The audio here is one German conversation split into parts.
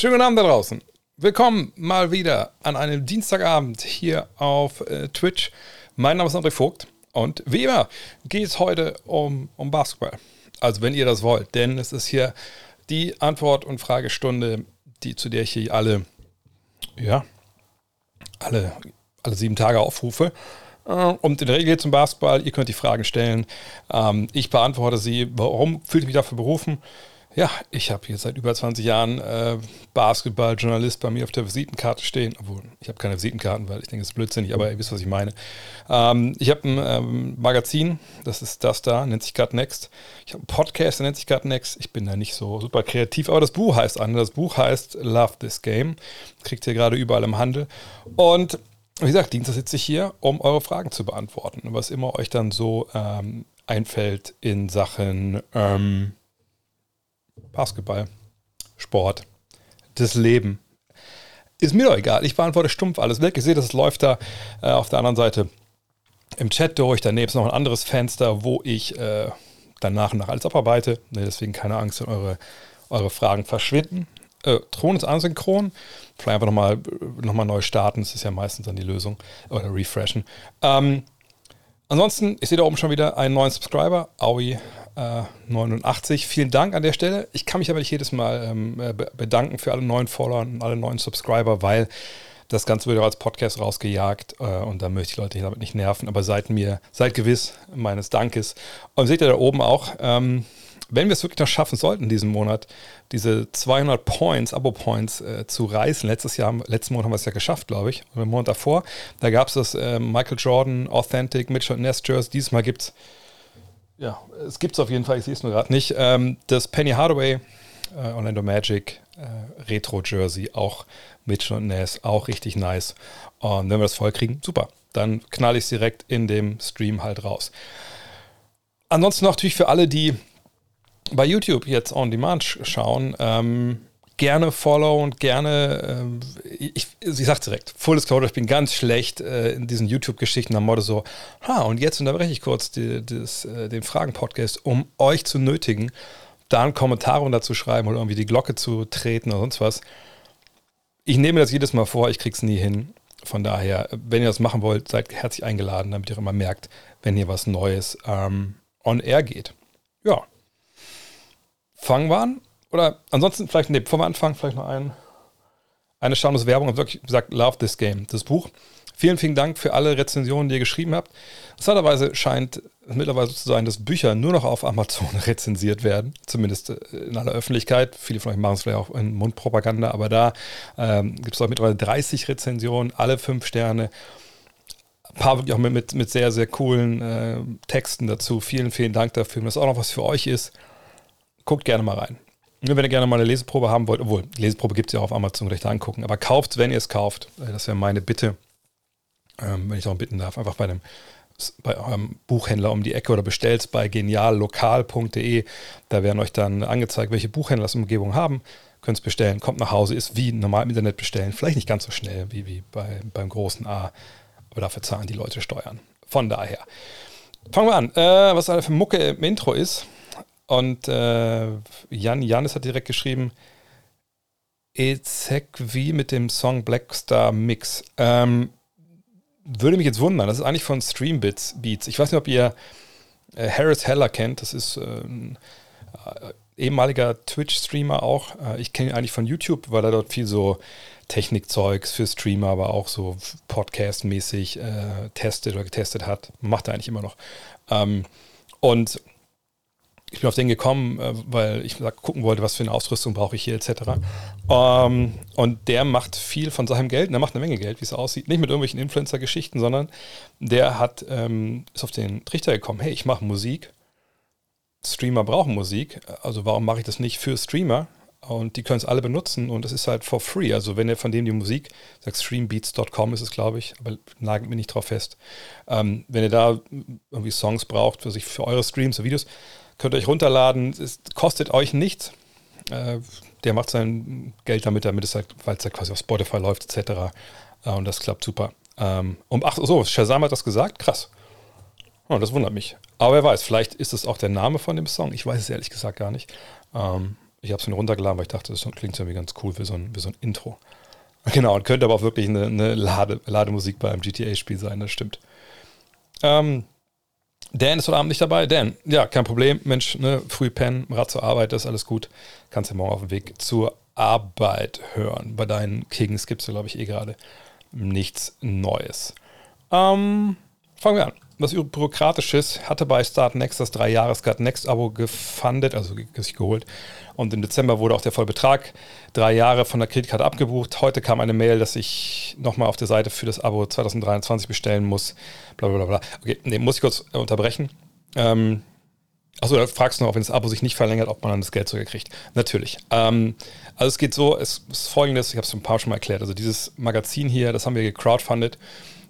Schönen guten Abend da draußen. Willkommen mal wieder an einem Dienstagabend hier auf äh, Twitch. Mein Name ist André Vogt und wie immer geht es heute um, um Basketball. Also wenn ihr das wollt, denn es ist hier die Antwort- und Fragestunde, die, zu der ich hier alle, ja, alle, alle sieben Tage aufrufe. Äh, und in der Regel geht es um Basketball. Ihr könnt die Fragen stellen. Ähm, ich beantworte sie. Warum fühle ich mich dafür berufen? Ja, ich habe hier seit über 20 Jahren äh, Basketballjournalist bei mir auf der Visitenkarte stehen. Obwohl, ich habe keine Visitenkarten, weil ich denke, es ist blödsinnig, aber ihr wisst, was ich meine. Ähm, ich habe ein ähm, Magazin, das ist das da, nennt sich Cut Next. Ich habe einen Podcast, der nennt sich Cut Next. Ich bin da nicht so super kreativ, aber das Buch heißt anders. Das Buch heißt Love This Game. Kriegt ihr gerade überall im Handel. Und wie gesagt, Dienstag sitze ich hier, um eure Fragen zu beantworten. Was immer euch dann so ähm, einfällt in Sachen ähm, Basketball, Sport, das Leben. Ist mir doch egal. Ich beantworte stumpf alles weg. Ich sehe, das läuft da äh, auf der anderen Seite im Chat durch. Daneben ist noch ein anderes Fenster, wo ich äh, dann nach und nach alles abarbeite. Ne, deswegen keine Angst, wenn eure, eure Fragen verschwinden. Äh, Thron ist asynchron. Vielleicht einfach nochmal noch mal neu starten. Das ist ja meistens dann die Lösung. Oder refreshen. Ähm, ansonsten, ich sehe da oben schon wieder einen neuen Subscriber. Aui äh, 89. Vielen Dank an der Stelle. Ich kann mich aber nicht jedes Mal ähm, äh, bedanken für alle neuen Follower und alle neuen Subscriber, weil das Ganze wird auch als Podcast rausgejagt äh, und da möchte ich Leute damit nicht nerven. Aber seid mir, seid gewiss meines Dankes. Und seht ihr da oben auch, ähm, wenn wir es wirklich noch schaffen sollten, diesen Monat, diese 200 Points, Abo-Points äh, zu reißen, letztes Jahr, letzten Monat haben wir es ja geschafft, glaube ich, oder im Monat davor, da gab es das äh, Michael Jordan Authentic Mitchell Ness Jersey. Dieses Mal gibt es ja, es gibt es auf jeden Fall, ich sehe es nur gerade nicht. Ähm, das Penny Hardaway äh, Orlando Magic äh, Retro Jersey, auch Mitchell Ness, auch richtig nice. Und wenn wir das voll kriegen, super. Dann knall ich es direkt in dem Stream halt raus. Ansonsten natürlich für alle, die bei YouTube jetzt on demand schauen, ähm, gerne follow und gerne, äh, ich, ich sag's direkt, Full Disclosure, ich bin ganz schlecht äh, in diesen YouTube-Geschichten am Motto so, ha, und jetzt unterbreche ich kurz die, das, äh, den Fragen-Podcast, um euch zu nötigen, da einen Kommentar dazu schreiben oder irgendwie die Glocke zu treten oder sonst was. Ich nehme das jedes Mal vor, ich krieg's nie hin. Von daher, wenn ihr das machen wollt, seid herzlich eingeladen, damit ihr immer merkt, wenn hier was Neues ähm, on air geht. Ja. Fangen wir an oder ansonsten vielleicht, nee, bevor wir anfangen, vielleicht noch ein, eine schamlose Werbung. Ich habe wirklich gesagt, love this game, das Buch. Vielen, vielen Dank für alle Rezensionen, die ihr geschrieben habt. Interessanterweise scheint es mittlerweile so zu sein, dass Bücher nur noch auf Amazon rezensiert werden, zumindest äh, in aller Öffentlichkeit. Viele von euch machen es vielleicht auch in Mundpropaganda, aber da ähm, gibt es auch mittlerweile 30 Rezensionen, alle fünf Sterne. Ein paar wirklich auch mit, mit, mit sehr, sehr coolen äh, Texten dazu. Vielen, vielen Dank dafür. Wenn das auch noch was für euch ist, guckt gerne mal rein. Wenn ihr gerne mal eine Leseprobe haben wollt, obwohl, Leseprobe gibt es ja auch auf Amazon, recht angucken, aber kauft, wenn ihr es kauft. Das wäre meine Bitte, ähm, wenn ich darum bitten darf, einfach bei einem bei eurem Buchhändler um die Ecke oder bestellt es bei geniallokal.de. Da werden euch dann angezeigt, welche Buchhändler das Umgebung haben. Könnt es bestellen, kommt nach Hause, ist wie normal im Internet bestellen. Vielleicht nicht ganz so schnell wie, wie bei, beim großen A, aber dafür zahlen die Leute Steuern. Von daher. Fangen wir an. Äh, was da für Mucke im Intro ist, und äh, Jan Janis hat direkt geschrieben, Ezek wie mit dem Song Blackstar Mix. Ähm, würde mich jetzt wundern, das ist eigentlich von Streambits Beats. Ich weiß nicht, ob ihr äh, Harris Heller kennt, das ist ein äh, ehemaliger Twitch-Streamer auch. Äh, ich kenne ihn eigentlich von YouTube, weil er dort viel so Technikzeugs für Streamer, aber auch so Podcast-mäßig äh, testet oder getestet hat. Macht er eigentlich immer noch. Ähm, und ich bin auf den gekommen, äh, weil ich gucken wollte, was für eine Ausrüstung brauche ich hier etc. Um, ähm, und der macht viel von seinem Geld, und er macht eine Menge Geld, wie es aussieht. Nicht mit irgendwelchen Influencer-Geschichten, sondern der hat, ähm, ist auf den Trichter gekommen, hey, ich mache Musik. Streamer brauchen Musik, also warum mache ich das nicht für Streamer? Und die können es alle benutzen und es ist halt for free. Also wenn ihr von dem die Musik, sagt streambeats.com ist es, glaube ich, aber nagelt mir nicht drauf fest. Ähm, wenn ihr da irgendwie Songs braucht für sich für eure Streams und Videos, Könnt ihr euch runterladen. Es kostet euch nichts. Äh, der macht sein Geld damit, damit es halt, weil es halt quasi auf Spotify läuft, etc. Äh, und das klappt super. Ähm, um, ach so, Shazam hat das gesagt? Krass. Oh, das wundert mich. Aber wer weiß, vielleicht ist es auch der Name von dem Song. Ich weiß es ehrlich gesagt gar nicht. Ähm, Ich habe es mir runtergeladen, weil ich dachte, das klingt irgendwie ganz cool für so ein, für so ein Intro. Genau, und könnte aber auch wirklich eine, eine Lade, Lademusik beim GTA-Spiel sein, das stimmt. Ähm, Dan ist heute Abend nicht dabei. Dan, ja, kein Problem. Mensch, ne, früh pennen, Rad zur Arbeit, das ist alles gut. Kannst du morgen auf dem Weg zur Arbeit hören. Bei deinen Kings gibt es, glaube ich, eh gerade nichts Neues. Ähm, fangen wir an was Bürokratisches, hatte bei Start Next das 3-Jahres-Cut Next-Abo gefundet, also sich geholt. Und im Dezember wurde auch der Vollbetrag, drei Jahre von der Kreditkarte abgebucht. Heute kam eine Mail, dass ich nochmal auf der Seite für das Abo 2023 bestellen muss. Blablabla. Bla bla. Okay, nee, muss ich kurz unterbrechen. Ähm, Achso, da fragst du noch, wenn das Abo sich nicht verlängert, ob man dann das Geld zurückkriegt. Natürlich. Ähm, also es geht so, es ist folgendes, ich habe es ein paar schon mal erklärt. Also dieses Magazin hier, das haben wir gecrowdfundet,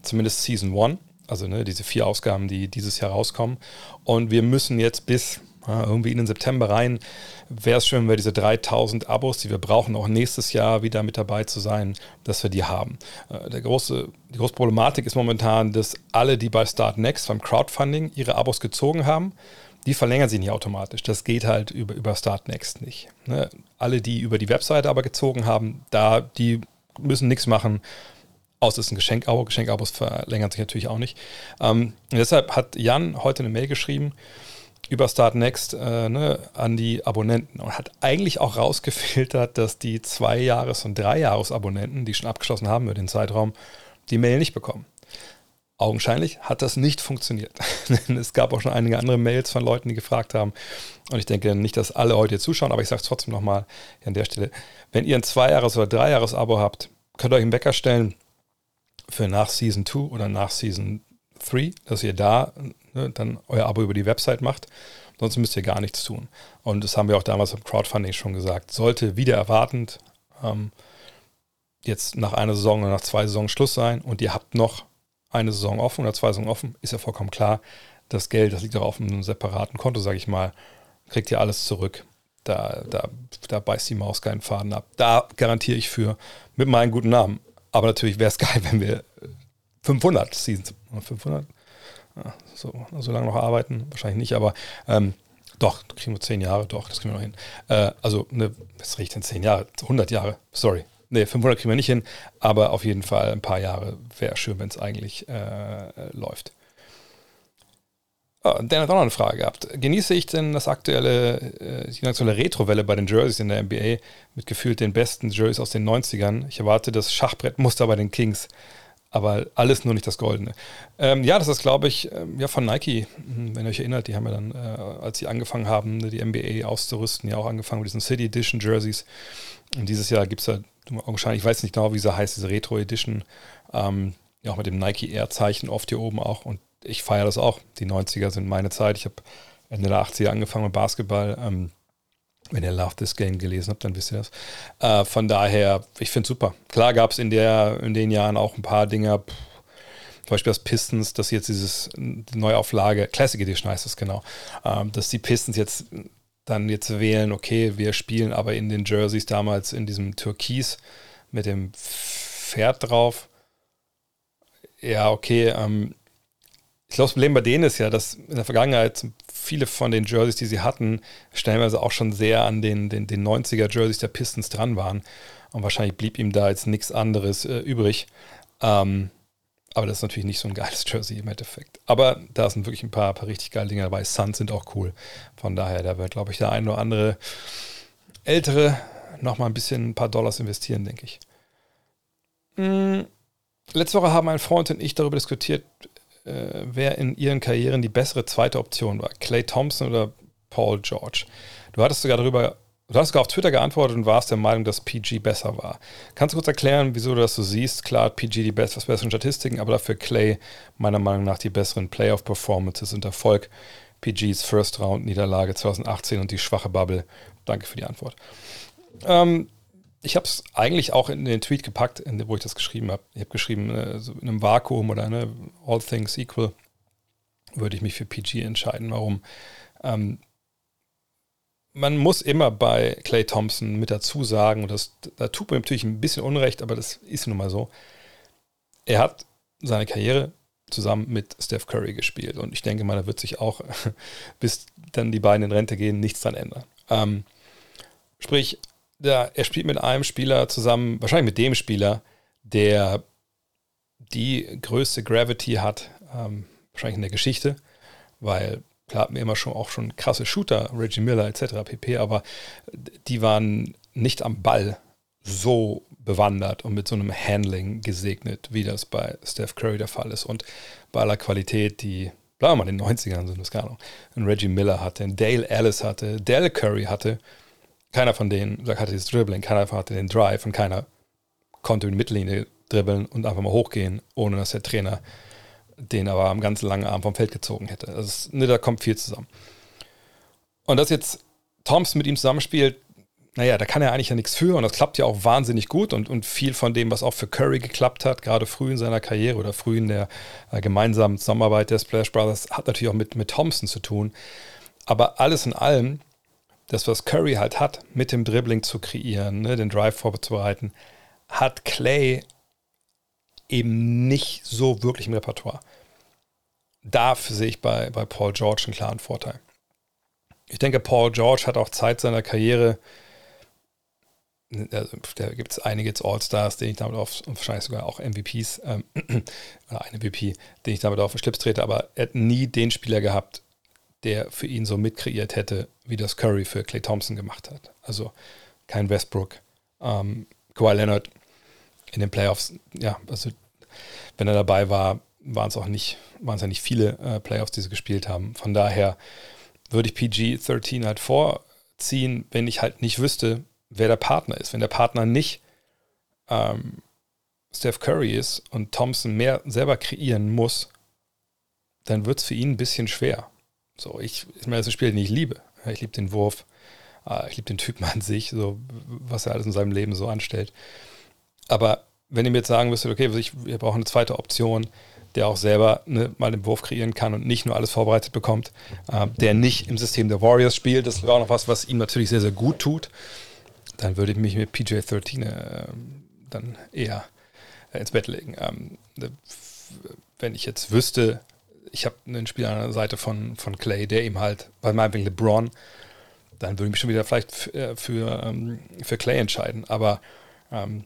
zumindest Season 1 also ne, diese vier Ausgaben, die dieses Jahr rauskommen. Und wir müssen jetzt bis ja, irgendwie in den September rein, wäre es schön, wenn wir diese 3000 Abos, die wir brauchen, auch nächstes Jahr wieder mit dabei zu sein, dass wir die haben. Äh, der große, die große Problematik ist momentan, dass alle, die bei Start Next beim Crowdfunding ihre Abos gezogen haben, die verlängern sich nicht automatisch. Das geht halt über, über Start Next nicht. Ne? Alle, die über die Webseite aber gezogen haben, da, die müssen nichts machen Außer es ist ein Geschenkabo. Geschenkabos verlängern sich natürlich auch nicht. Ähm, deshalb hat Jan heute eine Mail geschrieben über Start Next äh, ne, an die Abonnenten und hat eigentlich auch rausgefiltert, dass die Zwei-Jahres- und Drei-Jahres-Abonnenten, die schon abgeschlossen haben über den Zeitraum, die Mail nicht bekommen. Augenscheinlich hat das nicht funktioniert. es gab auch schon einige andere Mails von Leuten, die gefragt haben. Und ich denke nicht, dass alle heute zuschauen, aber ich sage es trotzdem nochmal an der Stelle. Wenn ihr ein Zwei-Jahres- oder Drei-Jahres-Abo habt, könnt ihr euch einen Wecker stellen für nach Season 2 oder nach Season 3, dass ihr da ne, dann euer Abo über die Website macht. Sonst müsst ihr gar nichts tun. Und das haben wir auch damals im Crowdfunding schon gesagt. Sollte wieder erwartend ähm, jetzt nach einer Saison oder nach zwei Saisons Schluss sein und ihr habt noch eine Saison offen oder zwei Saison offen, ist ja vollkommen klar, das Geld, das liegt auch auf einem separaten Konto, sage ich mal, kriegt ihr alles zurück. Da, da, da beißt die Maus keinen Faden ab. Da garantiere ich für mit meinem guten Namen. Aber natürlich wäre es geil, wenn wir 500 Seasons, 500, ja, so, so lange noch arbeiten, wahrscheinlich nicht, aber ähm, doch, kriegen wir 10 Jahre, doch, das kriegen wir noch hin. Äh, also, ne, was riecht denn 10 Jahre? 100 Jahre, sorry. Ne, 500 kriegen wir nicht hin, aber auf jeden Fall ein paar Jahre wäre schön, wenn es eigentlich äh, läuft. Oh, Dan hat auch noch eine Frage gehabt. Genieße ich denn das aktuelle, äh, die aktuelle Retrowelle bei den Jerseys in der NBA mit gefühlt den besten Jerseys aus den 90ern? Ich erwarte das Schachbrettmuster bei den Kings, aber alles nur nicht das Goldene. Ähm, ja, das ist, glaube ich, ähm, ja, von Nike, hm, wenn ihr euch erinnert, die haben ja dann, äh, als sie angefangen haben, ne, die NBA auszurüsten, ja auch angefangen mit diesen City Edition Jerseys. Und dieses Jahr gibt es ja wahrscheinlich, ich weiß nicht genau, wie sie heißt, diese Retro Edition, ähm, ja auch mit dem Nike Air-Zeichen oft hier oben auch. Und ich feiere das auch. Die 90er sind meine Zeit. Ich habe Ende der 80er angefangen mit Basketball. Ähm, wenn ihr Love This Game gelesen habt, dann wisst ihr das. Äh, von daher, ich finde es super. Klar gab es in, in den Jahren auch ein paar Dinge, pff, zum Beispiel das Pistons, dass jetzt dieses die Neuauflage, Classic Edition heißt es genau, ähm, dass die Pistons jetzt dann jetzt wählen, okay, wir spielen aber in den Jerseys damals in diesem Türkis mit dem Pferd drauf. Ja, okay, ähm, ich glaube, das Problem bei denen ist ja, dass in der Vergangenheit viele von den Jerseys, die sie hatten, stellenweise auch schon sehr an den, den, den 90er Jerseys der Pistons dran waren. Und wahrscheinlich blieb ihm da jetzt nichts anderes äh, übrig. Ähm, aber das ist natürlich nicht so ein geiles Jersey im Endeffekt. Aber da sind wirklich ein paar, paar richtig geile Dinge dabei. Suns sind auch cool. Von daher, da wird, glaube ich, der ein oder andere ältere nochmal ein bisschen ein paar Dollars investieren, denke ich. Hm. Letzte Woche haben ein Freund und ich darüber diskutiert, äh, wer in ihren Karrieren die bessere zweite Option war. Clay Thompson oder Paul George. Du hattest sogar darüber, du hast sogar auf Twitter geantwortet und warst der Meinung, dass PG besser war. Kannst du kurz erklären, wieso du das so siehst? Klar hat PG die best, besseren Statistiken, aber dafür Clay meiner Meinung nach die besseren Playoff-Performances und Erfolg. PGs First Round Niederlage 2018 und die schwache Bubble. Danke für die Antwort. Ähm, ich habe es eigentlich auch in den Tweet gepackt, wo ich das geschrieben habe. Ich habe geschrieben, äh, so in einem Vakuum oder ne, All Things Equal würde ich mich für PG entscheiden. Warum? Ähm, man muss immer bei Clay Thompson mit dazu sagen, und das, da tut mir natürlich ein bisschen Unrecht, aber das ist nun mal so. Er hat seine Karriere zusammen mit Steph Curry gespielt. Und ich denke mal, da wird sich auch, bis dann die beiden in Rente gehen, nichts dran ändern. Ähm, Sprich, der, er spielt mit einem Spieler zusammen, wahrscheinlich mit dem Spieler, der die größte Gravity hat, ähm, wahrscheinlich in der Geschichte, weil klar hatten wir immer schon auch schon krasse Shooter, Reggie Miller etc. pp, aber die waren nicht am Ball so bewandert und mit so einem Handling gesegnet, wie das bei Steph Curry der Fall ist. Und bei aller Qualität, die, bleiben wir mal in den 90ern sind das gar noch, ein Reggie Miller hatte, Dale Ellis hatte, Dale Curry hatte, keiner von denen hatte das Dribbling, keiner hatte den Drive und keiner konnte in die Mittellinie dribbeln und einfach mal hochgehen, ohne dass der Trainer den aber am ganzen langen Arm vom Feld gezogen hätte. Also ne, da kommt viel zusammen. Und dass jetzt Thompson mit ihm zusammenspielt, naja, da kann er eigentlich ja nichts für und das klappt ja auch wahnsinnig gut und, und viel von dem, was auch für Curry geklappt hat, gerade früh in seiner Karriere oder früh in der äh, gemeinsamen Zusammenarbeit der Splash Brothers, hat natürlich auch mit, mit Thompson zu tun. Aber alles in allem, das, was Curry halt hat, mit dem Dribbling zu kreieren, ne, den Drive vorzubereiten, hat Clay eben nicht so wirklich im Repertoire. Dafür sehe ich bei, bei Paul George einen klaren Vorteil. Ich denke, Paul George hat auch Zeit seiner Karriere, also, da gibt es einige jetzt All-Stars, den ich damit auf, und wahrscheinlich sogar auch MVPs, ähm, oder eine MVP, den ich damit auf den Schlips trete, aber er hat nie den Spieler gehabt, der für ihn so mitkreiert hätte, wie das Curry für Clay Thompson gemacht hat. Also kein Westbrook, ähm, Kawhi Leonard in den Playoffs, ja, also wenn er dabei war, waren es auch nicht, waren es ja nicht viele äh, Playoffs, die sie gespielt haben. Von daher würde ich PG-13 halt vorziehen, wenn ich halt nicht wüsste, wer der Partner ist. Wenn der Partner nicht ähm, Steph Curry ist und Thompson mehr selber kreieren muss, dann wird es für ihn ein bisschen schwer. So, ich, ich meine, das ist ein Spiel, den ich liebe. Ich liebe den Wurf, äh, ich liebe den Typen an sich, so was er alles in seinem Leben so anstellt. Aber wenn ihr mir jetzt sagen müsstet, okay, wir brauchen eine zweite Option, der auch selber ne, mal den Wurf kreieren kann und nicht nur alles vorbereitet bekommt, äh, der nicht im System der Warriors spielt, das wäre auch noch was, was ihm natürlich sehr, sehr gut tut, dann würde ich mich mit PJ13 äh, dann eher ins Bett legen. Ähm, wenn ich jetzt wüsste, ich habe einen Spieler an der Seite von, von Clay, der ihm halt, bei meinem LeBron, dann würde ich mich schon wieder vielleicht für, äh, für, ähm, für Clay entscheiden. Aber ähm,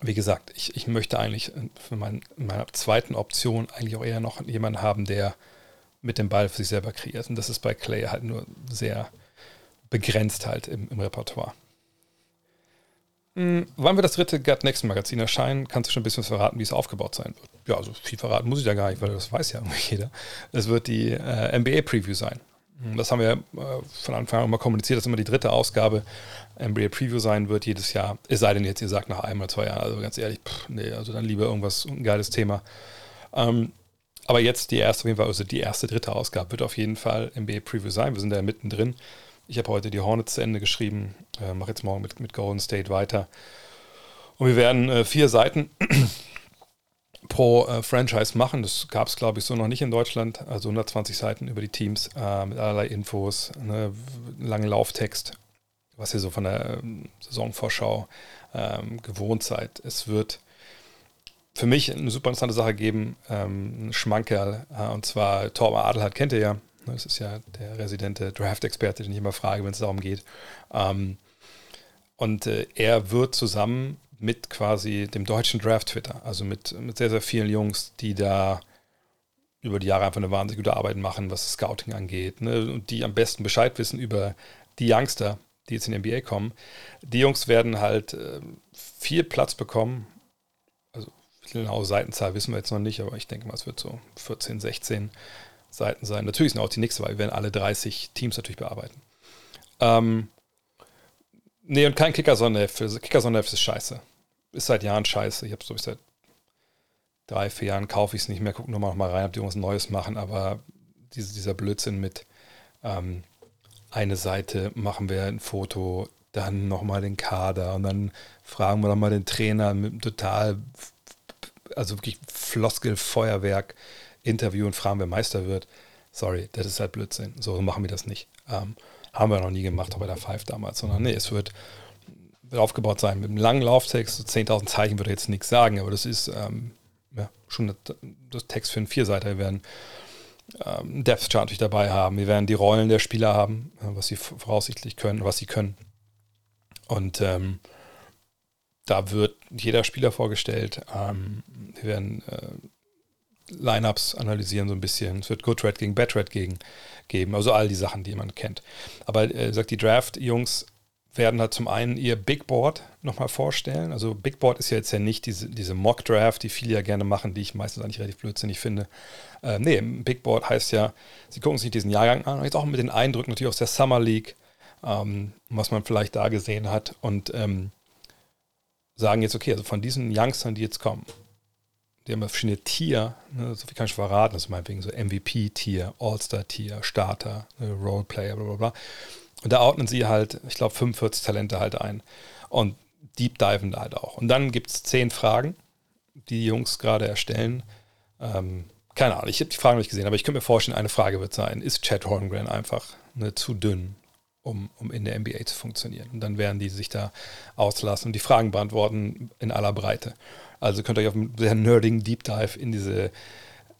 wie gesagt, ich, ich möchte eigentlich für mein, meine zweiten Option eigentlich auch eher noch jemanden haben, der mit dem Ball für sich selber kreiert. Und das ist bei Clay halt nur sehr begrenzt halt im, im Repertoire. Mhm. Wann wird das dritte Gut Next Magazin erscheinen? Kannst du schon ein bisschen verraten, wie es aufgebaut sein wird? Ja, also viel verraten muss ich da gar nicht, weil das weiß ja irgendwie jeder. Es wird die äh, NBA Preview sein. Das haben wir äh, von Anfang an immer kommuniziert, dass immer die dritte Ausgabe NBA Preview sein wird jedes Jahr. Es sei denn jetzt, ihr sagt nach einem oder zwei Jahren, also ganz ehrlich, pff, nee, also dann lieber irgendwas, ein geiles Thema. Ähm, aber jetzt die erste, auf jeden Fall, also die erste, dritte Ausgabe wird auf jeden Fall NBA Preview sein. Wir sind da mittendrin. Ich habe heute die Hornets zu Ende geschrieben, äh, mache jetzt morgen mit, mit Golden State weiter. Und wir werden äh, vier Seiten pro äh, Franchise machen. Das gab es, glaube ich, so noch nicht in Deutschland. Also 120 Seiten über die Teams äh, mit allerlei Infos, ne, langen Lauftext, was ihr so von der ähm, Saisonvorschau ähm, gewohnt seid. Es wird für mich eine super interessante Sache geben, ähm, ein Schmankerl, äh, und zwar Torben Adelhardt kennt ihr ja. Das ist ja der residente Draft-Experte, den ich immer frage, wenn es darum geht. Ähm, und äh, er wird zusammen mit quasi dem deutschen Draft-Twitter, also mit, mit sehr, sehr vielen Jungs, die da über die Jahre einfach eine wahnsinnig gute Arbeit machen, was Scouting angeht, ne? und die am besten Bescheid wissen über die Youngster, die jetzt in die NBA kommen. Die Jungs werden halt äh, viel Platz bekommen. Also genaue Seitenzahl wissen wir jetzt noch nicht, aber ich denke mal, es wird so 14, 16 Seiten sein. Natürlich sind auch die nächste, weil wir werden alle 30 Teams natürlich bearbeiten. Ähm, Nee, und kein Kicker-Sonderheft. Kicker-Sonderheft ist scheiße. Ist seit Jahren scheiße. Ich habe so seit drei, vier Jahren kaufe ich es nicht mehr, gucke nur mal rein, ob die irgendwas Neues machen, aber diese, dieser Blödsinn mit ähm, eine Seite machen wir ein Foto, dann nochmal den Kader und dann fragen wir nochmal den Trainer mit einem total, also wirklich Floskel-Feuerwerk Interview und fragen, wer Meister wird. Sorry, das ist halt Blödsinn. So machen wir das nicht. Ähm, haben wir noch nie gemacht, bei der Five damals, sondern nee, es wird, wird aufgebaut sein mit einem langen Lauftext. So 10.000 Zeichen würde jetzt nichts sagen, aber das ist ähm, ja, schon das, das Text für einen Vierseiter. Wir werden ähm, Depth Chart natürlich dabei haben. Wir werden die Rollen der Spieler haben, äh, was sie voraussichtlich können, was sie können. Und ähm, da wird jeder Spieler vorgestellt. Ähm, wir werden äh, Lineups analysieren so ein bisschen. Es wird Good Red gegen Bad Red gegen, geben. Also all die Sachen, die man kennt. Aber äh, sagt die Draft-Jungs werden halt zum einen ihr Big Board nochmal vorstellen. Also Big Board ist ja jetzt ja nicht diese, diese Mock Draft, die viele ja gerne machen, die ich meistens eigentlich relativ blödsinnig finde. Äh, nee, Big Board heißt ja, sie gucken sich diesen Jahrgang an, jetzt auch mit den Eindrücken natürlich aus der Summer League, ähm, was man vielleicht da gesehen hat und ähm, sagen jetzt, okay, also von diesen Youngstern, die jetzt kommen, die haben verschiedene Tier, ne, so viel kann ich verraten, also meinetwegen so MVP-Tier, All-Star-Tier, Starter, ne, Roleplayer, bla bla bla. Und da ordnen sie halt, ich glaube, 45 Talente halt ein. Und deep diven da halt auch. Und dann gibt es zehn Fragen, die die Jungs gerade erstellen. Ähm, keine Ahnung, ich habe die Fragen nicht gesehen, aber ich könnte mir vorstellen, eine Frage wird sein, ist Chad Holmgren einfach ne, zu dünn, um, um in der NBA zu funktionieren? Und dann werden die sich da auslassen und die Fragen beantworten in aller Breite. Also könnt ihr euch auf einen sehr nerdigen Deep Dive in, diese,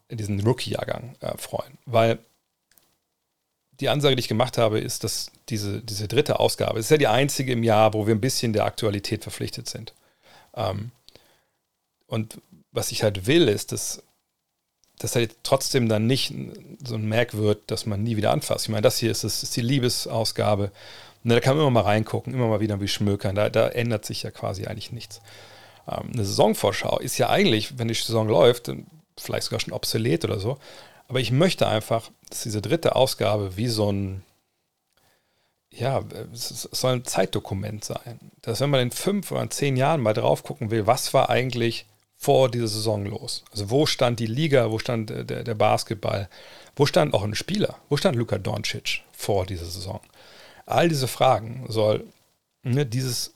in diesen Rookie-Jahrgang äh, freuen. Weil die Ansage, die ich gemacht habe, ist, dass diese, diese dritte Ausgabe, ist ja die einzige im Jahr, wo wir ein bisschen der Aktualität verpflichtet sind. Ähm, und was ich halt will, ist, dass das halt trotzdem dann nicht so ein Merk wird, dass man nie wieder anfasst. Ich meine, das hier ist, das ist die Liebesausgabe. Und da kann man immer mal reingucken, immer mal wieder wie schmökern. Da, da ändert sich ja quasi eigentlich nichts. Ähm, eine Saisonvorschau ist ja eigentlich, wenn die Saison läuft, vielleicht sogar schon obsolet oder so. Aber ich möchte einfach, dass diese dritte Ausgabe wie so ein, ja, es soll ein Zeitdokument sein. Dass wenn man in fünf oder zehn Jahren mal drauf gucken will, was war eigentlich vor dieser Saison los? Also wo stand die Liga, wo stand der, der Basketball, wo stand auch ein Spieler, wo stand Luka Doncic vor dieser Saison? All diese Fragen soll ne, dieses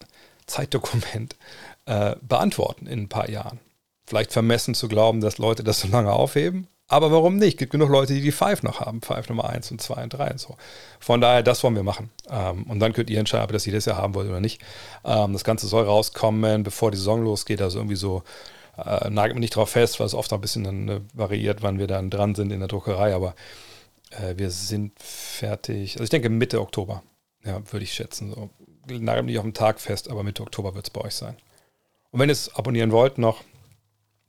Zeitdokument äh, beantworten in ein paar Jahren. Vielleicht vermessen zu glauben, dass Leute das so lange aufheben, aber warum nicht? Es gibt genug Leute, die die Five noch haben. Five Nummer 1 und 2 und 3 und so. Von daher, das wollen wir machen. Ähm, und dann könnt ihr entscheiden, ob ihr das jedes Jahr haben wollt oder nicht. Ähm, das Ganze soll rauskommen, bevor die Saison losgeht. Also irgendwie so, äh, nagelt man nicht drauf fest, weil es oft noch ein bisschen dann, äh, variiert, wann wir dann dran sind in der Druckerei. Aber äh, wir sind fertig. Also ich denke Mitte Oktober, ja, würde ich schätzen. So. Nagelt nicht auf den Tag fest, aber Mitte Oktober wird es bei euch sein. Und wenn ihr es abonnieren wollt noch,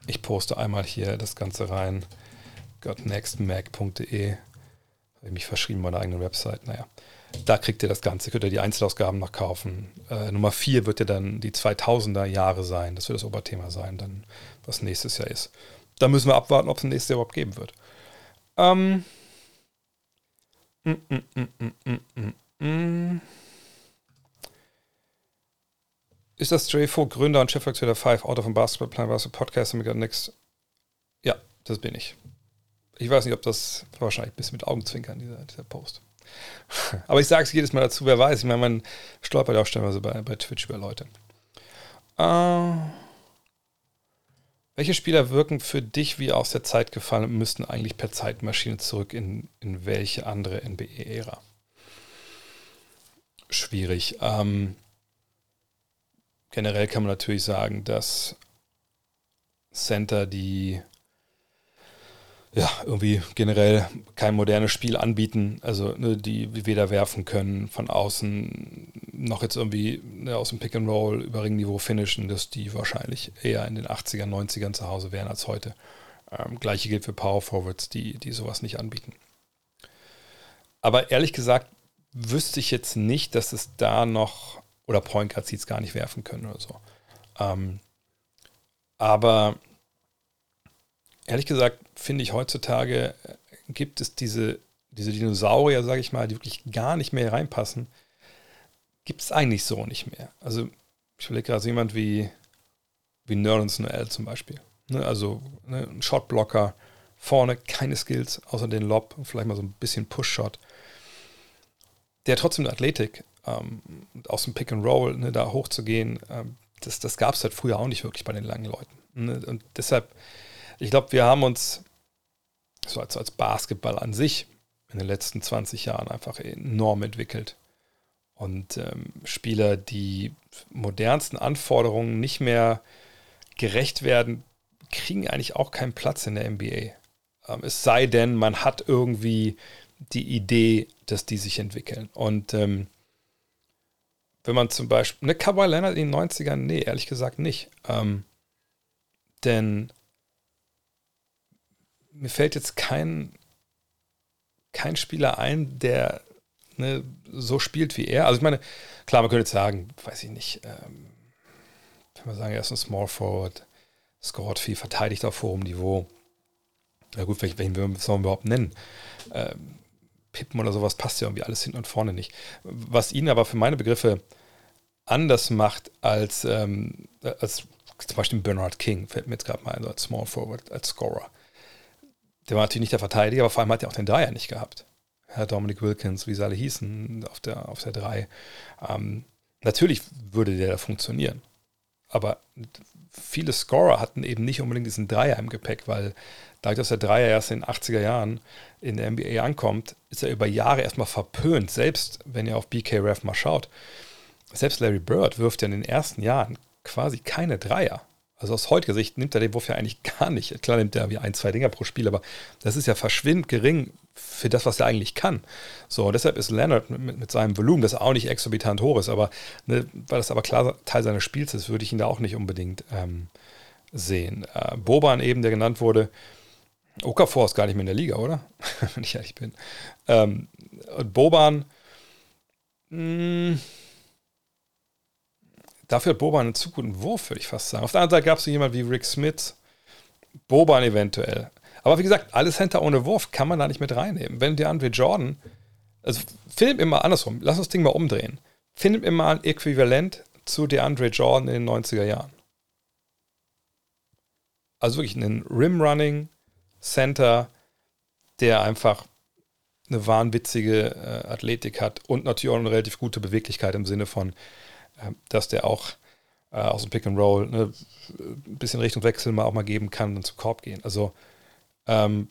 ich poste einmal hier das Ganze rein gotnextmac.de. Habe ich mich verschrieben bei meiner eigenen Website. Naja, da kriegt ihr das Ganze, könnt ihr die Einzelausgaben noch kaufen. Äh, Nummer 4 wird ja dann die 2000er Jahre sein. Das wird das Oberthema sein, dann was nächstes Jahr ist. Da müssen wir abwarten, ob es nächstes Jahr überhaupt geben wird. Ähm. Mm, mm, mm, ist das Stray Vogt, Gründer und Chefredakteur der Five Out of Basketball Plan Basketball Podcast mit Next? Ja, das bin ich. Ich weiß nicht, ob das wahrscheinlich ein bisschen mit Augenzwinkern, dieser, dieser Post. Aber ich sage es jedes Mal dazu, wer weiß. Ich meine, man stolpert auch stellenweise bei, bei Twitch über Leute. Äh, welche Spieler wirken für dich wie aus der Zeit gefallen und müssten eigentlich per Zeitmaschine zurück in, in welche andere NBA-Ära? Schwierig. Ähm, generell kann man natürlich sagen, dass Center, die ja, irgendwie generell kein modernes Spiel anbieten, also ne, die weder werfen können von außen noch jetzt irgendwie ne, aus dem Pick and Roll über Ringniveau finishen, dass die wahrscheinlich eher in den 80ern, 90ern zu Hause wären als heute. Ähm, Gleiche gilt für Power Forwards, die, die sowas nicht anbieten. Aber ehrlich gesagt wüsste ich jetzt nicht, dass es da noch, oder Point Guard Seeds gar nicht werfen können oder so. Ähm, aber ehrlich gesagt finde ich heutzutage äh, gibt es diese, diese Dinosaurier, sage ich mal, die wirklich gar nicht mehr reinpassen, gibt es eigentlich so nicht mehr. Also ich überlege gerade so jemand wie, wie Nerlens Noel zum Beispiel. Ne, also ne, ein Shotblocker, vorne keine Skills, außer den Lob, vielleicht mal so ein bisschen Push-Shot. Der trotzdem eine Athletik, ähm, aus dem Pick and Roll ne, da hochzugehen, ähm, das, das gab es halt früher auch nicht wirklich bei den langen Leuten. Ne? Und deshalb ich glaube, wir haben uns so als, als Basketball an sich in den letzten 20 Jahren einfach enorm entwickelt. Und ähm, Spieler, die modernsten Anforderungen nicht mehr gerecht werden, kriegen eigentlich auch keinen Platz in der NBA. Ähm, es sei denn, man hat irgendwie die Idee, dass die sich entwickeln. Und ähm, wenn man zum Beispiel, ne, Kawhi Leonard in den 90ern, nee, ehrlich gesagt nicht. Ähm, denn mir fällt jetzt kein, kein Spieler ein, der ne, so spielt wie er. Also ich meine, klar, man könnte jetzt sagen, weiß ich nicht, ähm, wenn wir sagen, er ist ein Small Forward, scored viel, verteidigt auf hohem Niveau. Ja gut, welchen, welchen soll man überhaupt nennen? Ähm, Pippen oder sowas passt ja irgendwie alles hinten und vorne nicht. Was ihn aber für meine Begriffe anders macht als, ähm, als zum Beispiel Bernard King, fällt mir jetzt gerade mal ein, so als Small Forward, als Scorer. Der war natürlich nicht der Verteidiger, aber vor allem hat er auch den Dreier nicht gehabt. Herr Dominic Wilkins, wie sie alle hießen, auf der, auf der 3. Ähm, natürlich würde der da funktionieren. Aber viele Scorer hatten eben nicht unbedingt diesen Dreier im Gepäck, weil dadurch, dass der Dreier erst in den 80er Jahren in der NBA ankommt, ist er über Jahre erstmal verpönt. Selbst wenn ihr auf BK Ref mal schaut, selbst Larry Bird wirft ja in den ersten Jahren quasi keine Dreier. Also aus heutiger Sicht nimmt er den Wurf ja eigentlich gar nicht. Klar nimmt er wie ein, zwei Dinger pro Spiel, aber das ist ja verschwindend gering für das, was er eigentlich kann. So, deshalb ist Leonard mit, mit seinem Volumen, das auch nicht exorbitant hoch ist, aber ne, weil das aber klar Teil seines Spiels ist, würde ich ihn da auch nicht unbedingt ähm, sehen. Äh, Boban eben, der genannt wurde, Okafor ist gar nicht mehr in der Liga, oder? Wenn ich ehrlich bin. Ähm, und Boban, mh, hm, Dafür hat Boban einen zu guten Wurf, würde ich fast sagen. Auf der anderen Seite gab es so jemand wie Rick Smith, Boban eventuell. Aber wie gesagt, alles Center ohne Wurf kann man da nicht mit reinnehmen. Wenn der Andre Jordan, also film immer andersrum, lass uns das Ding mal umdrehen. Film immer ein Äquivalent zu DeAndre Jordan in den 90er Jahren. Also wirklich einen Rim-Running Center, der einfach eine wahnwitzige äh, Athletik hat und natürlich auch eine relativ gute Beweglichkeit im Sinne von, ähm, dass der auch äh, aus dem Pick and Roll ne, ein bisschen Richtung Wechsel mal auch mal geben kann und zum Korb gehen. Also ähm,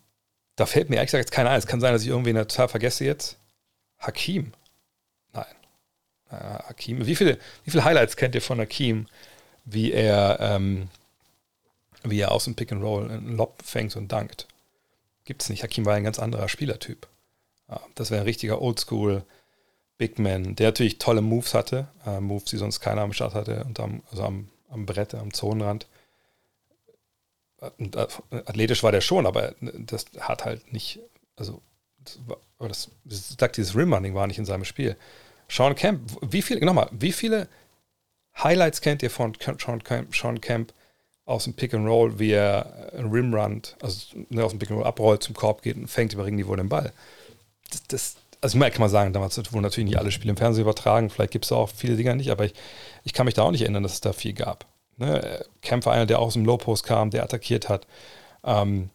da fällt mir ehrlich gesagt jetzt keiner ein. Es kann sein, dass ich irgendwen total vergesse jetzt. Hakim. Nein. Äh, Hakim. Wie viele, wie viele Highlights kennt ihr von Hakim, wie er, ähm, wie er aus dem Pick and Roll einen Lob fängt und dankt? Gibt es nicht. Hakim war ein ganz anderer Spielertyp. Das wäre ein richtiger Oldschool- Big Man, der natürlich tolle Moves hatte, äh, Moves, die sonst keiner am Start hatte, und am, also am, am Brett, am Zonenrand. Und, äh, athletisch war der schon, aber das hat halt nicht, also das, war, das, das dieses Rim-Running war nicht in seinem Spiel. Sean Camp, wie viele, nochmal, wie viele Highlights kennt ihr von Sean Camp, Sean Camp aus dem Pick and Roll, wie er ein Rim runnt, also ne, aus dem Pick and Roll abrollt, zum Korb geht und fängt über Ringniveau den Ball. Das, das, also ich kann mal sagen, damals wurden natürlich nicht alle Spiele im Fernsehen übertragen, vielleicht gibt es auch viele Dinger nicht, aber ich, ich kann mich da auch nicht erinnern, dass es da viel gab. Ne? Kämpfer, einer, der aus dem Low-Post kam, der attackiert hat. Ähm,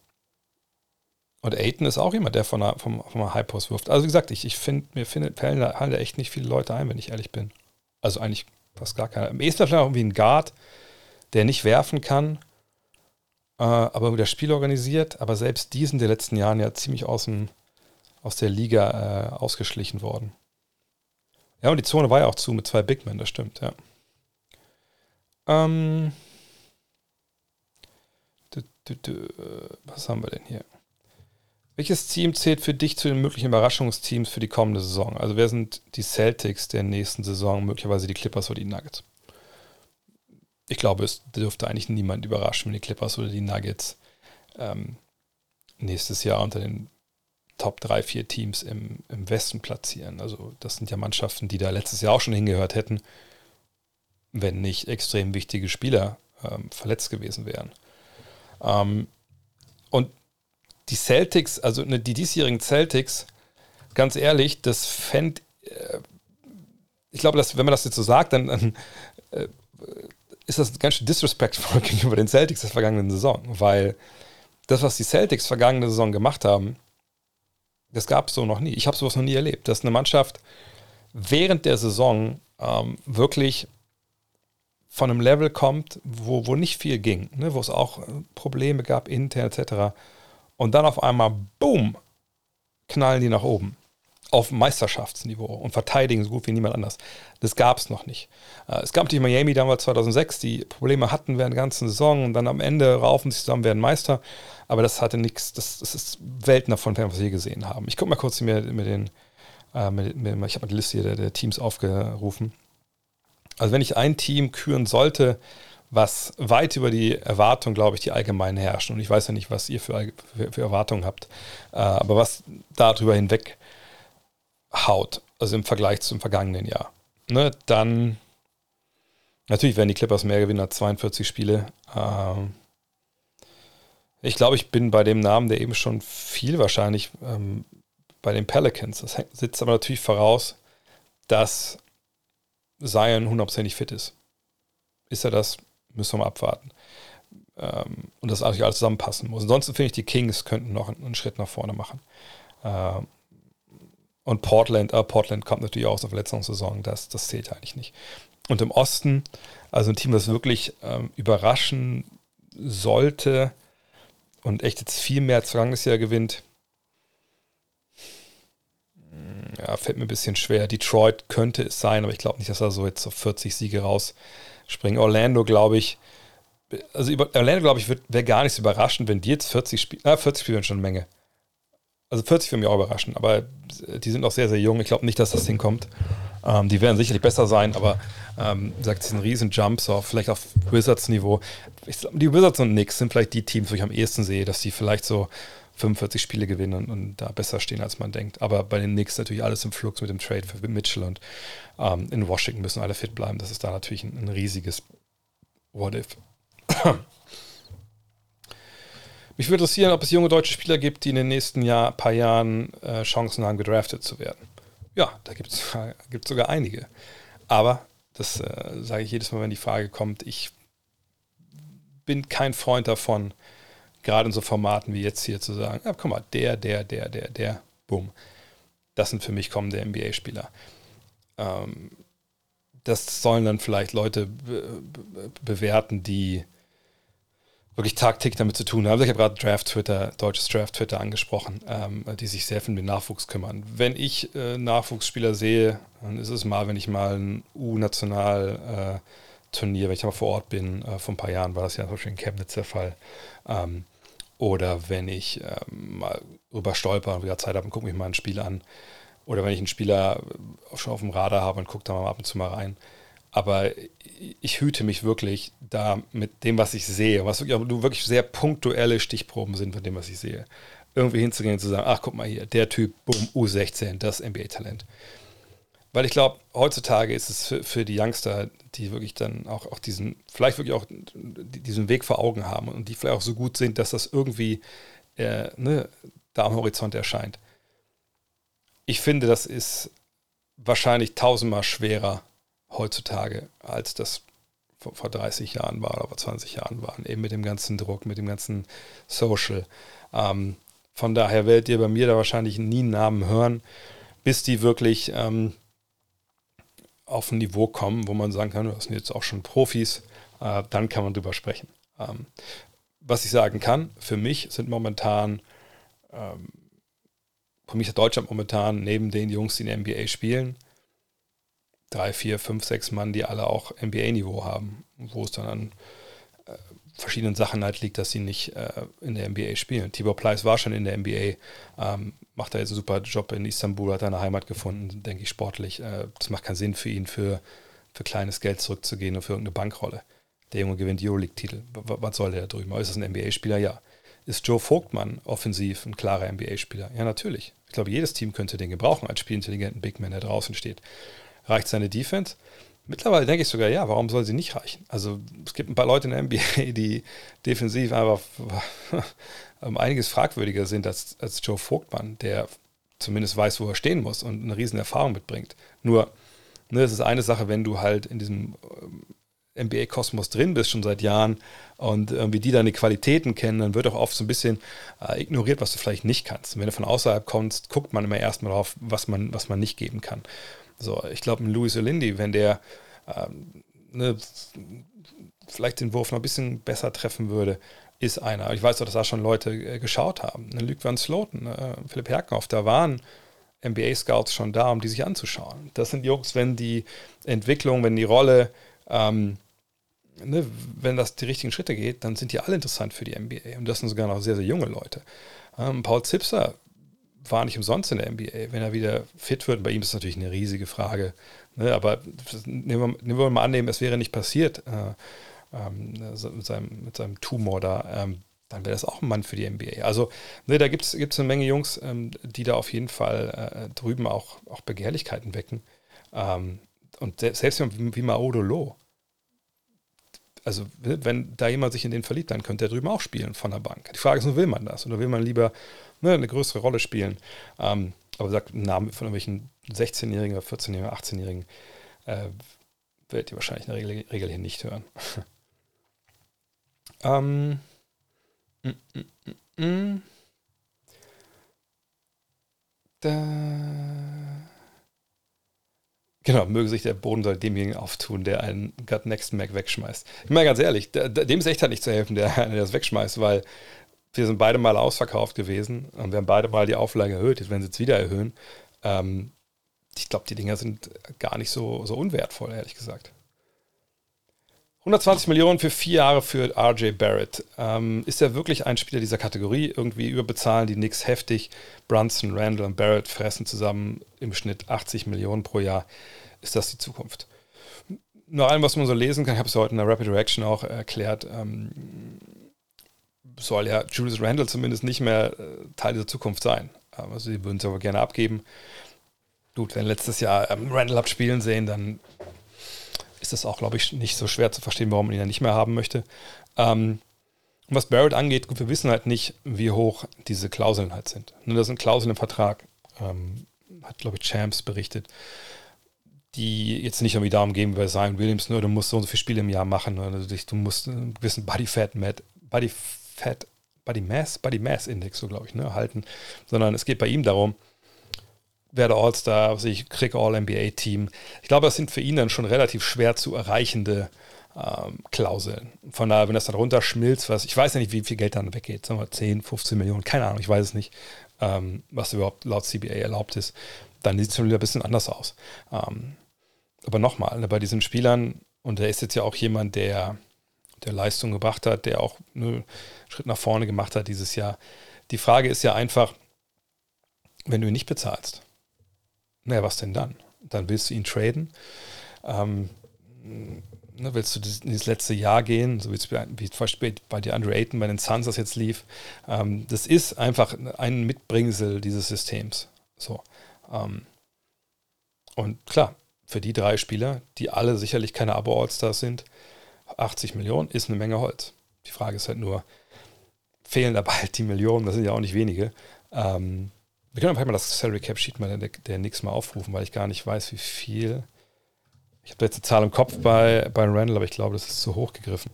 und Aiden ist auch jemand, der von einer, vom, vom High-Post wirft. Also wie gesagt, ich, ich finde, mir find, fallen da echt nicht viele Leute ein, wenn ich ehrlich bin. Also eigentlich fast gar keiner. Am ehesten vielleicht irgendwie ein Guard, der nicht werfen kann, äh, aber das Spiel organisiert, aber selbst diesen der letzten Jahren ja ziemlich aus dem aus der Liga äh, ausgeschlichen worden. Ja, und die Zone war ja auch zu mit zwei Big Men, das stimmt, ja. Ähm, du, du, du, was haben wir denn hier? Welches Team zählt für dich zu den möglichen Überraschungsteams für die kommende Saison? Also wer sind die Celtics der nächsten Saison, möglicherweise die Clippers oder die Nuggets? Ich glaube, es dürfte eigentlich niemand überraschen, wenn die Clippers oder die Nuggets ähm, nächstes Jahr unter den Top 3, 4 Teams im, im Westen platzieren. Also das sind ja Mannschaften, die da letztes Jahr auch schon hingehört hätten, wenn nicht extrem wichtige Spieler ähm, verletzt gewesen wären. Ähm, und die Celtics, also ne, die diesjährigen Celtics, ganz ehrlich, das fände, äh, ich glaube, dass, wenn man das jetzt so sagt, dann, dann äh, ist das ganz schön disrespectful gegenüber den Celtics der vergangenen Saison, weil das, was die Celtics vergangene Saison gemacht haben, das gab es so noch nie. Ich habe sowas noch nie erlebt, dass eine Mannschaft während der Saison ähm, wirklich von einem Level kommt, wo, wo nicht viel ging, ne? wo es auch äh, Probleme gab, intern etc. Und dann auf einmal, boom, knallen die nach oben auf Meisterschaftsniveau und verteidigen so gut wie niemand anders. Das gab es noch nicht. Äh, es gab die Miami damals 2006, die Probleme hatten während der ganzen Saison und dann am Ende raufen sie zusammen, werden Meister. Aber das hatte nichts, das, das ist Welten davon, was wir je gesehen haben. Ich gucke mal kurz mir, mir den, äh, mit, mit, ich habe mal die Liste hier der, der, Teams aufgerufen. Also wenn ich ein Team küren sollte, was weit über die Erwartung, glaube ich, die allgemeinen herrschen. Und ich weiß ja nicht, was ihr für, für, für Erwartungen habt, äh, aber was darüber hinweg haut, also im Vergleich zum vergangenen Jahr, ne, dann natürlich werden die Clippers mehr gewinnen als 42 Spiele. Ähm, ich glaube, ich bin bei dem Namen, der eben schon viel wahrscheinlich ähm, bei den Pelicans. Das sitzt aber natürlich voraus, dass Zion hundertprozentig fit ist. Ist er das? Müssen wir mal abwarten. Ähm, und das natürlich alles zusammenpassen muss. Ansonsten finde ich, die Kings könnten noch einen, Schritt nach vorne machen. Ähm, und Portland, äh, Portland kommt natürlich auch aus der Verletzungssaison, das, das zählt eigentlich nicht. Und im Osten, also ein Team, das wirklich ähm, überraschen sollte und echt jetzt viel mehr als gewinnt, ja, fällt mir ein bisschen schwer. Detroit könnte es sein, aber ich glaube nicht, dass er so jetzt auf 40 Siege rausspringen. Orlando, glaube ich, also über, Orlando, glaube ich, wäre gar nicht so überraschend, wenn die jetzt 40 Spiele, äh, 40 Spiele schon eine Menge. Also 40 würde mich auch überraschen, aber die sind noch sehr, sehr jung. Ich glaube nicht, dass das hinkommt. Ähm, die werden sicherlich besser sein, aber ähm, sagt, ein riesen Jump, so vielleicht auf Wizards-Niveau. Die Wizards und Knicks sind vielleicht die Teams, wo ich am ehesten sehe, dass die vielleicht so 45 Spiele gewinnen und, und, da besser stehen, als man denkt. Aber bei den Knicks natürlich alles im Flux mit dem Trade für Mitchell und ähm, in Washington müssen alle fit bleiben. Das ist da natürlich ein, ein riesiges What-If. Mich würde interessieren, ob es junge deutsche Spieler gibt, die in den nächsten Jahr, paar Jahren äh, Chancen haben, gedraftet zu werden. Ja, da gibt es sogar einige. Aber, das äh, sage ich jedes Mal, wenn die Frage kommt, ich bin kein Freund davon, gerade in so Formaten wie jetzt hier zu sagen, ja, guck mal, der, der, der, der, der, bumm. Das sind für mich kommende NBA-Spieler. Ähm, das sollen dann vielleicht Leute be be bewerten, die wirklich tagtäglich damit zu tun haben. Ich habe gerade Draft Twitter, deutsches Draft Twitter angesprochen, ähm, die sich sehr viel den Nachwuchs kümmern. Wenn ich äh, Nachwuchsspieler sehe, dann ist es mal, wenn ich mal ein U-National äh, Turnier, wenn ich mal vor Ort bin, äh, vor ein paar Jahren war das ja zum Beispiel in Chemnitz der Fall, ähm, oder wenn ich ähm, mal rüber stolper und wieder Zeit habe und gucke mich mal ein Spiel an. Oder wenn ich einen Spieler schon auf dem Radar habe und gucke da mal ab und zu mal rein. Aber ich hüte mich wirklich da mit dem, was ich sehe, was wirklich, sehr punktuelle Stichproben sind von dem, was ich sehe, irgendwie hinzugehen und zu sagen, ach guck mal hier, der Typ, boom, U16, das NBA-Talent. Weil ich glaube, heutzutage ist es für, für, die Youngster, die wirklich dann auch, auch diesen, vielleicht wirklich auch diesen Weg vor Augen haben und die vielleicht auch so gut sind, dass das irgendwie äh, ne, da am Horizont erscheint. Ich finde, das ist wahrscheinlich tausendmal schwerer heutzutage, als das vor, vor 30 Jahren war oder vor 20 Jahren war. Eben mit dem ganzen Druck, mit dem ganzen Social. Ähm, von daher werdet ihr bei mir da wahrscheinlich nie einen Namen hören, bis die wirklich ähm, auf ein Niveau kommen, wo man sagen kann, das sind jetzt auch schon Profis, äh, dann kann man drüber sprechen. Ähm, was ich sagen kann, für mich sind momentan, ähm, für mich ist Deutschland momentan neben den Jungs, die in der NBA spielen, drei, vier, fünf, sechs Mann, die alle auch NBA-Niveau haben, wo es dann an äh, verschiedenen Sachen halt liegt, dass sie nicht äh, in der NBA spielen. Tibor Pleiss war schon in der NBA, ähm, macht da jetzt einen super Job in Istanbul, hat eine Heimat gefunden, denke ich, sportlich. Äh, das macht keinen Sinn für ihn, für, für kleines Geld zurückzugehen und für irgendeine Bankrolle. Der Junge gewinnt Euroleague-Titel. Was soll der da drüben? Ist das ein NBA-Spieler? Ja. Ist Joe Vogtmann offensiv ein klarer NBA-Spieler? Ja, natürlich. Ich glaube, jedes Team könnte den gebrauchen als spielintelligenten Big Man, der draußen steht. Reicht seine Defense? Mittlerweile denke ich sogar, ja, warum soll sie nicht reichen? Also es gibt ein paar Leute in der NBA, die defensiv einfach einiges fragwürdiger sind als, als Joe Vogtmann, der zumindest weiß, wo er stehen muss und eine riesen Erfahrung mitbringt. Nur, ne, es ist eine Sache, wenn du halt in diesem ähm, NBA-Kosmos drin bist, schon seit Jahren, und irgendwie die deine Qualitäten kennen, dann wird auch oft so ein bisschen äh, ignoriert, was du vielleicht nicht kannst. Und wenn du von außerhalb kommst, guckt man immer erstmal drauf, was man, was man nicht geben kann. So, ich glaube, ein Louis Olindi, wenn der ähm, ne, vielleicht den Wurf noch ein bisschen besser treffen würde, ist einer. Ich weiß doch, dass da schon Leute äh, geschaut haben. Ne, Luke Van Sloten, äh, Philipp Herkenhoff, da waren NBA-Scouts schon da, um die sich anzuschauen. Das sind Jungs, wenn die Entwicklung, wenn die Rolle, ähm, ne, wenn das die richtigen Schritte geht, dann sind die alle interessant für die NBA. Und das sind sogar noch sehr, sehr junge Leute. Ähm, Paul Zipser war nicht umsonst in der NBA. Wenn er wieder fit wird, bei ihm ist das natürlich eine riesige Frage. Ne? Aber nehmen wir, nehmen wir, mal annehmen, es wäre nicht passiert äh, ähm, mit, seinem, mit seinem Tumor da. Ähm, dann wäre das auch ein Mann für die NBA. Also ne, da gibt es eine Menge Jungs, ähm, die da auf jeden Fall äh, drüben auch, auch Begehrlichkeiten wecken. Ähm, und selbst wie Maodo Loh, also wenn da jemand sich in den verliebt, dann könnte er drüben auch spielen von der Bank. Die Frage ist nur, will man das? Oder will man lieber ne, eine größere Rolle spielen? Ähm, aber sagt, Namen von irgendwelchen 16-Jährigen oder 14-Jährigen, 18-Jährigen äh, werdet ihr wahrscheinlich in der Regel, Regel hier nicht hören. ähm, mm, mm, mm, mm, da Genau, möge sich der Boden soll demjenigen auftun, der einen God Next Mac wegschmeißt. Ich meine ganz ehrlich, dem ist echt halt nicht zu helfen, der, der das wegschmeißt, weil wir sind beide mal ausverkauft gewesen und wir haben beide mal die Auflage erhöht. Jetzt werden sie jetzt wieder erhöhen. Ähm, ich glaube, die Dinger sind gar nicht so, so unwertvoll, ehrlich gesagt. 120 Millionen für vier Jahre für RJ Barrett. Ähm, ist er wirklich ein Spieler dieser Kategorie? Irgendwie überbezahlen die Knicks heftig. Brunson, Randall und Barrett fressen zusammen im Schnitt 80 Millionen pro Jahr. Ist das die Zukunft? Nach allem, was man so lesen kann, ich habe es heute in der Rapid Reaction auch erklärt, ähm, soll ja Julius Randall zumindest nicht mehr äh, Teil dieser Zukunft sein. Also sie würden es aber gerne abgeben. Gut, wenn letztes Jahr ähm, Randall habt spielen sehen, dann ist das auch, glaube ich, nicht so schwer zu verstehen, warum man ihn ja nicht mehr haben möchte. Ähm, was Barrett angeht, gut, wir wissen halt nicht, wie hoch diese Klauseln halt sind. Nur das sind Klauseln im Vertrag, ähm, hat, glaube ich, Champs berichtet, die jetzt nicht irgendwie darum gehen, bei Zion Williams, nur du musst so und so viele Spiele im Jahr machen, oder du musst einen gewissen Body Fat, Body Fat, Body Mass, Body Mass Index, so glaube ich, ne, halten, sondern es geht bei ihm darum, werde All-Star, ich kriege All-NBA-Team. Ich glaube, das sind für ihn dann schon relativ schwer zu erreichende ähm, Klauseln. Von daher, wenn das dann runterschmilzt, was, ich weiß ja nicht, wie viel Geld dann weggeht, sagen wir 10, 15 Millionen, keine Ahnung, ich weiß es nicht, ähm, was überhaupt laut CBA erlaubt ist, dann sieht es schon wieder ein bisschen anders aus. Ähm, aber nochmal, ne, bei diesen Spielern, und der ist jetzt ja auch jemand, der, der Leistung gebracht hat, der auch einen Schritt nach vorne gemacht hat dieses Jahr. Die Frage ist ja einfach, wenn du ihn nicht bezahlst, naja, was denn dann? Dann willst du ihn traden. Ähm, ne, willst du das letzte Jahr gehen, so wie, wie zum Beispiel bei der Andre Ayton, bei den Suns das jetzt lief. Ähm, das ist einfach ein Mitbringsel dieses Systems. So. Ähm, und klar, für die drei Spieler, die alle sicherlich keine Abo-Allstars sind, 80 Millionen ist eine Menge Holz. Die Frage ist halt nur, fehlen dabei halt die Millionen, das sind ja auch nicht wenige. Ähm, wir können einfach mal das Salary Cap Sheet mal der, der Nix mal aufrufen, weil ich gar nicht weiß, wie viel. Ich habe jetzt eine Zahl im Kopf bei, bei Randall, aber ich glaube, das ist zu hoch gegriffen.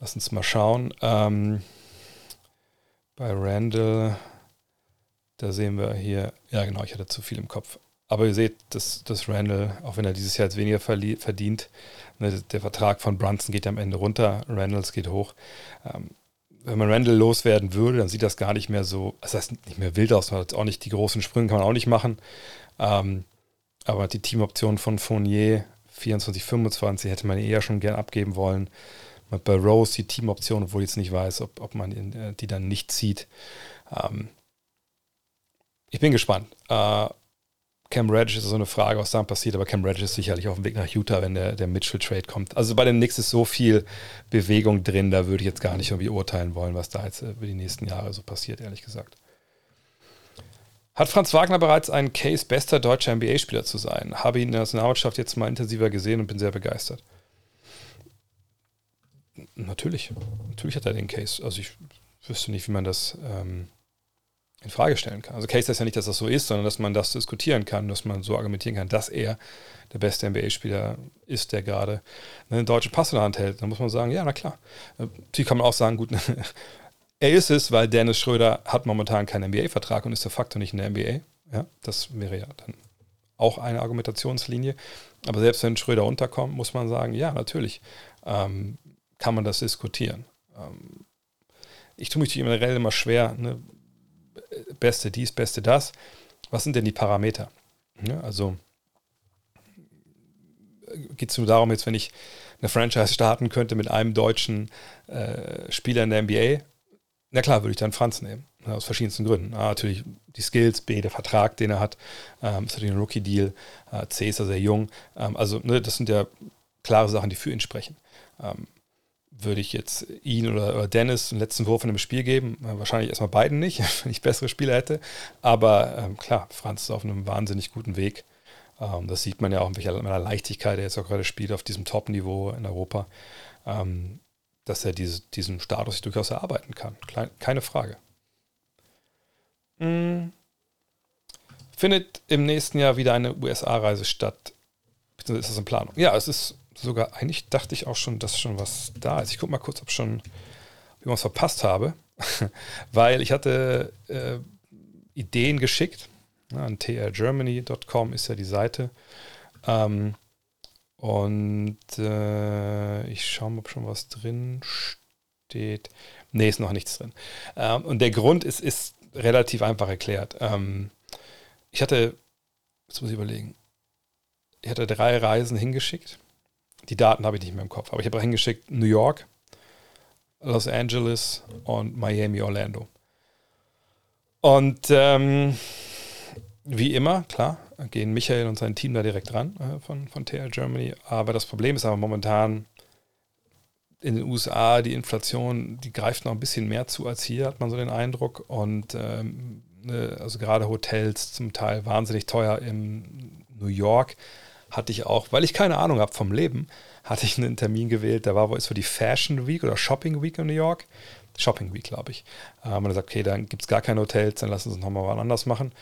Lass uns mal schauen. Ähm, bei Randall, da sehen wir hier, ja genau, ich hatte zu viel im Kopf. Aber ihr seht, dass, dass Randall, auch wenn er dieses Jahr jetzt weniger verdient, der Vertrag von Brunson geht am Ende runter, Randalls geht hoch. Ähm, wenn man Randall loswerden würde, dann sieht das gar nicht mehr so, das heißt nicht mehr wild aus, man hat auch nicht die großen Sprünge, kann man auch nicht machen. Ähm, aber die Teamoption von Fournier 24, 25 hätte man eher schon gern abgeben wollen. Bei Rose die Teamoption, obwohl ich jetzt nicht weiß, ob, ob man äh, die dann nicht zieht. Ähm, ich bin gespannt. Äh, Cam Reddish ist so eine Frage, was dann passiert, aber Cam Reddish ist sicherlich auf dem Weg nach Utah, wenn der, der Mitchell-Trade kommt. Also bei den Knicks ist so viel Bewegung drin, da würde ich jetzt gar nicht irgendwie urteilen wollen, was da jetzt über die nächsten Jahre so passiert, ehrlich gesagt. Hat Franz Wagner bereits einen Case, bester deutscher NBA-Spieler zu sein? Habe ihn in der Nationalmannschaft jetzt mal intensiver gesehen und bin sehr begeistert. Natürlich. Natürlich hat er den Case. Also ich wüsste nicht, wie man das ähm, in Frage stellen kann. Also Case ist ja nicht, dass das so ist, sondern dass man das diskutieren kann, dass man so argumentieren kann, dass er der beste NBA-Spieler ist, der gerade einen deutschen Pass in der Hand hält. Dann muss man sagen, ja, na klar. Natürlich kann man auch sagen, gut, er ist es, weil Dennis Schröder hat momentan keinen NBA-Vertrag und ist de facto nicht in der NBA. Ja, das wäre ja dann auch eine Argumentationslinie. Aber selbst wenn Schröder unterkommt, muss man sagen, ja, natürlich ähm, kann man das diskutieren. Ähm, ich tue mich generell immer schwer, ne, Beste dies, Beste das. Was sind denn die Parameter? Ja, also geht es nur darum, jetzt wenn ich eine Franchise starten könnte mit einem deutschen äh, Spieler in der NBA, Na klar, würde ich dann Franz nehmen. Aus verschiedensten Gründen. A, natürlich die Skills, B, der Vertrag, den er hat. Ähm, ist natürlich ein Rookie-Deal. Äh, C ist er sehr jung. Ähm, also, ne, das sind ja klare Sachen, die für ihn sprechen. Ähm, würde ich jetzt ihn oder, oder, Dennis einen letzten Wurf in einem Spiel geben? Äh, wahrscheinlich erstmal beiden nicht, wenn ich bessere Spieler hätte. Aber ähm, klar, Franz ist auf einem wahnsinnig guten Weg. Ähm, das sieht man ja auch in welcher Leichtigkeit er jetzt auch gerade spielt auf diesem Top-Niveau in Europa. Ähm, dass er diese, diesen Status durchaus erarbeiten kann. Kleine, keine Frage. Hm. Findet im nächsten Jahr wieder eine USA-Reise statt? Beziehungsweise ist das in Planung? Ja, es ist sogar, eigentlich dachte ich auch schon, dass schon was da ist. Ich gucke mal kurz, ob schon, wie man es verpasst habe. Weil ich hatte äh, Ideen geschickt. Ja, an trgermany.com ist ja die Seite. Ähm, und äh, ich schaue mal, ob schon was drin steht. Nee, ist noch nichts drin. Ähm, und der Grund ist, ist relativ einfach erklärt. Ähm, ich hatte, jetzt muss ich überlegen, ich hatte drei Reisen hingeschickt. Die Daten habe ich nicht mehr im Kopf, aber ich habe hingeschickt New York, Los Angeles und Miami, Orlando. Und ähm, wie immer, klar, gehen Michael und sein Team da direkt ran äh, von, von TR Germany. Aber das Problem ist aber momentan in den USA, die Inflation, die greift noch ein bisschen mehr zu als hier, hat man so den Eindruck. Und ähm, ne, also gerade Hotels zum Teil wahnsinnig teuer in New York hatte ich auch, weil ich keine Ahnung habe vom Leben, hatte ich einen Termin gewählt, da war wo ist für die Fashion Week oder Shopping Week in New York. Shopping Week, glaube ich. Ähm, und er sagt, okay, dann gibt es gar keine Hotels, dann lassen Sie es nochmal anders machen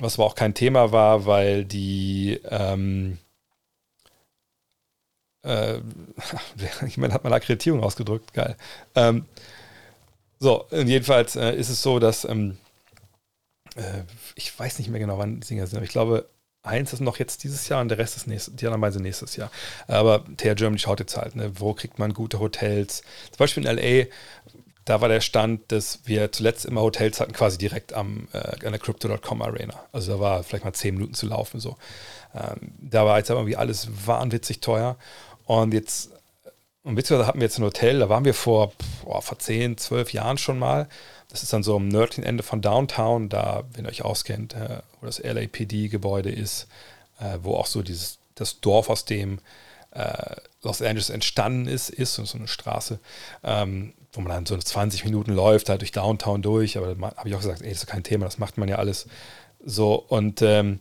was aber auch kein Thema war, weil die, ähm, äh, ich meine, hat man Akkreditierung ausgedrückt, geil. Ähm, so, jedenfalls äh, ist es so, dass ähm, äh, ich weiß nicht mehr genau, wann die Singer sind, aber ich glaube, eins ist noch jetzt dieses Jahr und der Rest ist nächstes, die anderen beiden nächstes Jahr. Aber TR Germany schaut jetzt halt, ne, wo kriegt man gute Hotels? Zum Beispiel in LA da war der Stand, dass wir zuletzt immer Hotels hatten, quasi direkt am, äh, an der Crypto.com Arena. Also da war vielleicht mal zehn Minuten zu laufen. So. Ähm, da war jetzt irgendwie alles wahnwitzig teuer. Und jetzt, und beziehungsweise hatten wir jetzt ein Hotel, da waren wir vor, boah, vor zehn, zwölf Jahren schon mal. Das ist dann so am nördlichen Ende von Downtown, da, wenn ihr euch auskennt, äh, wo das LAPD-Gebäude ist, äh, wo auch so dieses, das Dorf, aus dem äh, Los Angeles entstanden ist, ist, so eine Straße. Ähm, wo man dann so 20 Minuten läuft, halt durch Downtown durch, aber da habe ich auch gesagt, ey, das ist kein Thema, das macht man ja alles so und ähm,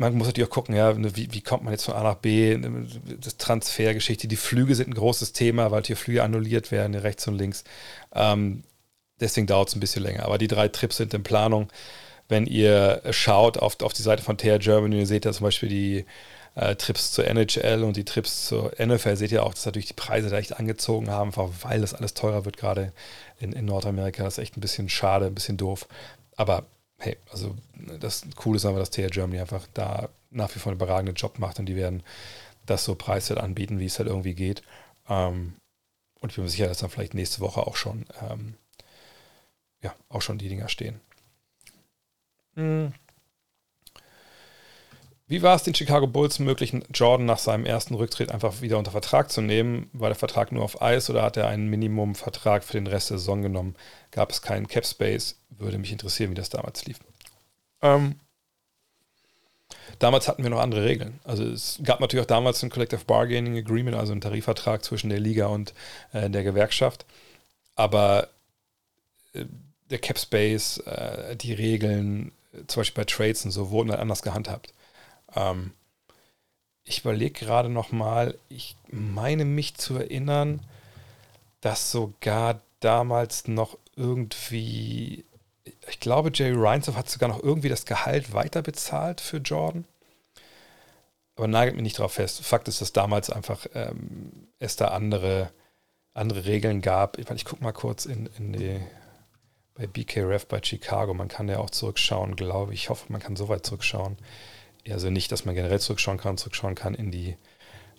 man muss natürlich auch gucken, ja, ne, wie, wie, kommt man jetzt von A nach B, das Transfergeschichte, die Flüge sind ein großes Thema, weil hier Flüge annulliert werden, rechts und links. Ähm, deswegen dauert es ein bisschen länger. Aber die drei Trips sind in Planung. Wenn ihr schaut auf, auf die Seite von TR Germany, ihr seht ja zum Beispiel die äh, Trips zur NHL und die Trips zur NFL seht ihr auch, dass natürlich die Preise da echt angezogen haben, weil das alles teurer wird, gerade in, in Nordamerika. Das ist echt ein bisschen schade, ein bisschen doof. Aber hey, also das Coole ist einfach, dass TR Germany einfach da nach wie vor einen überragenden Job macht und die werden das so preiswert anbieten, wie es halt irgendwie geht. Ähm, und ich bin mir sicher, dass dann vielleicht nächste Woche auch schon, ähm, ja, auch schon die Dinger stehen. Mhm. Wie war es den Chicago Bulls möglich, Jordan nach seinem ersten Rücktritt einfach wieder unter Vertrag zu nehmen? War der Vertrag nur auf Eis oder hat er einen Minimumvertrag für den Rest der Saison genommen? Gab es keinen Cap Space? Würde mich interessieren, wie das damals lief. Ähm, damals hatten wir noch andere Regeln. Also es gab natürlich auch damals ein Collective Bargaining Agreement, also einen Tarifvertrag zwischen der Liga und äh, der Gewerkschaft. Aber äh, der Cap Space, äh, die Regeln, zum Beispiel bei Trades und so, wurden halt anders gehandhabt. Ähm, ich überlege gerade nochmal, ich meine mich zu erinnern, dass sogar damals noch irgendwie, ich glaube, Jerry Reinsdorf hat sogar noch irgendwie das Gehalt weiter bezahlt für Jordan. Aber nagelt mich nicht drauf fest. Fakt ist, dass damals einfach ähm, es da andere, andere Regeln gab. Ich, ich gucke mal kurz in, in die, bei BKRF bei Chicago. Man kann ja auch zurückschauen, glaube ich. Ich hoffe, man kann so weit zurückschauen also nicht, dass man generell zurückschauen kann, zurückschauen kann in die,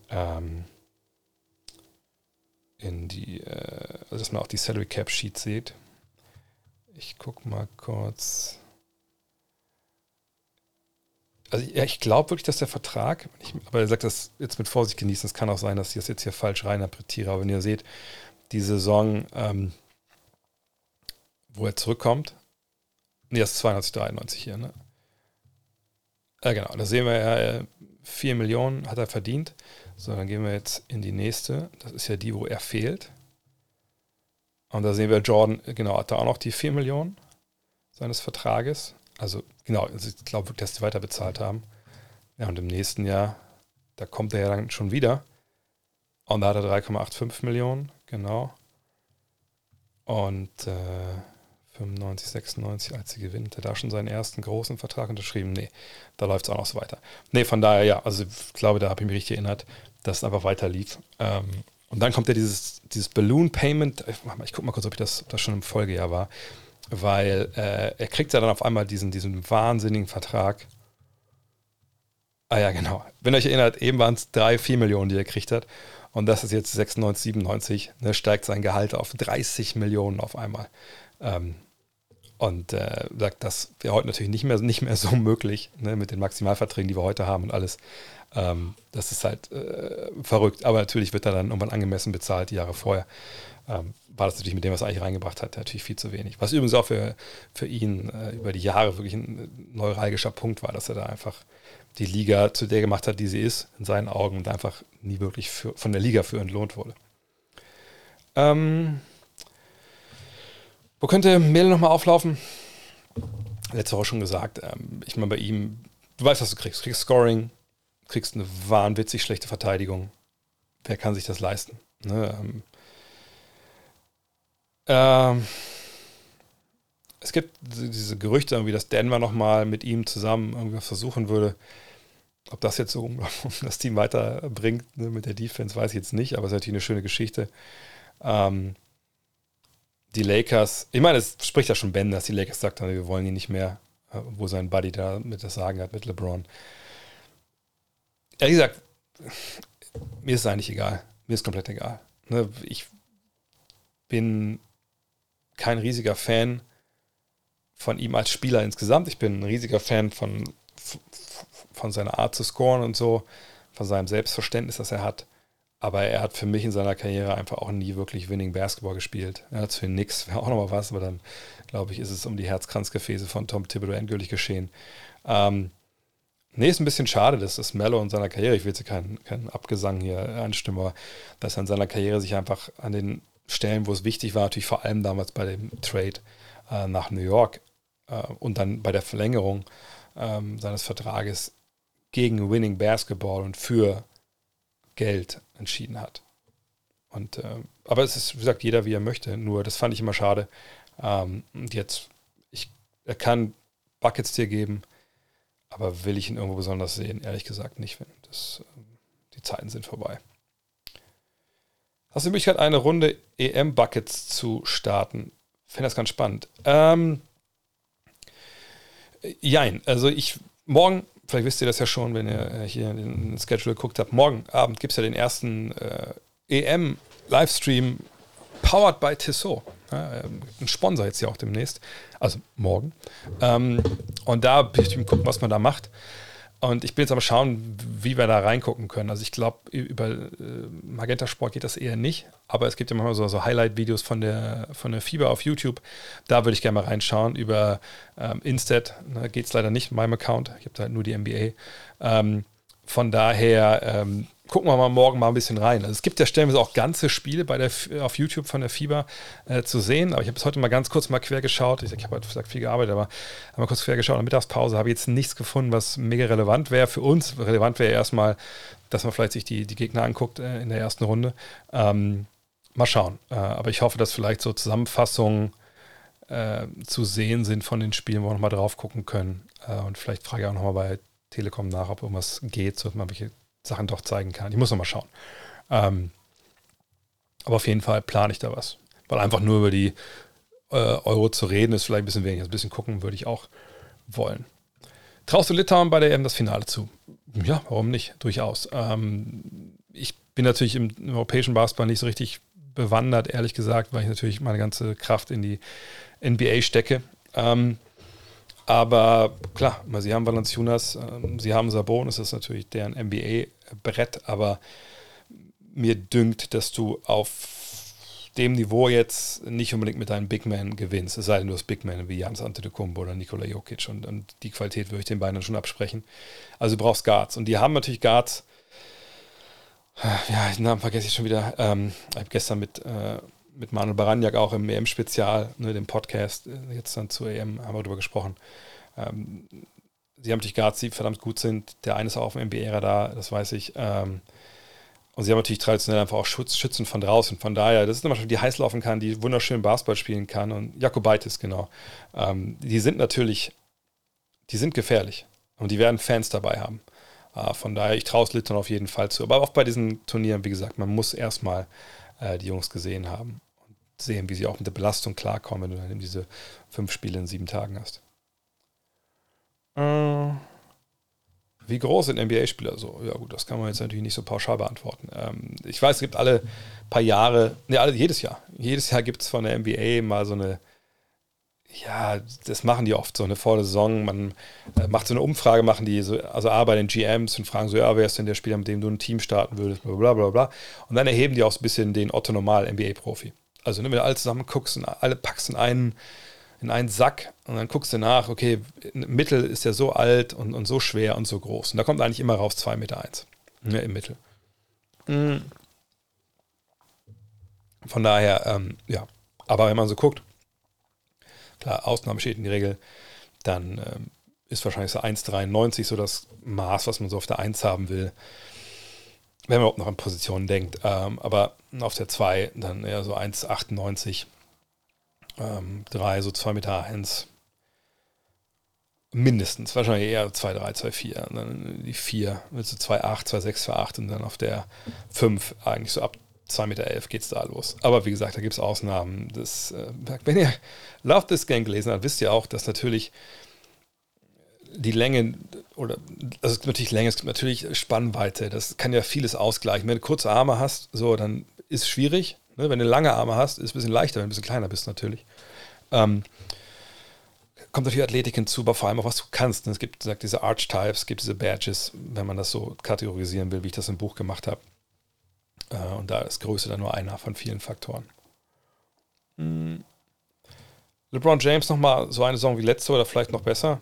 ähm, in die, also dass man auch die Salary Cap Sheet sieht. Ich gucke mal kurz. Also ja, ich glaube wirklich, dass der Vertrag, ich, aber er sagt das jetzt mit Vorsicht genießen, es kann auch sein, dass ich das jetzt hier falsch reininterpretiere, aber wenn ihr seht, die Saison ähm, wo er zurückkommt. Nee, das ist 92, 93 hier, ne? Ja, genau. Da sehen wir ja, 4 Millionen hat er verdient. So, dann gehen wir jetzt in die nächste. Das ist ja die, wo er fehlt. Und da sehen wir Jordan, genau, hat er auch noch die 4 Millionen seines Vertrages. Also, genau, also ich glaube dass die weiter bezahlt haben. Ja, und im nächsten Jahr, da kommt er ja dann schon wieder. Und da hat er 3,85 Millionen, genau. Und äh, 95, 96, als sie gewinnt, hat er da schon seinen ersten großen Vertrag unterschrieben. Nee, da läuft es auch noch so weiter. Nee, von daher, ja, also ich glaube, da habe ich mich richtig erinnert, dass es einfach weiter lief. Ähm, und dann kommt ja dieses, dieses Balloon Payment. Ich, gucke mal kurz, ob, ich das, ob das schon im Folgejahr war. Weil äh, er kriegt ja dann auf einmal diesen, diesen wahnsinnigen Vertrag. Ah ja, genau. Wenn ihr euch erinnert, eben waren es drei, vier Millionen, die er gekriegt hat. Und das ist jetzt 96, 97, ne, steigt sein Gehalt auf 30 Millionen auf einmal. Ähm, und äh, sagt, das wäre heute natürlich nicht mehr, nicht mehr so möglich, ne, mit den Maximalverträgen, die wir heute haben und alles. Ähm, das ist halt äh, verrückt. Aber natürlich wird er dann irgendwann angemessen bezahlt, die Jahre vorher. Ähm, war das natürlich mit dem, was er eigentlich reingebracht hat, natürlich viel zu wenig. Was übrigens auch für, für ihn äh, über die Jahre wirklich ein neuralgischer Punkt war, dass er da einfach die Liga zu der gemacht hat, die sie ist, in seinen Augen und einfach nie wirklich für, von der Liga für entlohnt wurde. Ähm, wo könnte Mail nochmal auflaufen? Letzte Woche schon gesagt. Ähm, ich meine, bei ihm, du weißt, was du kriegst. Du kriegst Scoring, kriegst eine wahnwitzig schlechte Verteidigung. Wer kann sich das leisten? Ne? Ähm, ähm, es gibt diese Gerüchte, irgendwie, dass Denver nochmal mit ihm zusammen irgendwas versuchen würde. Ob das jetzt so das Team weiterbringt ne, mit der Defense, weiß ich jetzt nicht, aber es ist natürlich eine schöne Geschichte. Ähm, die Lakers, ich meine, es spricht ja schon Ben, dass die Lakers sagt, wir wollen ihn nicht mehr, äh, wo sein Buddy da mit das Sagen hat, mit LeBron. Ehrlich gesagt, mir ist es eigentlich egal. Mir ist komplett egal. Ne, ich bin kein riesiger Fan von ihm als Spieler insgesamt. Ich bin ein riesiger Fan von, von seiner Art zu scoren und so, von seinem Selbstverständnis, das er hat. Aber er hat für mich in seiner Karriere einfach auch nie wirklich Winning Basketball gespielt. Er hat für nix, wäre auch nochmal was, aber dann, glaube ich, ist es um die Herzkranzgefäße von Tom Thibodeau endgültig geschehen. Ähm, nee, ist ein bisschen schade, dass das Mello in seiner Karriere, ich will jetzt keinen kein Abgesang hier anstimmen, aber dass er in seiner Karriere sich einfach an den Stellen, wo es wichtig war, natürlich vor allem damals bei dem Trade äh, nach New York äh, und dann bei der Verlängerung ähm, seines Vertrages gegen Winning Basketball und für Geld entschieden hat. Und, äh, aber es ist, wie gesagt, jeder wie er möchte. Nur das fand ich immer schade. Ähm, und jetzt, ich, er kann Buckets dir geben, aber will ich ihn irgendwo besonders sehen? Ehrlich gesagt nicht. Das, äh, die Zeiten sind vorbei. Hast du die Möglichkeit, eine Runde EM-Buckets zu starten? Finde das ganz spannend. Ähm, jein, also ich, morgen vielleicht wisst ihr das ja schon, wenn ihr äh, hier den Schedule geguckt habt. Morgen Abend gibt es ja den ersten äh, EM-Livestream powered by Tissot. Ja, ähm, ein Sponsor jetzt ja auch demnächst. Also morgen. Ähm, und da bin ich gucken, was man da macht. Und ich bin jetzt aber schauen, wie wir da reingucken können. Also ich glaube, über äh, Magenta Sport geht das eher nicht, aber es gibt ja manchmal so, so Highlight-Videos von der, von der Fieber auf YouTube. Da würde ich gerne mal reinschauen. Über ähm, Instead ne, geht es leider nicht in meinem Account. Ich habe da halt nur die NBA. Ähm, von daher ähm, gucken wir mal morgen mal ein bisschen rein. Also es gibt ja stellenweise auch ganze Spiele bei der, auf YouTube von der Fieber äh, zu sehen, aber ich habe es heute mal ganz kurz mal quer geschaut. Ich, ich habe heute viel gearbeitet, aber mal kurz quer geschaut. In der Mittagspause habe ich jetzt nichts gefunden, was mega relevant wäre für uns. Relevant wäre erstmal, dass man vielleicht sich die, die Gegner anguckt äh, in der ersten Runde. Ähm, mal schauen. Äh, aber ich hoffe, dass vielleicht so Zusammenfassungen äh, zu sehen sind von den Spielen, wo wir nochmal drauf gucken können. Äh, und vielleicht frage ich auch nochmal bei Telekom nach, ob irgendwas geht, so dass man welche Sachen doch zeigen kann. Ich muss noch mal schauen. Ähm, aber auf jeden Fall plane ich da was. Weil einfach nur über die äh, Euro zu reden, ist vielleicht ein bisschen wenig. Also ein bisschen gucken würde ich auch wollen. Traust du Litauen bei der EM das Finale zu? Ja, warum nicht? Durchaus. Ähm, ich bin natürlich im, im, europäischen Basketball nicht so richtig bewandert, ehrlich gesagt, weil ich natürlich meine ganze Kraft in die NBA stecke. Ähm, aber klar, sie haben Valanciunas, ähm, sie haben Sabonis, das ist natürlich deren NBA-Brett, aber mir dünkt, dass du auf dem Niveau jetzt nicht unbedingt mit deinen Big Man gewinnst, es sei denn, du hast Big Man wie Jans Antetokounmpo oder Nikola Jokic und, und die Qualität würde ich den beiden dann schon absprechen. Also du brauchst Guards und die haben natürlich Guards, ja, den Namen vergesse ich schon wieder, ähm, ich habe gestern mit, äh, mit Manuel Baranjak auch im EM-Spezial, ne, dem Podcast, äh, jetzt dann zur EM, haben wir darüber gesprochen, ähm, sie haben natürlich die verdammt gut sind, der eine ist auch auf dem NBA-Radar, das weiß ich, ähm, und sie haben natürlich traditionell einfach auch Schutz, Schützen von draußen. Von daher, das ist eine Mannschaft, die heiß laufen kann, die wunderschön Basketball spielen kann. Und Jakobaitis, genau. Ähm, die sind natürlich, die sind gefährlich. Und die werden Fans dabei haben. Äh, von daher, ich traue es Litauen auf jeden Fall zu. Aber auch bei diesen Turnieren, wie gesagt, man muss erstmal äh, die Jungs gesehen haben sehen, wie sie auch mit der Belastung klarkommen, wenn du dann diese fünf Spiele in sieben Tagen hast. Äh. Wie groß sind NBA-Spieler so? Ja, gut, das kann man jetzt natürlich nicht so pauschal beantworten. Ähm, ich weiß, es gibt alle paar Jahre, ne, alle, jedes Jahr. Jedes Jahr gibt es von der NBA mal so eine, ja, das machen die oft so eine vor der Saison. Man äh, macht so eine Umfrage, machen die so, also A bei den GMs und fragen so, ja, wer ist denn der Spieler, mit dem du ein Team starten würdest, bla bla bla bla. Und dann erheben die auch so ein bisschen den Otto Normal NBA-Profi. Also, ne, wenn du alle zusammen guckst und alle packst in einen in einen Sack und dann guckst du nach, okay, Mittel ist ja so alt und, und so schwer und so groß. Und da kommt eigentlich immer raus 2,1 Meter eins, ne, im Mittel. Mhm. Von daher, ähm, ja. Aber wenn man so guckt, klar, Ausnahme steht in die Regel, dann ähm, ist wahrscheinlich so 1,93 so das Maß, was man so auf der 1 haben will. Wenn man überhaupt noch an Positionen denkt. Ähm, aber auf der 2 dann eher so 1,98 ähm, drei, so zwei Meter eins. Mindestens, wahrscheinlich eher 2, 3, 2, 4. Und dann die 4, willst du 2, 8, 2, 6, 2, 8 und dann auf der 5 eigentlich so ab 2,11 Meter geht es da los. Aber wie gesagt, da gibt es Ausnahmen. Das, äh, wenn ihr Love This Game gelesen habt, wisst ihr auch, dass natürlich die Länge oder also es gibt natürlich Länge, es gibt natürlich Spannweite. Das kann ja vieles ausgleichen. Wenn du kurze Arme hast, so, dann ist es schwierig. Ne? Wenn du lange Arme hast, ist es ein bisschen leichter, wenn du ein bisschen kleiner bist natürlich. Ähm, kommt natürlich Athletik hinzu, aber vor allem auch, was du kannst. Es gibt sagt, diese Archetypes, es gibt diese Badges, wenn man das so kategorisieren will, wie ich das im Buch gemacht habe. Äh, und da ist Größe dann nur einer von vielen Faktoren. Hm. LeBron James nochmal so eine Saison wie letzte oder vielleicht noch besser?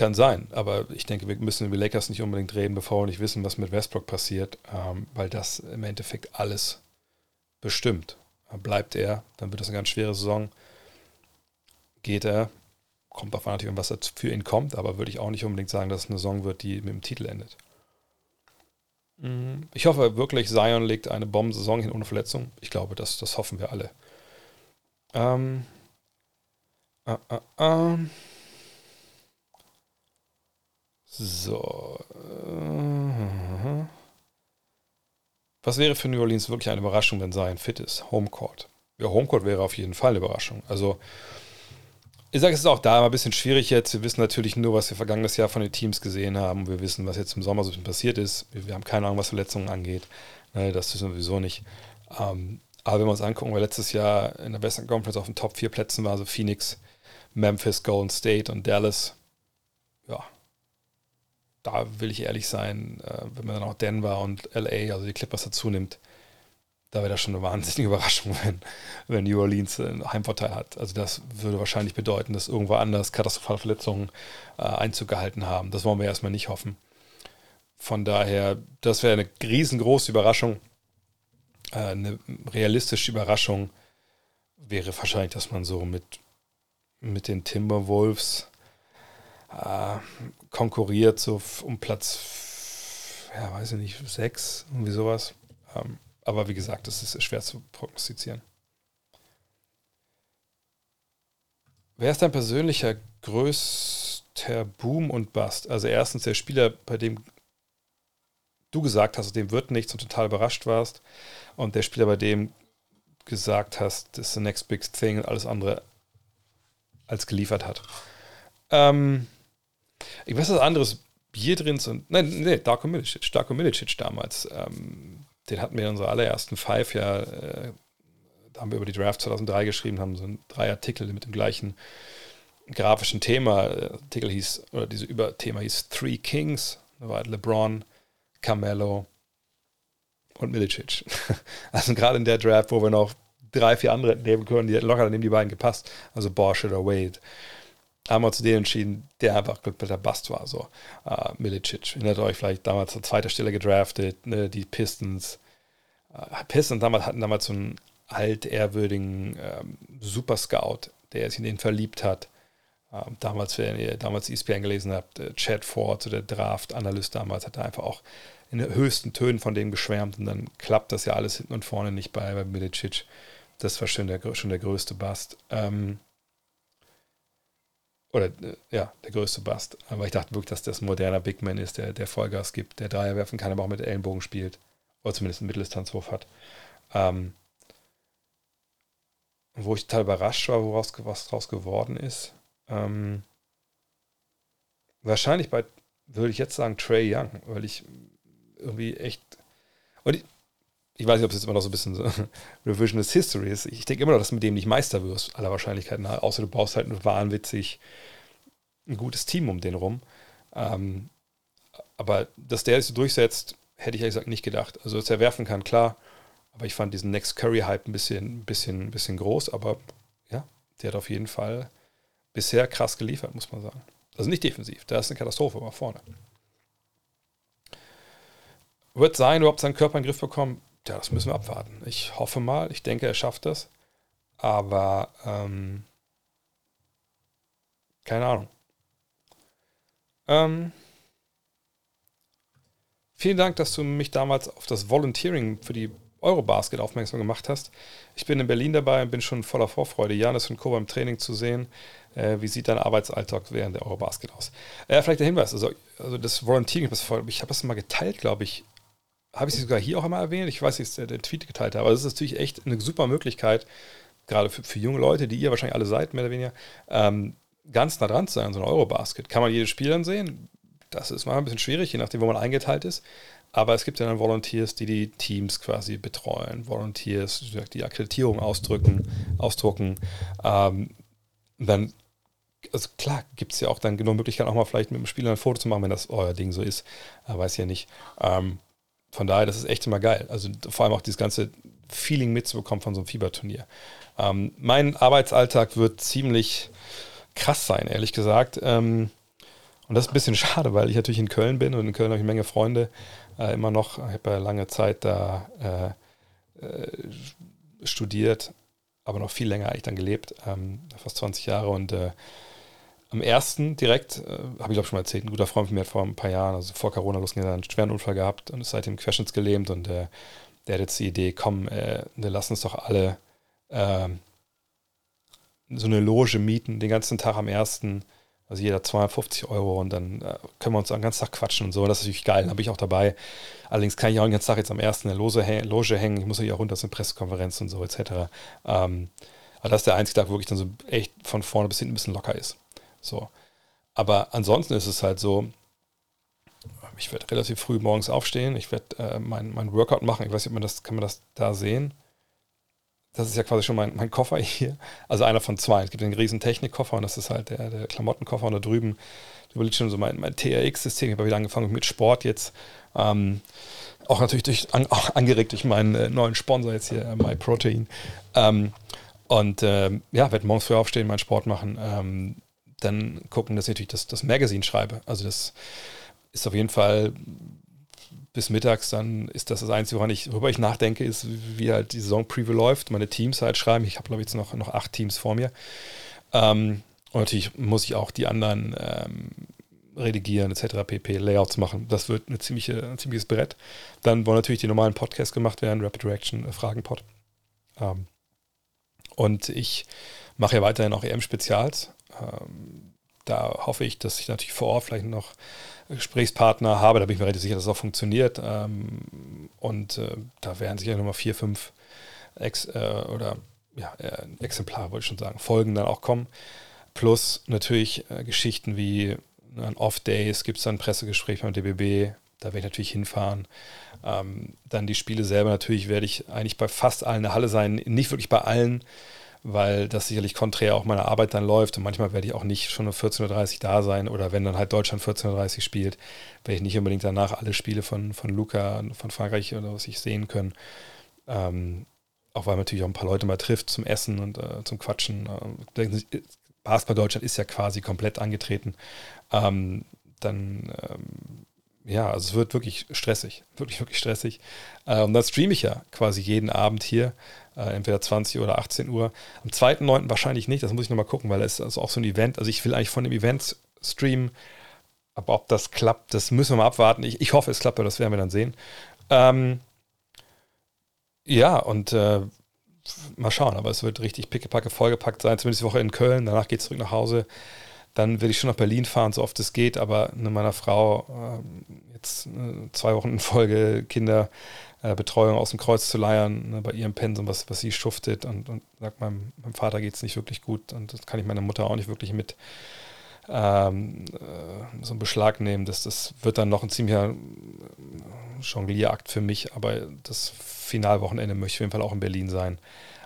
Kann sein, aber ich denke, wir müssen über Lakers nicht unbedingt reden, bevor wir nicht wissen, was mit Westbrook passiert, ähm, weil das im Endeffekt alles bestimmt. Bleibt er, dann wird das eine ganz schwere Saison. Geht er, kommt auf natürlich, was für ihn kommt, aber würde ich auch nicht unbedingt sagen, dass es eine Saison wird, die mit dem Titel endet. Mhm. Ich hoffe wirklich, Zion legt eine Bombensaison hin ohne Verletzung. Ich glaube, das, das hoffen wir alle. Ähm, äh, äh, äh. So. Äh, was wäre für New Orleans wirklich eine Überraschung, wenn Zion fit ist? Homecourt. Ja, Homecourt wäre auf jeden Fall eine Überraschung. Also, ich sage, es ist auch da ein bisschen schwierig jetzt. Wir wissen natürlich nur, was wir vergangenes Jahr von den Teams gesehen haben. Wir wissen, was jetzt im Sommer so passiert ist. Wir, haben keine Ahnung, was Verletzungen angeht. Ne, das ist sowieso nicht. Ähm, aber wenn wir uns angucken, weil letztes Jahr in der Western Conference auf den Top 4 Plätzen war, so Phoenix, Memphis, Golden State und Dallas. Da will ich ehrlich sein, äh, wenn man dann auch Denver und LA, also die Clippers dazu nimmt, da wäre das schon eine wahnsinnige Überraschung, wenn, wenn New Orleans einen Heimvorteil hat. Also das würde wahrscheinlich bedeuten, dass irgendwo anders katastrophale Verletzungen äh, Einzug gehalten haben. Das wollen wir erstmal nicht hoffen. Von daher, das wäre eine riesengroße Überraschung. Äh, eine realistische Überraschung wäre wahrscheinlich, dass man so mit, mit den Timberwolves äh, konkurriert so um Platz, ja, weiß ich nicht, sechs, irgendwie sowas. Ähm, aber wie gesagt, das ist schwer zu prognostizieren. Wer ist dein persönlicher größter Boom und Bust? Also erstens der Spieler, bei dem du gesagt hast, dem wird nichts und total überrascht warst. Und der Spieler, bei dem gesagt hast, das ist the next big thing und alles andere als geliefert hat. Ähm, ich weiß was anderes. Bier drin und. Nein, nee, Darko Milicic. Darko Milicic damals. Ähm, den hatten wir in unserer allerersten Five ja. Äh, da haben wir über die Draft 2003 geschrieben, haben so drei Artikel mit dem gleichen grafischen Thema. Der Artikel hieß, oder diese Überthema hieß Three Kings. Da war LeBron, Carmelo und Milicic. Also gerade in der Draft, wo wir noch drei, vier andere nehmen können, die hätten locker neben die beiden gepasst. Also Bosch oder Wade. Haben wir zu denen entschieden, der einfach kompletter Bast war. So, uh, Milicic. Erinnert euch vielleicht damals an zweiter Stelle gedraftet, ne, die Pistons. Uh, Pistons damals hatten damals so einen altehrwürdigen ähm, Super Scout, der sich in den verliebt hat. Ähm, damals, wenn ihr damals ESPN gelesen habt, äh, Chad Ford, so der Draft-Analyst damals, hat er einfach auch in den höchsten Tönen von dem geschwärmt und dann klappt das ja alles hinten und vorne nicht bei, bei Milicic. Das war schon der, schon der größte Bast. Ähm, oder äh, ja, der größte Bast. Aber ich dachte wirklich, dass das ein moderner Big Man ist, der, der Vollgas gibt, der Dreier werfen kann, aber auch mit Ellenbogen spielt. Oder zumindest einen Mitteldistanzwurf hat. Ähm, wo ich total überrascht war, woraus was draus geworden ist. Ähm, wahrscheinlich bei, würde ich jetzt sagen, Trey Young, weil ich irgendwie echt. Und ich, ich weiß nicht, ob es jetzt immer noch so ein bisschen so Revisionist History ist. Ich denke immer noch, dass du mit dem nicht Meister wirst, aller Wahrscheinlichkeit nach. Außer du baust halt ein wahnwitzig ein gutes Team um den rum. Ähm, aber dass der sich durchsetzt, hätte ich ehrlich gesagt nicht gedacht. Also, dass er werfen kann, klar. Aber ich fand diesen Next Curry-Hype ein bisschen, bisschen, bisschen groß. Aber ja, der hat auf jeden Fall bisher krass geliefert, muss man sagen. Also nicht defensiv, da ist eine Katastrophe, aber vorne. Wird sein, überhaupt seinen Körper in den Griff bekommen? Ja, das müssen wir abwarten. Ich hoffe mal, ich denke, er schafft das. Aber ähm, keine Ahnung. Ähm, vielen Dank, dass du mich damals auf das Volunteering für die Eurobasket aufmerksam gemacht hast. Ich bin in Berlin dabei und bin schon voller Vorfreude, Janis und Co. beim Training zu sehen. Äh, wie sieht dein Arbeitsalltag während der Eurobasket aus? Äh, vielleicht der Hinweis, also, also das Volunteering, ich habe das mal geteilt, glaube ich, habe ich sie sogar hier auch einmal erwähnt? Ich weiß nicht, dass der Tweet geteilt hat, aber es ist natürlich echt eine super Möglichkeit, gerade für, für, junge Leute, die ihr wahrscheinlich alle seid, mehr oder weniger, ähm, ganz nah dran zu sein, so ein Eurobasket. Kann man jedes Spiel dann sehen? Das ist mal ein bisschen schwierig, je nachdem, wo man eingeteilt ist. Aber es gibt ja dann Volunteers, die die Teams quasi betreuen, Volunteers, die Akkreditierung ausdrücken, ausdrucken. Ähm, dann, also klar, gibt es ja auch dann genug Möglichkeiten, auch mal vielleicht mit dem Spieler ein Foto zu machen, wenn das euer Ding so ist. Äh, weiß ja nicht. Ähm, von daher, das ist echt immer geil. Also vor allem auch dieses ganze Feeling mitzubekommen von so einem Fieberturnier. Ähm, mein Arbeitsalltag wird ziemlich krass sein, ehrlich gesagt. Ähm, und das ist ein bisschen schade, weil ich natürlich in Köln bin und in Köln habe ich eine Menge Freunde äh, immer noch. Ich habe ja lange Zeit da äh, äh, studiert, aber noch viel länger eigentlich dann gelebt, ähm, fast 20 Jahre und äh, am ersten direkt, äh, habe ich glaube schon mal erzählt, ein guter Freund von mir hat vor ein paar Jahren, also vor Corona losgegangen, einen schweren Unfall gehabt und ist seitdem querschnittsgelähmt und äh, der hat jetzt die Idee, komm, äh, lass uns doch alle äh, so eine Loge mieten, den ganzen Tag am ersten, also jeder 250 Euro und dann äh, können wir uns den ganzen Tag quatschen und so. Das ist natürlich geil, bin ich auch dabei. Allerdings kann ich auch den ganzen Tag jetzt am ersten in der Loge, Loge hängen, ich muss ja auch runter zur Pressekonferenz und so etc. Ähm, aber das ist der einzige Tag, wo wirklich dann so echt von vorne bis hinten ein bisschen locker ist. So. Aber ansonsten ist es halt so, ich werde relativ früh morgens aufstehen, ich werde äh, mein, mein Workout machen. Ich weiß nicht, ob man das, kann man das da sehen? Das ist ja quasi schon mein, mein Koffer hier. Also einer von zwei. Es gibt einen riesen Technikkoffer und das ist halt der, der Klamottenkoffer. Und da drüben, da liegt schon so mein, mein TRX-System. Ich habe wieder angefangen mit Sport jetzt. Ähm, auch natürlich durch, an, auch angeregt durch meinen äh, neuen Sponsor jetzt hier, äh, MyProtein. Ähm, und ähm, ja, werde morgens früh aufstehen, meinen Sport machen. Ähm, dann gucken, dass ich natürlich das, das Magazine schreibe. Also das ist auf jeden Fall bis mittags, dann ist das das Einzige, woran ich, worüber ich nachdenke, ist, wie halt die Saison-Preview läuft, meine Teams halt schreiben. Ich habe, glaube ich, jetzt noch, noch acht Teams vor mir. Ähm, und natürlich muss ich auch die anderen ähm, redigieren, etc., pp, Layouts machen. Das wird eine ziemliche, ein ziemliches Brett. Dann wollen natürlich die normalen Podcasts gemacht werden, Rapid Reaction, äh, Fragenpod. Ähm, und ich mache ja weiterhin auch EM-Spezials. Ähm, da hoffe ich, dass ich natürlich vor Ort vielleicht noch Gesprächspartner habe. Da bin ich mir relativ sicher, dass es auch funktioniert. Ähm, und äh, da werden sicher nochmal vier, fünf Ex äh, oder ja, äh, Exemplare, wollte ich schon sagen, Folgen dann auch kommen. Plus natürlich äh, Geschichten wie ne, an Off-Days gibt es dann ein Pressegespräch beim DBB. Da werde ich natürlich hinfahren. Ähm, dann die Spiele selber natürlich werde ich eigentlich bei fast allen in der Halle sein. Nicht wirklich bei allen, weil das sicherlich konträr auch meiner Arbeit dann läuft und manchmal werde ich auch nicht schon um 14.30 Uhr da sein oder wenn dann halt Deutschland 14.30 Uhr spielt, werde ich nicht unbedingt danach alle Spiele von, von Luca, von Frankreich oder was ich sehen können. Ähm, auch weil man natürlich auch ein paar Leute mal trifft zum Essen und äh, zum Quatschen. Äh, Basketball Deutschland ist ja quasi komplett angetreten. Ähm, dann, ähm, ja, also es wird wirklich stressig. Wirklich, wirklich stressig. Äh, und dann streame ich ja quasi jeden Abend hier, äh, entweder 20 oder 18 Uhr. Am 2.9. wahrscheinlich nicht, das muss ich nochmal gucken, weil es ist auch so ein Event. Also ich will eigentlich von dem Event streamen, aber ob das klappt, das müssen wir mal abwarten. Ich, ich hoffe, es klappt, aber das werden wir dann sehen. Ähm, ja, und äh, mal schauen, aber es wird richtig pickepacke vollgepackt sein, zumindest die Woche in Köln. Danach geht es zurück nach Hause. Dann werde ich schon nach Berlin fahren, so oft es geht, aber ne, meiner Frau äh, jetzt zwei Wochen in Folge Kinderbetreuung äh, aus dem Kreuz zu leiern, ne, bei ihrem Pensum, was, was sie schuftet und, und sagt, meinem, meinem Vater geht es nicht wirklich gut und das kann ich meiner Mutter auch nicht wirklich mit ähm, äh, so einen Beschlag nehmen. Das, das wird dann noch ein ziemlicher Jonglierakt für mich, aber das Finalwochenende möchte ich auf jeden Fall auch in Berlin sein.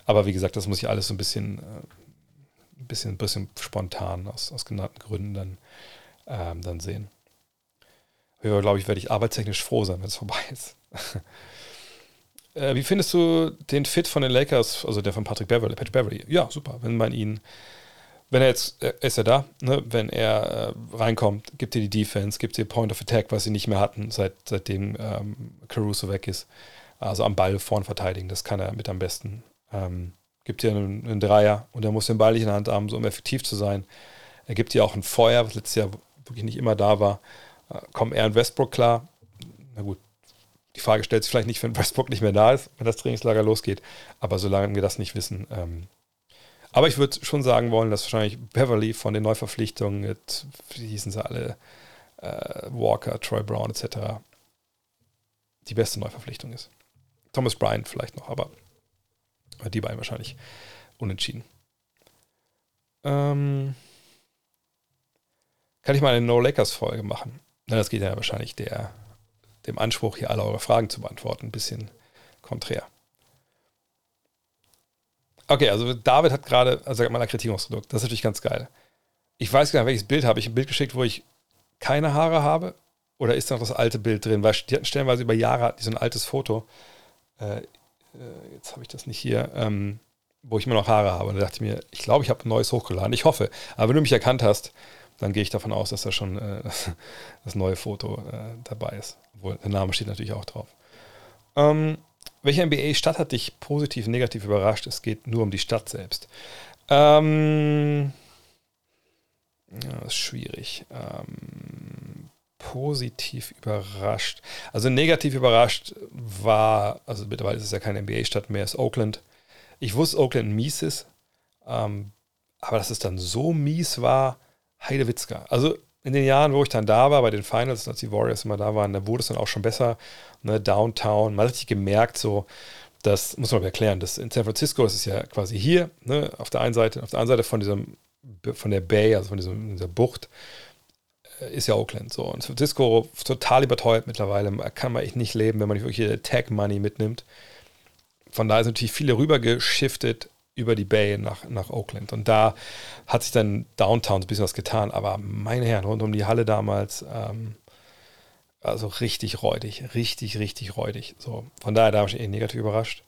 Aber wie gesagt, das muss ich alles so ein bisschen, äh, ein bisschen, ein bisschen spontan aus, aus genannten Gründen dann, ähm, dann sehen. Aber glaube ich, werde ich arbeitstechnisch froh sein, wenn es vorbei ist. äh, wie findest du den Fit von den Lakers, also der von Patrick Beverly, Patrick Beverly? Ja, super. Wenn man ihn wenn er jetzt, äh, ist er da, ne? wenn er äh, reinkommt, gibt dir die Defense, gibt dir Point of Attack, was sie nicht mehr hatten, seit, seitdem ähm, Caruso weg ist. Also am Ball vorn verteidigen, das kann er mit am besten. Ähm, gibt dir einen, einen, Dreier und er muss den Ball nicht in der Hand haben, so um effektiv zu sein. Er gibt dir auch ein Feuer, was letztes Jahr wirklich nicht immer da war. Äh, kommen er und Westbrook klar? Na gut, die Frage stellt sich vielleicht nicht, wenn Westbrook nicht mehr da ist, wenn das Trainingslager losgeht. Aber solange wir das nicht wissen, ähm, aber ich würde schon sagen wollen, dass wahrscheinlich Beverly von den Neuverpflichtungen mit, wie hießen sie alle, äh, Walker, Troy Brown etc., die beste Neuverpflichtung ist. Thomas Bryant vielleicht noch, aber die beiden wahrscheinlich unentschieden. Ähm, kann ich mal eine No-Lakers-Folge machen? Na, das geht ja wahrscheinlich der, dem Anspruch, hier alle eure Fragen zu beantworten, ein bisschen konträr. Okay, also David hat gerade, also er eine Kritik ausgedrückt. Das ist natürlich ganz geil. Ich weiß gar nicht, welches Bild habe ich. Ein Bild geschickt, wo ich keine Haare habe? Oder ist da noch das alte Bild drin? Weil die hatten stellenweise über Jahre so ein altes Foto. Äh, äh, jetzt habe ich das nicht hier, ähm, wo ich immer noch Haare habe. Und da dachte ich mir, ich glaube, ich habe ein neues hochgeladen. Ich hoffe. Aber wenn du mich erkannt hast, dann gehe ich davon aus, dass da schon äh, das neue Foto äh, dabei ist. Obwohl der Name steht natürlich auch drauf. Ähm, welche NBA-Stadt hat dich positiv, negativ überrascht? Es geht nur um die Stadt selbst. Ähm, ja, das ist schwierig. Ähm, positiv überrascht. Also negativ überrascht war, also mittlerweile ist es ja keine NBA-Stadt mehr, ist Oakland. Ich wusste, Oakland mies ist, ähm, aber dass es dann so mies war, Heidewitzka. Also in den Jahren, wo ich dann da war, bei den Finals, als die Warriors immer da waren, da wurde es dann auch schon besser. Ne, Downtown, man hat richtig gemerkt, so, das muss man erklären, das in San Francisco, das ist ja quasi hier, ne, auf der einen Seite, auf der anderen Seite von diesem, von der Bay, also von diesem, dieser Bucht, äh, ist ja Oakland so. Und San Francisco total überteuert mittlerweile, kann man echt nicht leben, wenn man nicht wirklich Tag Money mitnimmt. Von daher ist natürlich viele rübergeschiftet über die Bay nach, nach Oakland. Und da hat sich dann Downtown ein bisschen was getan. Aber meine Herren, rund um die Halle damals, ähm, also richtig räudig, richtig, richtig räudig. So, von daher, da war ich eh negativ überrascht.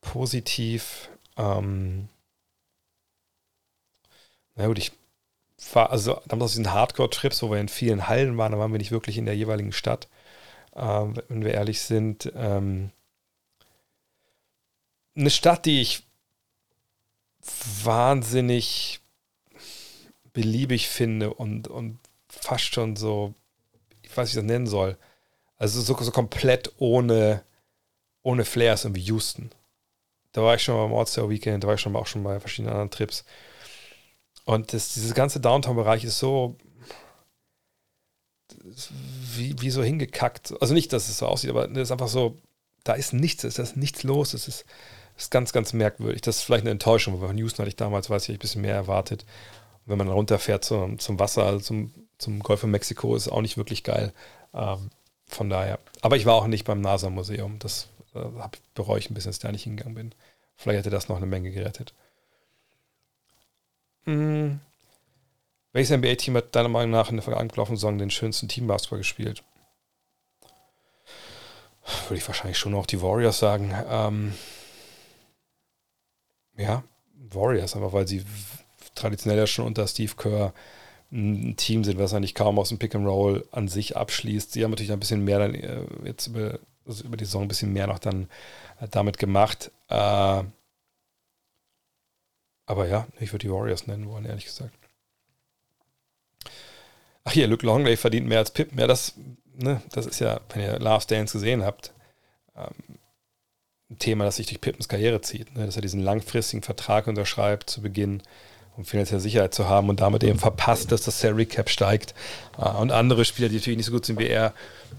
Positiv, ähm, na gut, ich war, also damals aus diesen Hardcore-Trips, wo wir in vielen Hallen waren, da waren wir nicht wirklich in der jeweiligen Stadt, ähm, wenn wir ehrlich sind. Ähm, eine Stadt, die ich wahnsinnig beliebig finde und, und fast schon so, ich weiß nicht, wie ich das nennen soll. Also so, so komplett ohne, ohne Flair wie Houston. Da war ich schon beim Ortstower Weekend, da war ich schon auch schon bei verschiedenen anderen Trips. Und das, dieses ganze Downtown-Bereich ist so wie, wie so hingekackt. Also nicht, dass es so aussieht, aber es ist einfach so, da ist nichts, es ist nichts los, es ist ist ganz, ganz merkwürdig. Das ist vielleicht eine Enttäuschung, weil von Houston hatte ich damals, weiß ich, ein bisschen mehr erwartet. Und wenn man runterfährt zum, zum Wasser, also zum, zum Golf von Mexiko, ist auch nicht wirklich geil. Ähm, von daher. Aber ich war auch nicht beim NASA-Museum. Das äh, bereue ich ein bisschen, dass ich da nicht hingegangen bin. Vielleicht hätte das noch eine Menge gerettet. Hm. Welches NBA-Team hat deiner Meinung nach in der vergangenen Saison den schönsten Teambasketball gespielt? Würde ich wahrscheinlich schon noch die Warriors sagen. Ähm, ja, Warriors, einfach weil sie traditionell ja schon unter Steve Kerr ein Team sind, was eigentlich kaum aus dem Pick and Roll an sich abschließt. Sie haben natürlich ein bisschen mehr dann äh, jetzt über, also über die Saison ein bisschen mehr noch dann äh, damit gemacht. Äh, aber ja, ich würde die Warriors nennen wollen, ehrlich gesagt. Ach hier, Luke Longley verdient mehr als Pip. Ja, das, ne, das ist ja, wenn ihr Last Dance gesehen habt, ähm, Thema, das sich durch Pippens Karriere zieht. Ne, dass er diesen langfristigen Vertrag unterschreibt zu Beginn um finanzielle Sicherheit zu haben und damit eben verpasst, dass das Salary Cap steigt äh, und andere Spieler, die natürlich nicht so gut sind wie er,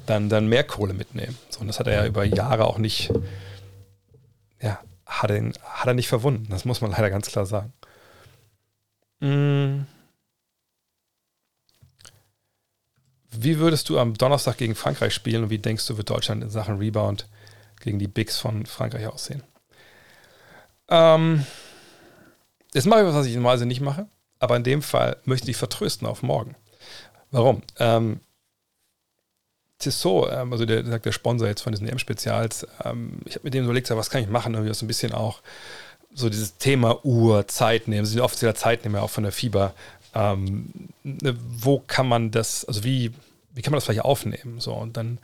dann, dann mehr Kohle mitnehmen. So, und das hat er ja über Jahre auch nicht, ja, hat er, hat er nicht verwunden. Das muss man leider ganz klar sagen. Mm. Wie würdest du am Donnerstag gegen Frankreich spielen und wie denkst du, wird Deutschland in Sachen Rebound gegen die Bigs von Frankreich aussehen? Ähm, Jetzt mache ich was, was ich normalerweise nicht mache, aber in dem Fall möchte ich vertrösten auf morgen. Warum? Ähm, Tissot, ähm, also der, der, Sponsor jetzt von diesen EM-Spezials, ähm, ich habe mit dem überlegt, was kann ich machen, irgendwie so ein bisschen auch so dieses Thema Uhr, Zeit nehmen, sind offizieller Zeitnehmer auch von der Fieber. Ähm, ne, wo kann man das, also wie, wie kann man das vielleicht aufnehmen? So, und dann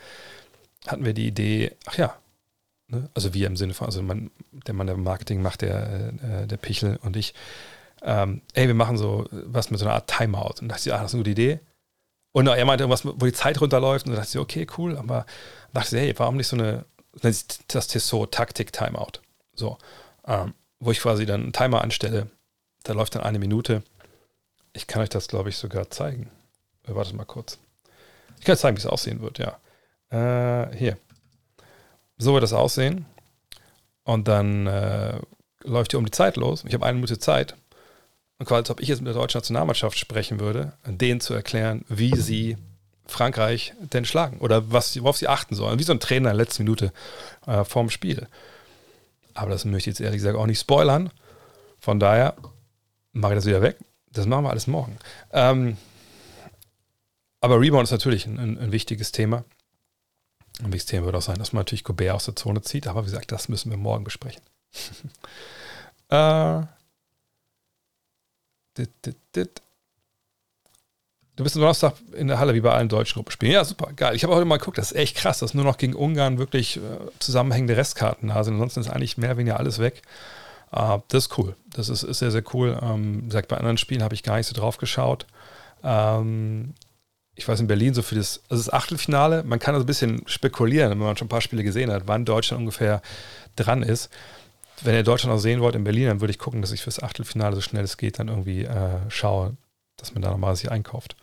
hatten wir die Idee, ach ja, Ne? Also wir im Sinne von, also man, der Mann, der Marketing macht, der, äh, der Pichel und ich, ähm, ey, wir machen so was mit so einer Art Timeout. Und da dachte ich, ah, das ist eine gute Idee. Und er meinte irgendwas, wo die Zeit runterläuft. Und da dachte ich, okay, cool. Aber dachte ich, hey, warum nicht so eine, das Tissot Taktik-Timeout? So, ähm, wo ich quasi dann einen Timer anstelle. Da läuft dann eine Minute. Ich kann euch das, glaube ich, sogar zeigen. Äh, wartet mal kurz. Ich kann euch zeigen, wie es aussehen wird, ja. Äh, hier. So wird das aussehen. Und dann äh, läuft hier um die Zeit los. Ich habe eine Minute Zeit. Und quasi, als ob ich jetzt mit der deutschen Nationalmannschaft sprechen würde, denen zu erklären, wie sie Frankreich denn schlagen oder was, worauf sie achten sollen. Wie so ein Trainer in der letzten Minute äh, vorm Spiel. Aber das möchte ich jetzt ehrlich gesagt auch nicht spoilern. Von daher mache ich das wieder weg. Das machen wir alles morgen. Ähm, aber Rebound ist natürlich ein, ein, ein wichtiges Thema. Wichtiges Thema wird auch sein, dass man natürlich Gobert aus der Zone zieht, aber wie gesagt, das müssen wir morgen besprechen. äh, dit, dit, dit. Du bist am Donnerstag in der Halle wie bei allen deutschen Gruppenspielen. Ja, super, geil. Ich habe heute mal geguckt, das ist echt krass, dass nur noch gegen Ungarn wirklich äh, zusammenhängende Restkarten da sind. Ansonsten ist eigentlich mehr oder weniger alles weg. Uh, das ist cool. Das ist, ist sehr, sehr cool. Ähm, wie gesagt, bei anderen Spielen habe ich gar nicht so drauf geschaut. Ähm, ich weiß in Berlin so für das, also das Achtelfinale, man kann also ein bisschen spekulieren, wenn man schon ein paar Spiele gesehen hat, wann Deutschland ungefähr dran ist. Wenn ihr Deutschland auch sehen wollt in Berlin, dann würde ich gucken, dass ich fürs Achtelfinale so schnell es geht dann irgendwie äh, schaue, dass man da nochmal sich einkauft.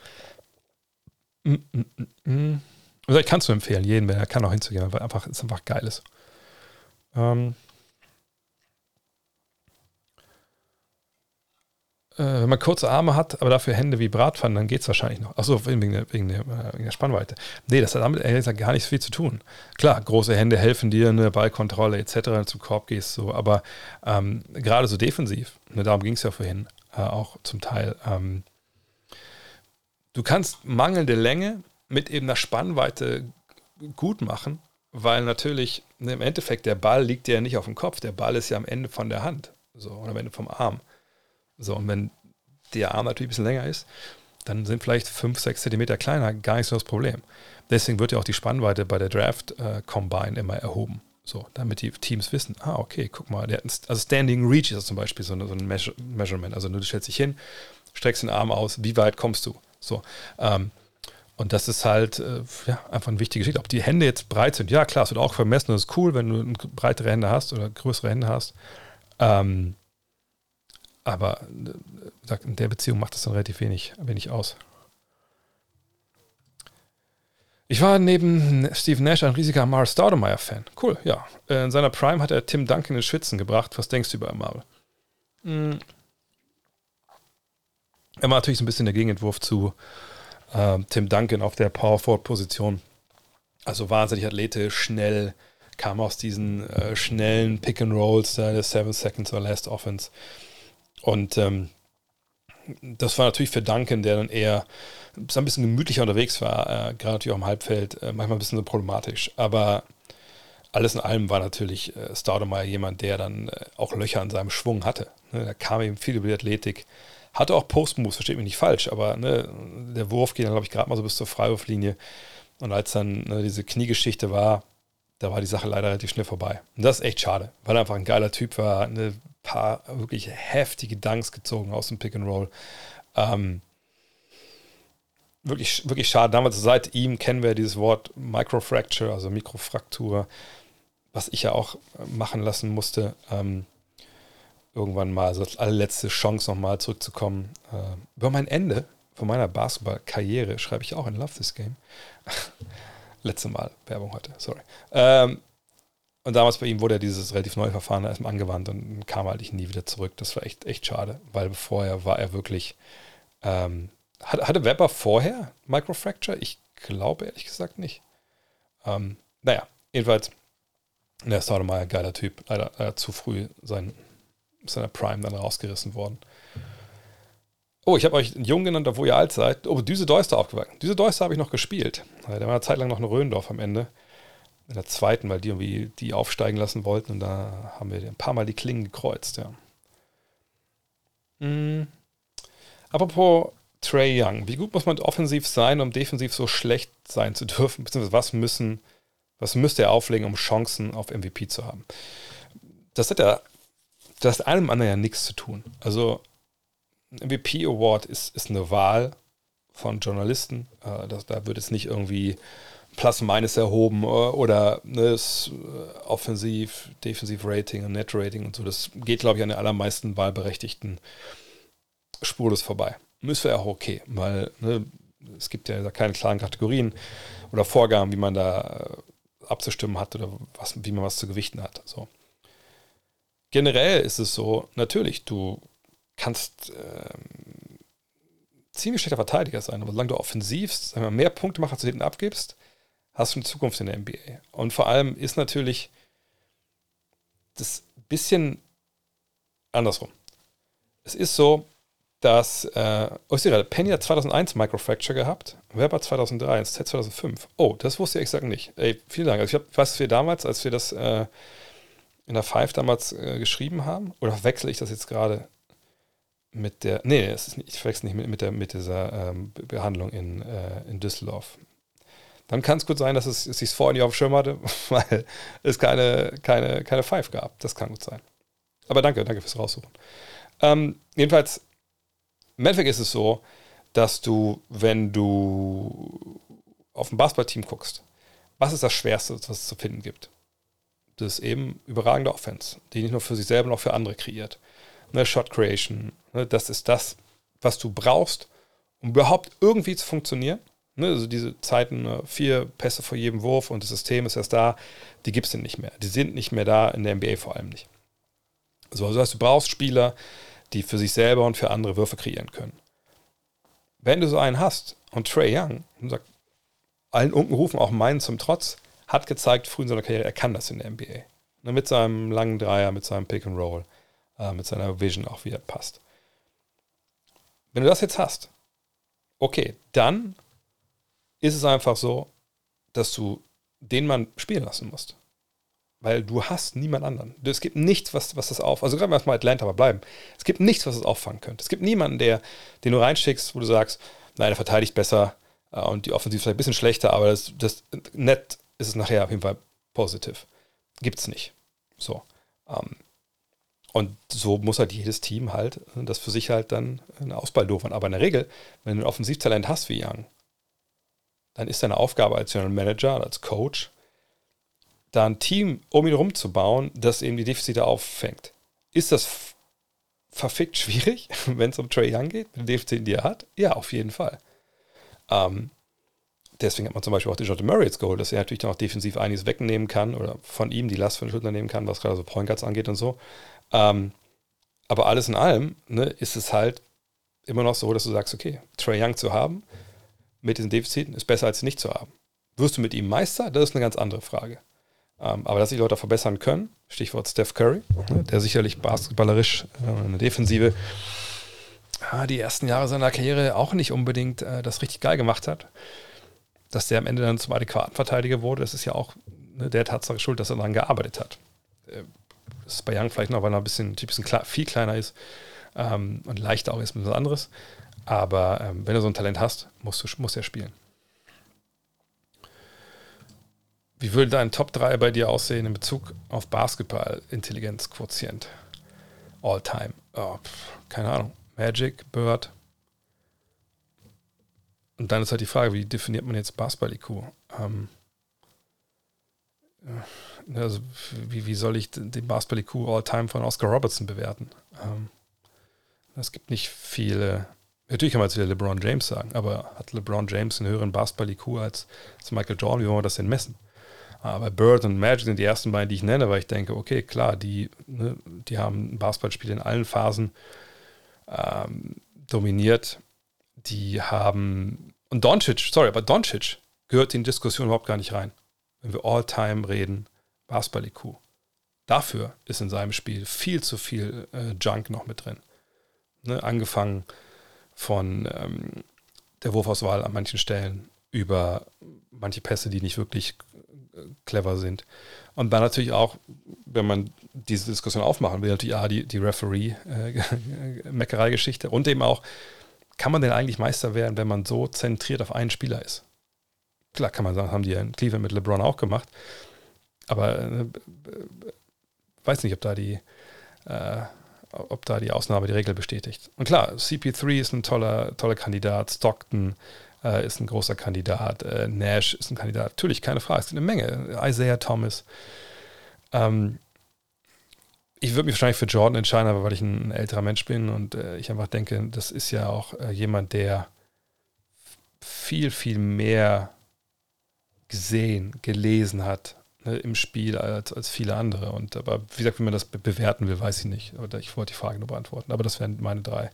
Mm, mm, mm. Also ich kann es nur empfehlen, jeden, wer kann auch hinzugehen, weil einfach, es einfach geil ist. Ähm, wenn man kurze Arme hat, aber dafür Hände wie Bratpfannen, dann geht es wahrscheinlich noch. Achso, wegen der, wegen, der, äh, wegen der Spannweite. Nee, das hat damit ehrlich gesagt gar nicht viel zu tun. Klar, große Hände helfen dir, eine Ballkontrolle etc., wenn du zum Korb gehst, so, aber ähm, gerade so defensiv, ne, darum ging es ja vorhin äh, auch zum Teil. Ähm, du kannst mangelnde Länge mit eben einer Spannweite gut machen, weil natürlich ne, im Endeffekt der Ball liegt dir ja nicht auf dem Kopf, der Ball ist ja am Ende von der Hand, so, oder am Ende vom Arm. So, und wenn der Arm natürlich ein bisschen länger ist, dann sind vielleicht 5, 6 Zentimeter kleiner gar nicht so das Problem. Deswegen wird ja auch die Spannweite bei der Draft äh, Combine immer erhoben. So, damit die Teams wissen, ah, okay, guck mal, der hat ein, also Standing Reach ist zum Beispiel so, eine, so ein Measure, Measurement. Also du stellst dich hin, streckst den Arm aus, wie weit kommst du? So. Ähm, und das ist halt äh, ja, einfach eine wichtige Geschichte. Ob die Hände jetzt breit sind, ja klar, es wird auch vermessen, das ist cool, wenn du breitere Hände hast oder größere Hände hast. Ähm, aber äh, in der Beziehung macht das dann relativ wenig, wenig aus. Ich war neben Steve Nash ein riesiger Amar Staudemeyer-Fan. Cool, ja. In seiner Prime hat er Tim Duncan in Schwitzen gebracht. Was denkst du über Amar? Hm. Er war natürlich so ein bisschen der Gegenentwurf zu äh, Tim Duncan auf der Power Forward-Position. Also wahnsinnig athletisch, schnell, kam aus diesen äh, schnellen Pick and Rolls, der Seven Seconds or Last Offense. Und ähm, das war natürlich für Duncan, der dann eher ein bisschen gemütlicher unterwegs war, äh, gerade natürlich auch im Halbfeld, äh, manchmal ein bisschen so problematisch. Aber alles in allem war natürlich äh, Staudemeyer jemand, der dann äh, auch Löcher in seinem Schwung hatte. Ne, da kam eben viel über die Athletik. Hatte auch Post-Moves, versteht mich nicht falsch, aber ne, der Wurf ging dann, glaube ich, gerade mal so bis zur Freiwurflinie. Und als dann ne, diese Kniegeschichte war, da war die Sache leider relativ schnell vorbei. Und das ist echt schade, weil er einfach ein geiler Typ war, ne, paar wirklich heftige Dunks gezogen aus dem Pick and Roll. Ähm, wirklich, wirklich schade. Damals seit ihm kennen wir dieses Wort Microfracture, also Mikrofraktur, was ich ja auch machen lassen musste. Ähm, irgendwann mal, also als allerletzte Chance nochmal zurückzukommen. Äh, über mein Ende von meiner Basketballkarriere schreibe ich auch in Love This Game. Letzte Mal Werbung heute, sorry. Ähm, und damals bei ihm wurde ja dieses relativ neue Verfahren erstmal angewandt und kam halt nie wieder zurück. Das war echt, echt schade, weil vorher war er wirklich. Ähm, hatte Weber vorher Microfracture? Ich glaube ehrlich gesagt nicht. Ähm, naja, jedenfalls, der Staudemeyer, geiler Typ, leider, leider zu früh sein, seiner Prime dann rausgerissen worden. Oh, ich habe euch jung genannt, obwohl ihr alt seid. Oh, Düse Deuster aufgewachsen. Düse Deuster habe ich noch gespielt. Da war eine Zeit lang noch eine Röndorf am Ende. In der zweiten, weil die irgendwie die aufsteigen lassen wollten. Und da haben wir ein paar Mal die Klingen gekreuzt, ja. Mhm. Apropos Trey Young. Wie gut muss man offensiv sein, um defensiv so schlecht sein zu dürfen? Beziehungsweise was müssen, was müsste er auflegen, um Chancen auf MVP zu haben? Das hat ja, das hat allem anderen ja nichts zu tun. Also MVP Award ist, ist eine Wahl von Journalisten. Äh, das, da wird es nicht irgendwie Plus Minus erhoben äh, oder ne, das äh, Offensiv, Defensiv Rating und Net Rating und so. Das geht, glaube ich, an den allermeisten Wahlberechtigten spurlos vorbei. Ist ja auch okay, weil ne, es gibt ja keine klaren Kategorien oder Vorgaben, wie man da abzustimmen hat oder was, wie man was zu gewichten hat. So. Generell ist es so, natürlich, du kannst ähm, ziemlich schlechter Verteidiger sein, aber solange du offensiv wir, mehr Punkte machst, als du hinten abgibst, hast du eine Zukunft in der NBA. Und vor allem ist natürlich das bisschen andersrum. Es ist so, dass, äh, oh, Penny hat 2001 Microfracture gehabt, Weber 2003, Z 2005. Oh, das wusste ich exakt nicht. Ey, vielen Dank. Also ich habe, was wir damals, als wir das äh, in der Five damals äh, geschrieben haben, oder wechsle ich das jetzt gerade mit der, nee, es ist nicht, ich verwechsel nicht mit, mit, der, mit dieser ähm, Behandlung in, äh, in Düsseldorf. Dann kann es gut sein, dass es, es sich vorher nicht auf dem Schirm hatte, weil es keine, keine, keine Five gab. Das kann gut sein. Aber danke, danke fürs Raussuchen. Ähm, jedenfalls, im Endeffekt ist es so, dass du, wenn du auf ein Basketballteam guckst, was ist das Schwerste, was es zu finden gibt? Das ist eben überragende Offense, die nicht nur für sich selber, sondern auch für andere kreiert. Eine Shot Creation, Ne, das ist das, was du brauchst, um überhaupt irgendwie zu funktionieren. Ne, also diese Zeiten, ne, vier Pässe vor jedem Wurf und das System ist erst da, die gibt es nicht mehr. Die sind nicht mehr da, in der NBA vor allem nicht. So, also das heißt, du brauchst Spieler, die für sich selber und für andere Würfe kreieren können. Wenn du so einen hast und Trey Young, sagt, allen Unkenrufen, auch meinen zum Trotz, hat gezeigt früh in seiner Karriere, er kann das in der NBA. Ne, mit seinem langen Dreier, mit seinem Pick and Roll, äh, mit seiner Vision auch wieder passt. Wenn du das jetzt hast, okay, dann ist es einfach so, dass du den Mann spielen lassen musst. Weil du hast niemand anderen. Es gibt nichts, was, was das auf. Also gerade wenn wir mal Atlanta aber bleiben. Es gibt nichts, was das auffangen könnte. Es gibt niemanden, der, den du reinschickst, wo du sagst, nein, der verteidigt besser äh, und die Offensive vielleicht ein bisschen schlechter, aber das, das nett ist es nachher auf jeden Fall positiv. Gibt es nicht. So. Ähm, und so muss halt jedes Team halt äh, das für sich halt dann eine ausbaldofern. Aber in der Regel, wenn du ein Offensivtalent hast wie Young, dann ist deine Aufgabe als General Manager, als Coach, da ein Team um ihn herum zu bauen, das eben die Defizite auffängt. Ist das verfickt schwierig, wenn es um Trey Young geht, mit den Defiziten, die er hat? Ja, auf jeden Fall. Ähm, deswegen hat man zum Beispiel auch den Jordan Murray jetzt geholt, dass er natürlich dann auch defensiv einiges wegnehmen kann oder von ihm die Last von den Schultern nehmen kann, was gerade so Point Guards angeht und so. Ähm, aber alles in allem ne, ist es halt immer noch so, dass du sagst, okay, Trey Young zu haben mit diesen Defiziten ist besser als nicht zu haben. Wirst du mit ihm Meister? Das ist eine ganz andere Frage. Ähm, aber dass sich Leute verbessern können, Stichwort Steph Curry, ne, der sicherlich basketballerisch äh, eine Defensive die ersten Jahre seiner Karriere auch nicht unbedingt äh, das richtig geil gemacht hat. Dass der am Ende dann zum adäquaten Verteidiger wurde, das ist ja auch ne, der Tatsache schuld, dass er daran gearbeitet hat. Äh, das ist bei Young vielleicht noch, weil er ein bisschen, ein bisschen viel kleiner ist ähm, und leichter auch ist mit was anderes. Aber ähm, wenn du so ein Talent hast, musst du musst er spielen. Wie würde dein Top 3 bei dir aussehen in Bezug auf Basketball-Intelligenz-Quotient? All time. Oh, pff, keine Ahnung. Magic, Bird. Und dann ist halt die Frage, wie definiert man jetzt Basketball-IQ? Ähm, also, wie, wie soll ich den Basketball-IQ All-Time von Oscar Robertson bewerten? Ähm, es gibt nicht viele. Natürlich kann man jetzt wieder LeBron James sagen, aber hat LeBron James einen höheren Basketball-IQ als, Michael Jordan? Wie wollen wir das denn messen? Aber Bird und Magic sind die ersten beiden, die ich nenne, weil ich denke, okay, klar, die, ne, die haben ein Basketballspiel in allen Phasen ähm, dominiert. Die haben, und Doncic, sorry, aber Doncic gehört in die Diskussion überhaupt gar nicht rein. Wenn wir All-Time reden, Basketball-IQ. Dafür ist in seinem Spiel viel zu viel äh, Junk noch mit drin. Ne, angefangen von ähm, der Wurfauswahl an manchen Stellen über manche Pässe, die nicht wirklich clever sind. Und dann natürlich auch, wenn man diese Diskussion aufmachen will, natürlich ja, die, die Referee-Meckerei-Geschichte äh, und eben auch, kann man denn eigentlich Meister werden, wenn man so zentriert auf einen Spieler ist? Klar kann man sagen, haben die ja in Cleveland mit LeBron auch gemacht, aber äh, weiß nicht, ob da die äh, ob da die Ausnahme die Regel bestätigt. Und klar, CP3 ist ein toller, toller Kandidat, Stockton, äh, ist ein großer Kandidat. Äh, Nash ist ein Kandidat. Natürlich, keine Frage. Es gibt eine Menge. Isaiah Thomas. Ähm, ich würde mich wahrscheinlich für Jordan entscheiden, aber weil ich ein, älterer Mensch bin und äh, ich einfach denke, das ist ja auch äh, jemand, der viel, viel mehr gesehen, gelesen hat ne, im Spiel als, als viele andere. Und aber wie gesagt, wie man das be bewerten will, weiß ich nicht. Oder ich wollte die Frage nur beantworten. Aber das wären meine drei,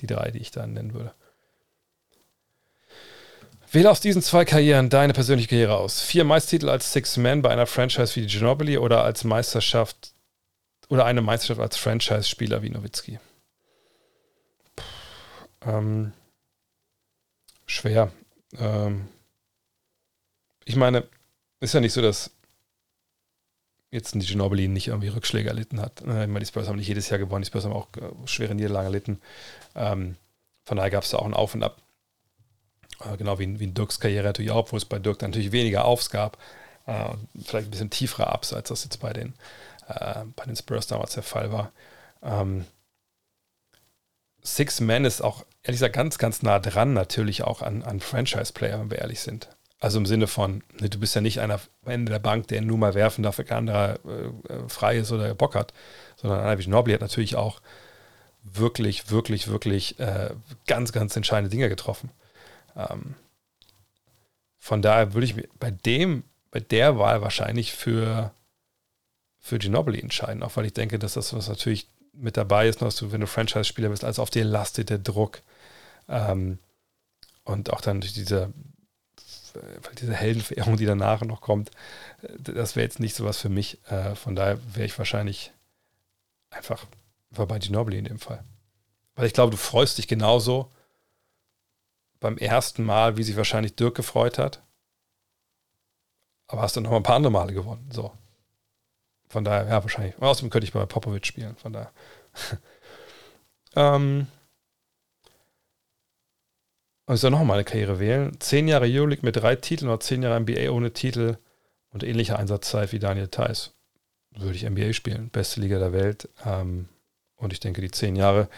die drei, die ich dann nennen würde. Wähle aus diesen zwei Karrieren deine persönliche Karriere aus. Vier Meistertitel als Six-Man bei einer Franchise wie die Ginobili oder als Meisterschaft oder eine Meisterschaft als Franchise-Spieler wie Nowitzki. Ähm, schwer. Ähm, ich meine, ist ja nicht so, dass jetzt die Ginobili nicht irgendwie Rückschläge erlitten hat. Ich meine, die Spurs haben nicht jedes Jahr gewonnen, die Spurs haben auch äh, schwere Niederlagen erlitten. Ähm, von daher gab es da auch ein Auf und Ab. Äh, genau wie in, wie in Dirks Karriere natürlich auch, wo es bei Dirk dann natürlich weniger Aufs gab. Äh, vielleicht ein bisschen tiefere Ups, als das jetzt bei den, äh, bei den Spurs damals der Fall war. Ähm, Six Man ist auch, ehrlich gesagt, ganz, ganz nah dran natürlich auch an, an Franchise-Player, wenn wir ehrlich sind. Also im Sinne von, ne, du bist ja nicht einer am Ende der Bank, der nur mal werfen darf, wenn anderer äh, äh, frei ist oder Bock hat, sondern wie Nobly hat natürlich auch wirklich, wirklich, wirklich äh, ganz, ganz entscheidende Dinge getroffen. Ähm, von daher würde ich bei dem, bei der Wahl wahrscheinlich für, für Ginobili entscheiden, auch weil ich denke, dass das was natürlich mit dabei ist, dass du, wenn du Franchise-Spieler bist, also auf dir lastet der Druck. Ähm, und auch dann durch diese, diese Heldenverehrung, die danach noch kommt, das wäre jetzt nicht so was für mich. Äh, von daher wäre ich wahrscheinlich einfach bei Ginobili in dem Fall. Weil ich glaube, du freust dich genauso, beim ersten Mal, wie sich wahrscheinlich Dirk gefreut hat. Aber hast du noch mal ein paar andere Male gewonnen. So. Von daher, ja, wahrscheinlich. Außerdem könnte ich bei Popovic spielen. Von daher. ähm. Ich soll noch mal eine Karriere wählen. Zehn Jahre Euroleague mit drei Titeln oder zehn Jahre NBA ohne Titel und ähnliche Einsatzzeit wie Daniel Theiss. Würde ich NBA spielen. Beste Liga der Welt. Ähm, und ich denke, die zehn Jahre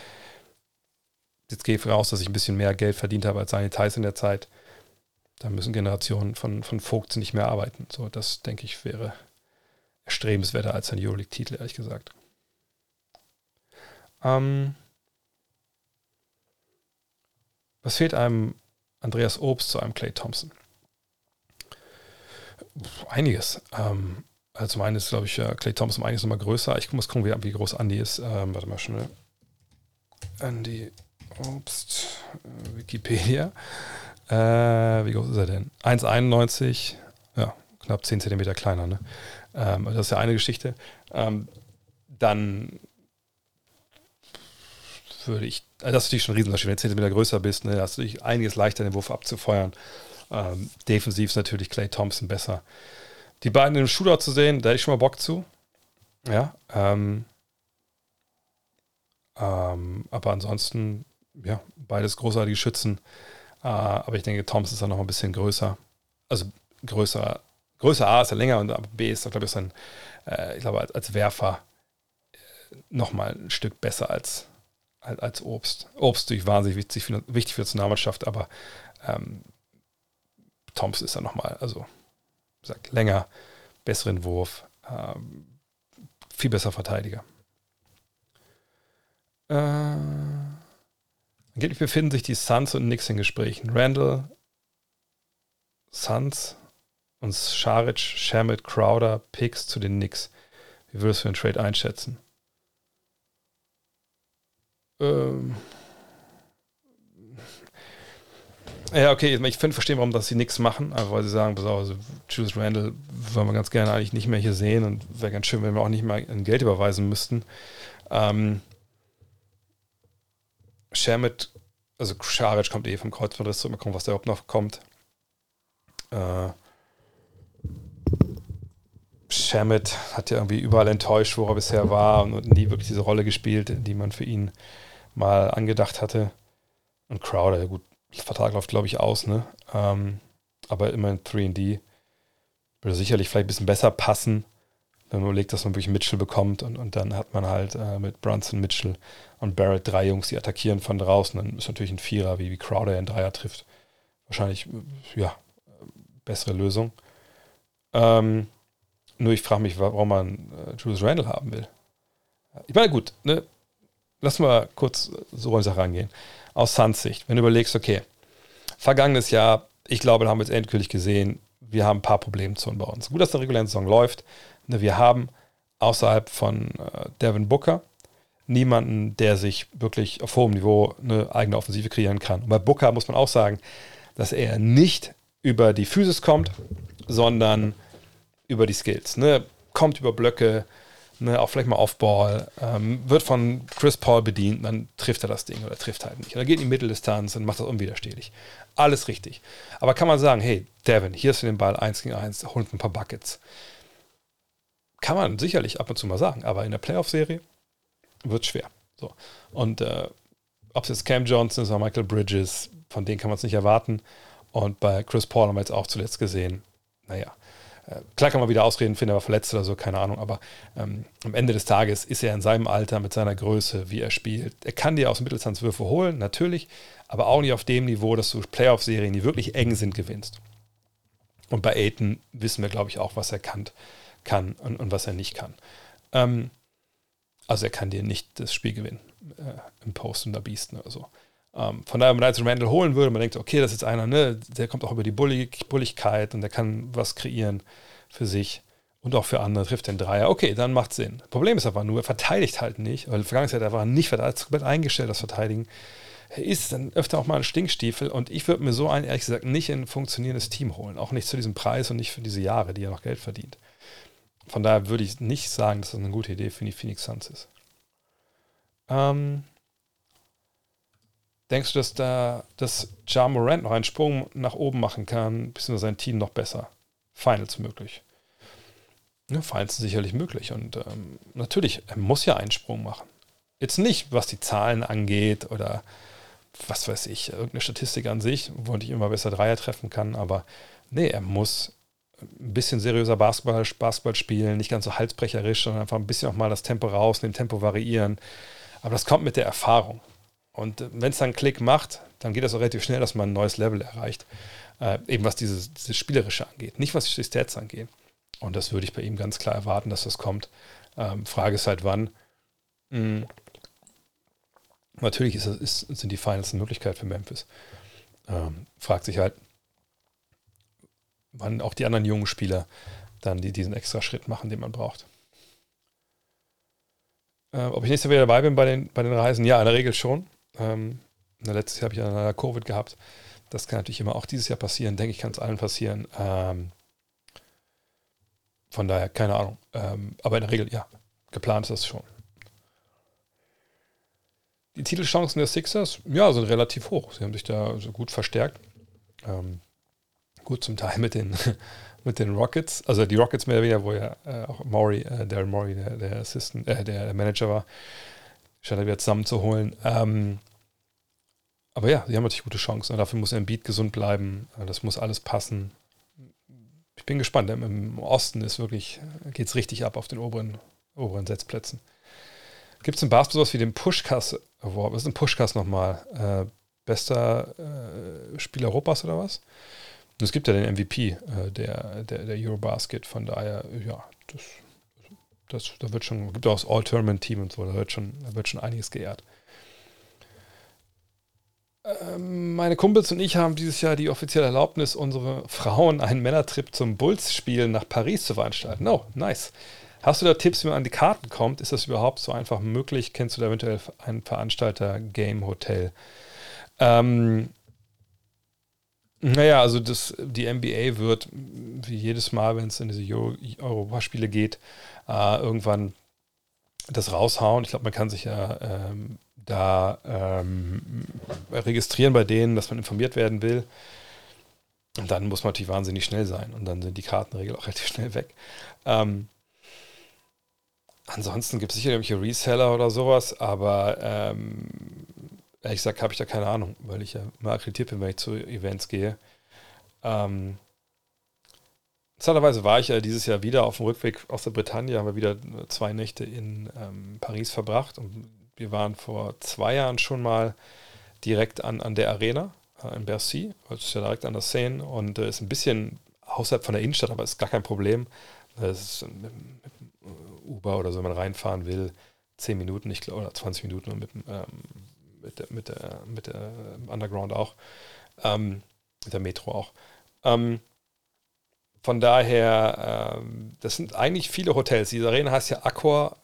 jetzt gehe ich voraus, dass ich ein bisschen mehr Geld verdient habe als seine Details in der Zeit. Da müssen Generationen von, von Vogts nicht mehr arbeiten. So, das denke ich wäre erstrebenswerter als ein Euroleague-Titel, ehrlich gesagt. Ähm, was fehlt einem Andreas Obst zu einem Clay Thompson? Einiges. Ähm, also zum einen ist, glaube ich, Clay Thompson einiges nochmal größer. Ich muss gucken, wie, wie groß Andy ist. Ähm, warte mal schnell. Andy Obst, äh, Wikipedia. Äh, wie groß ist er denn? 1,91, ja, knapp 10 cm kleiner. Ne? Ähm, das ist ja eine Geschichte. Ähm, dann würde ich, also das ist natürlich schon ein Riesenunterschied. Wenn du 10 Meter größer bist, ne, hast du natürlich einiges leichter, den Wurf abzufeuern. Ähm, defensiv ist natürlich Clay Thompson besser. Die beiden im Shootout zu sehen, da hätte ich schon mal Bock zu. Ja, ähm, ähm, aber ansonsten, ja, beides großartige Schützen. Äh, aber ich denke, Thompson ist dann noch ein bisschen größer. Also größer, größer A ist er länger und B ist, glaube ich, ein, äh, ich glaube, als, als Werfer äh, nochmal ein Stück besser als, als, als Obst. Obst natürlich wahnsinnig wichtig für, wichtig für die Nationalmannschaft, aber ähm, Thompson ist dann nochmal, also sag, länger, besseren Wurf, ähm, viel besser Verteidiger. Äh, angeblich befinden sich die Suns und Knicks in Gesprächen. Randall, Suns und Scharic, Shamit, Crowder, Picks zu den Knicks. Wie würdest du den Trade einschätzen? Ähm, Ja, okay, ich finde verstehen, warum das sie nichts machen, aber weil sie sagen, pass auf, also Julius Randall wollen wir ganz gerne eigentlich nicht mehr hier sehen und wäre ganz schön, wenn wir auch nicht mal ein Geld überweisen müssten. Ähm, Shamit, also Scharic kommt eh vom Kreuzbandriss zurück, mal gucken, was da überhaupt noch kommt. Äh, Shamit hat ja irgendwie überall enttäuscht, wo er bisher war und nie wirklich diese Rolle gespielt, die man für ihn mal angedacht hatte. Und Crowder, gut, Vertrag läuft, glaube ich, aus, ne? Ähm, aber immerhin 3D. Würde sicherlich vielleicht ein bisschen besser passen, wenn man überlegt, dass man wirklich Mitchell bekommt und, und dann hat man halt äh, mit Brunson, Mitchell und Barrett drei Jungs, die attackieren von draußen. Dann ist natürlich ein Vierer, wie, wie Crowder einen Dreier trifft. Wahrscheinlich, äh, ja, bessere Lösung. Ähm, nur ich frage mich, warum man äh, Julius Randall haben will. Ich meine, gut, ne? Lass mal kurz so die Sache rangehen aus Suns Sicht, wenn du überlegst, okay, vergangenes Jahr, ich glaube, da haben wir jetzt endgültig gesehen, wir haben ein paar Problemzonen bei uns. Gut, dass der reguläre Saison läuft. Ne, wir haben außerhalb von äh, Devin Booker niemanden, der sich wirklich auf hohem Niveau eine eigene Offensive kreieren kann. Und bei Booker muss man auch sagen, dass er nicht über die Physis kommt, sondern über die Skills. Ne? Kommt über Blöcke, ne, auch vielleicht mal Offball, ähm, wird von Chris Paul bedient, dann trifft er das Ding oder trifft halt nicht. Oder geht in die Mitteldistanz und macht das unwiderstehlich. Alles richtig. Aber kann man sagen, hey, Devin, hier ist du den Ball 1 gegen 1, holt ein paar Buckets. Kann man sicherlich ab und zu mal sagen, aber in der Playoff-Serie wird es schwer. So. Und äh, ob es jetzt Cam Johnson ist oder Michael Bridges, von denen kann man es nicht erwarten. Und bei Chris Paul haben wir jetzt auch zuletzt gesehen, naja, klar kann man wieder Ausreden finden, er war verletzt oder so, keine Ahnung, aber ähm, am Ende des Tages ist er in seinem Alter mit seiner Größe, wie er spielt. Er kann dir aus Mittelstandswürfe holen, natürlich, aber auch nicht auf dem Niveau, dass du Playoff-Serien, die wirklich eng sind, gewinnst. Und bei Aiton wissen wir, glaube ich, auch, was er kann, kann und, und was er nicht kann. Ähm, also er kann dir nicht das Spiel gewinnen äh, im Post und der Beast oder so. Ähm, von daher, wenn man jetzt Randall holen würde, man denkt, okay, das ist einer, ne, der kommt auch über die Bullig Bulligkeit und der kann was kreieren für sich und auch für andere, trifft den Dreier. Okay, dann macht Sinn. Problem ist aber nur, er verteidigt halt nicht, weil Vergangenheit er nicht verteidigt, komplett eingestellt, das Verteidigen. Er ist dann öfter auch mal ein Stinkstiefel und ich würde mir so einen, ehrlich gesagt, nicht in ein funktionierendes Team holen. Auch nicht zu diesem Preis und nicht für diese Jahre, die er noch Geld verdient. Von daher würde ich nicht sagen, dass das eine gute Idee für die Phoenix Suns ist. Ähm, Denkst du, dass da dass Ja Morant noch einen Sprung nach oben machen kann, bzw. sein Team noch besser? Finals möglich. Ja, Finals sicherlich möglich. Und ähm, natürlich, er muss ja einen Sprung machen. Jetzt nicht, was die Zahlen angeht oder was weiß ich, irgendeine Statistik an sich, wo ich immer besser Dreier treffen kann, aber nee, er muss ein bisschen seriöser Basketball, Basketball spielen, nicht ganz so halsbrecherisch, sondern einfach ein bisschen auch mal das Tempo raus, dem Tempo variieren. Aber das kommt mit der Erfahrung. Und wenn es dann einen Klick macht, dann geht das auch relativ schnell, dass man ein neues Level erreicht. Äh, eben was dieses, dieses Spielerische angeht, nicht was die Stats angeht. Und das würde ich bei ihm ganz klar erwarten, dass das kommt. Ähm, Frage ist halt, wann. Mhm. Natürlich ist, ist, sind die Finals eine Möglichkeit für Memphis. Ähm, fragt sich halt, wann auch die anderen jungen Spieler dann die, diesen extra Schritt machen, den man braucht. Äh, ob ich nächstes Jahr wieder dabei bin bei den, bei den Reisen? Ja, in der Regel schon. Ähm, letztes Jahr habe ich ja Covid gehabt. Das kann natürlich immer auch dieses Jahr passieren. Denke ich, kann es allen passieren. Ähm, von daher, keine Ahnung. Ähm, aber in der Regel, ja, geplant ist das schon. die Titelchancen der Sixers, ja, sind relativ hoch. Sie haben sich da so gut verstärkt. Ähm, gut zum Teil mit den, mit den Rockets. Also die Rockets mehr oder weniger, wo ja äh, auch Maury, äh, Darren Maury, der, der Assistant, äh, der, Manager war, statt wieder zusammenzuholen. Ähm, aber ja, sie haben natürlich gute Chancen. Dafür muss Embiid gesund bleiben. Das muss alles passen. Ich bin gespannt. Im Osten ist wirklich, geht es richtig ab auf den oberen, oberen Setzplätzen. Gibt es im Basketball sowas wie den Pushkas Award? Was ist ein Pushkas nochmal? Äh, bester äh, Spieler Europas oder was? Und es gibt ja den MVP äh, der, der, der Eurobasket. Von daher, ja, das, das, da wird schon, gibt auch das All-Tournament-Team und so, da wird schon, da wird schon einiges geehrt. Ähm, meine Kumpels und ich haben dieses Jahr die offizielle Erlaubnis, unsere Frauen einen Männertrip zum Bulls-Spiel nach Paris zu veranstalten. Oh, nice. Hast du da Tipps, wie man an die Karten kommt? Ist das überhaupt so einfach möglich? Kennst du da eventuell einen Veranstalter, Game Hotel? Ähm, naja, also das, die NBA wird, wie jedes Mal, wenn es in diese Euro Europaspiele geht, äh, irgendwann das raushauen. Ich glaube, man kann sich ja ähm, da ähm, registrieren bei denen, dass man informiert werden will. Und dann muss man natürlich wahnsinnig schnell sein. Und dann sind die Kartenregeln auch relativ schnell weg. Ähm, ansonsten gibt es sicher irgendwelche Reseller oder sowas, aber ähm, ehrlich gesagt habe ich da keine Ahnung, weil ich ja mal akkreditiert bin, wenn ich zu Events gehe. Ähm, Interessanterweise war ich ja dieses Jahr wieder auf dem Rückweg aus der Bretagne, haben wir wieder zwei Nächte in ähm, Paris verbracht und wir waren vor zwei Jahren schon mal direkt an, an der Arena äh, in Bercy, das ist ja direkt an der Seine und äh, ist ein bisschen außerhalb von der Innenstadt, aber ist gar kein Problem. Das ist mit, mit Uber oder so, wenn man reinfahren will, 10 Minuten, ich glaube, oder 20 Minuten und mit, ähm, mit, mit, der, mit der Underground auch, ähm, mit der Metro auch. Ähm, von daher, ähm, das sind eigentlich viele Hotels. Diese Arena heißt ja Accor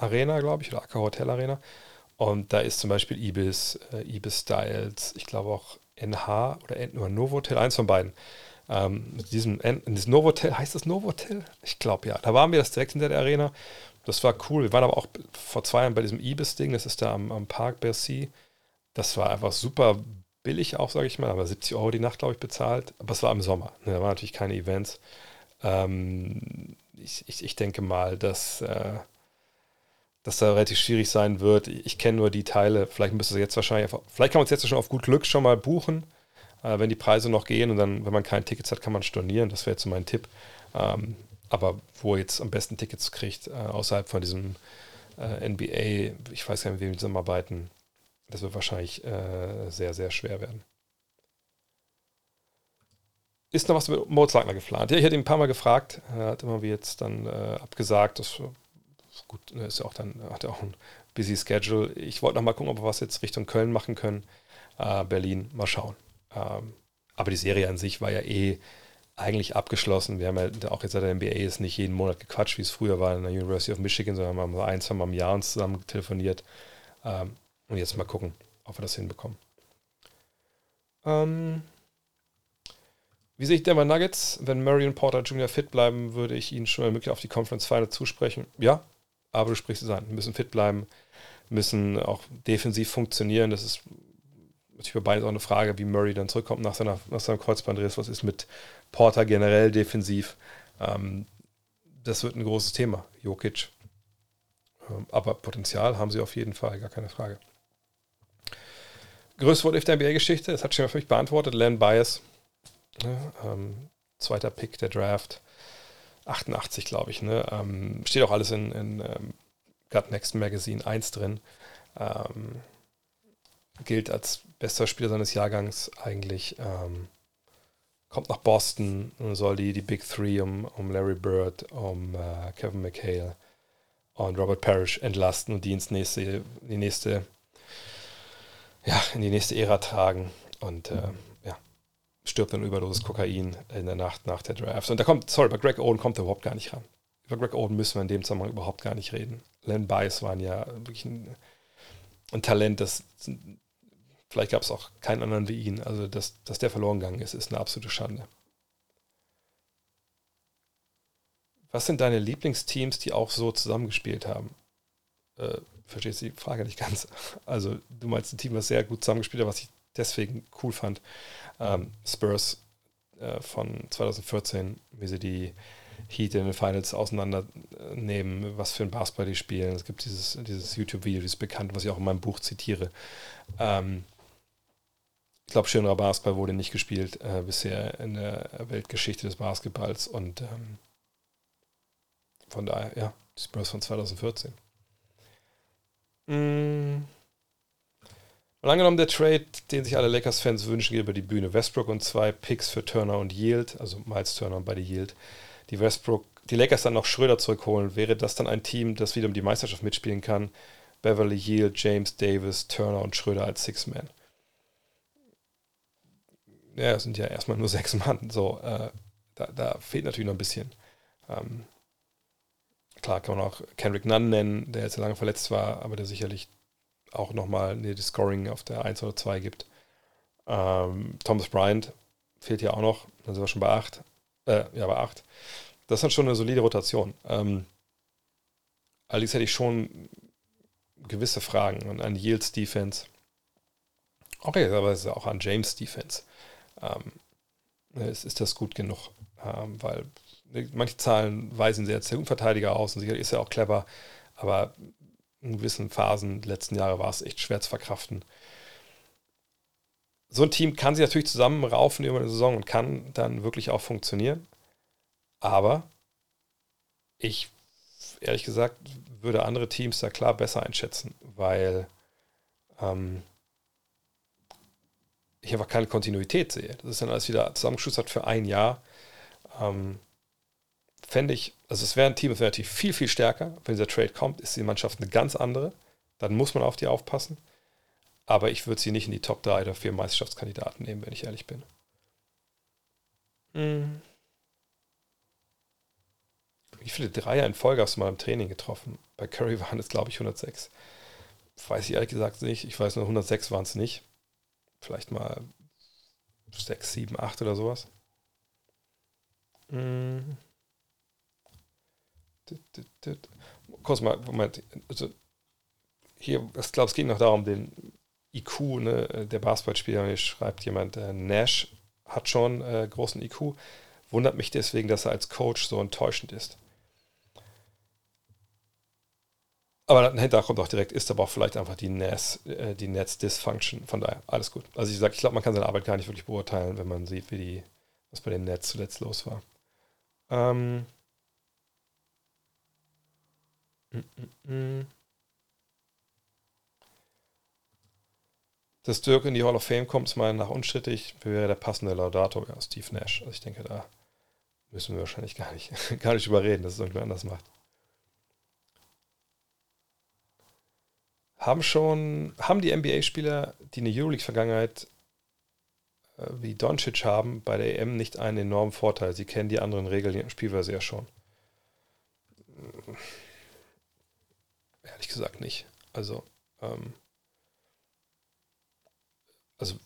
Arena, glaube ich, oder Accor Hotel Arena. Und da ist zum Beispiel Ibis, äh, Ibis Styles, ich glaube auch NH oder, N oder Novotel, eins von beiden. Ähm, mit diesem, in diesem Novotel, heißt das Novotel? Ich glaube ja. Da waren wir das direkt hinter der Arena. Das war cool. Wir waren aber auch vor zwei Jahren bei diesem Ibis-Ding, das ist da am, am Park Bercy. Das war einfach super billig auch, sage ich mal, aber 70 Euro die Nacht, glaube ich, bezahlt. Aber es war im Sommer. Ne, da waren natürlich keine Events. Ähm, ich, ich, ich, denke mal, dass, äh, dass da relativ schwierig sein wird. Ich kenne nur die Teile. Vielleicht müsste jetzt wahrscheinlich einfach, vielleicht kann man es jetzt schon auf gut Glück schon mal buchen, äh, wenn die Preise noch gehen und dann, wenn man keine Tickets hat, kann man stornieren. Das wäre jetzt so mein Tipp. Ähm, aber wo jetzt am besten Tickets kriegt, äh, außerhalb von diesem äh, NBA, ich weiß gar nicht, mit wem die zusammenarbeiten, das wird wahrscheinlich äh, sehr, sehr schwer werden. Ist noch was mit Moritz geplant? Ja, ich hatte ihn ein paar Mal gefragt. Er hat immer wie jetzt dann äh, abgesagt. Das gut, ist ja auch dann, hat auch ein busy Schedule. Ich wollte noch mal gucken, ob wir was jetzt Richtung Köln machen können. Äh, Berlin, mal schauen. Ähm, aber die Serie an sich war ja eh eigentlich abgeschlossen. Wir haben ja auch jetzt seit der NBA ist nicht jeden Monat gequatscht, wie es früher war in der University of Michigan, sondern wir haben ein, zwei Mal im Jahr uns zusammen telefoniert. Ähm, und jetzt mal gucken, ob wir das hinbekommen. Ähm, wie sehe ich Denver Nuggets? Wenn und Porter Jr. fit bleiben, würde ich ihnen schon mal möglich auf die Conference Final zusprechen. Ja, aber du sprichst es an. Müssen fit bleiben, müssen auch defensiv funktionieren. Das ist natürlich für beide auch eine Frage, wie Murray dann zurückkommt nach, seiner, nach seinem Kreuzbandriss. Was ist mit Porter generell defensiv? Ähm, das wird ein großes Thema. Jokic. Ähm, aber Potenzial haben sie auf jeden Fall, gar keine Frage. Größte Wort der NBA-Geschichte, das hat schon für mich beantwortet. Len Bias, ne, ähm, zweiter Pick der Draft, 88, glaube ich. Ne, ähm, steht auch alles in, in ähm, Gut Next Magazine 1 drin. Ähm, gilt als bester Spieler seines Jahrgangs eigentlich. Ähm, kommt nach Boston und soll die, die Big Three um, um Larry Bird, um äh, Kevin McHale und Robert Parrish entlasten und die ins nächste, die nächste ja, in die nächste Ära tragen und äh, stirbt dann Überdosis Kokain in der Nacht nach der Draft. Und da kommt, sorry, bei Greg Oden kommt er überhaupt gar nicht ran. Über Greg Oden müssen wir in dem Zusammenhang überhaupt gar nicht reden. Len Bias waren ja wirklich ein, ein Talent, das vielleicht gab es auch keinen anderen wie ihn. Also, dass, dass der verloren gegangen ist, ist eine absolute Schande. Was sind deine Lieblingsteams, die auch so zusammengespielt haben? Äh, verstehst die Frage nicht ganz. Also, du meinst ein Team, was sehr gut zusammengespielt hat, was ich deswegen cool fand. Ähm, Spurs äh, von 2014, wie sie die Heat in den Finals auseinandernehmen, was für ein Basketball die spielen. Es gibt dieses, dieses YouTube-Video, dieses bekannte, was ich auch in meinem Buch zitiere. Ähm, ich glaube, schönerer Basketball wurde nicht gespielt äh, bisher in der Weltgeschichte des Basketballs und ähm, von daher, ja, die Spurs von 2014. Mm. Und angenommen, der Trade, den sich alle Lakers-Fans wünschen, geht über die Bühne. Westbrook und zwei Picks für Turner und Yield, also Miles Turner und beide Yield. Die Westbrook, die Lakers dann noch Schröder zurückholen. Wäre das dann ein Team, das wieder um die Meisterschaft mitspielen kann? Beverly Yield, James Davis, Turner und Schröder als Six-Man. Ja, es sind ja erstmal nur sechs Mann. So, äh, da, da, fehlt natürlich noch ein bisschen. Ähm, klar kann man auch Kendrick Nunn nennen, der jetzt lange verletzt war, aber der sicherlich auch nochmal die Scoring auf der 1 oder 2 gibt. Ähm, Thomas Bryant fehlt ja auch noch, dann sind wir schon bei 8. Äh, ja, bei 8. Das ist dann schon eine solide Rotation. Ähm, allerdings hätte ich schon gewisse Fragen an Yields Defense. Okay, aber es ist auch an James Defense. Ähm, ist, ist das gut genug? Ähm, weil manche Zahlen weisen sehr als Verteidiger aus und sicherlich ist er auch clever, aber in gewissen Phasen der letzten Jahre war es echt schwer zu verkraften. So ein Team kann sich natürlich zusammenraufen über eine Saison und kann dann wirklich auch funktionieren. Aber ich, ehrlich gesagt, würde andere Teams da klar besser einschätzen, weil ähm, ich einfach keine Kontinuität sehe. Das ist dann alles wieder zusammengeschustert für ein Jahr. Ähm, fände ich, also es wäre ein Team, das wäre natürlich viel, viel stärker. Wenn dieser Trade kommt, ist die Mannschaft eine ganz andere. Dann muss man auf die aufpassen. Aber ich würde sie nicht in die Top 3 oder 4 Meisterschaftskandidaten nehmen, wenn ich ehrlich bin. Mhm. Wie viele Dreier in Folge hast du mal im Training getroffen? Bei Curry waren es, glaube ich, 106. Weiß ich ehrlich gesagt nicht. Ich weiß nur, 106 waren es nicht. Vielleicht mal 6, 7, 8 oder sowas. Mhm. Kurz mal, Moment. Also hier, ich glaube, es geht noch darum, den IQ ne, der Basketballspieler. Hier schreibt jemand, äh, Nash hat schon äh, großen IQ. Wundert mich deswegen, dass er als Coach so enttäuschend ist. Aber dahinter kommt auch direkt, ist aber auch vielleicht einfach die NAS, äh, die Netz-Dysfunction. Von daher, alles gut. Also ich sage, ich glaube, man kann seine Arbeit gar nicht wirklich beurteilen, wenn man sieht, wie die, was bei den Nets zuletzt los war. Ähm, Dass Dirk in die Hall of Fame kommt, ist meiner nach unstrittig. Wer wäre der passende Laudato? Ja, Steve Nash. Also ich denke, da müssen wir wahrscheinlich gar nicht, gar nicht überreden, dass es irgendwer anders macht. Haben schon, haben die NBA-Spieler, die eine Euroleague-Vergangenheit äh, wie Doncic haben, bei der EM nicht einen enormen Vorteil? Sie kennen die anderen Regeln der Spielweise ja schon. Ehrlich gesagt nicht. Also, ähm, also,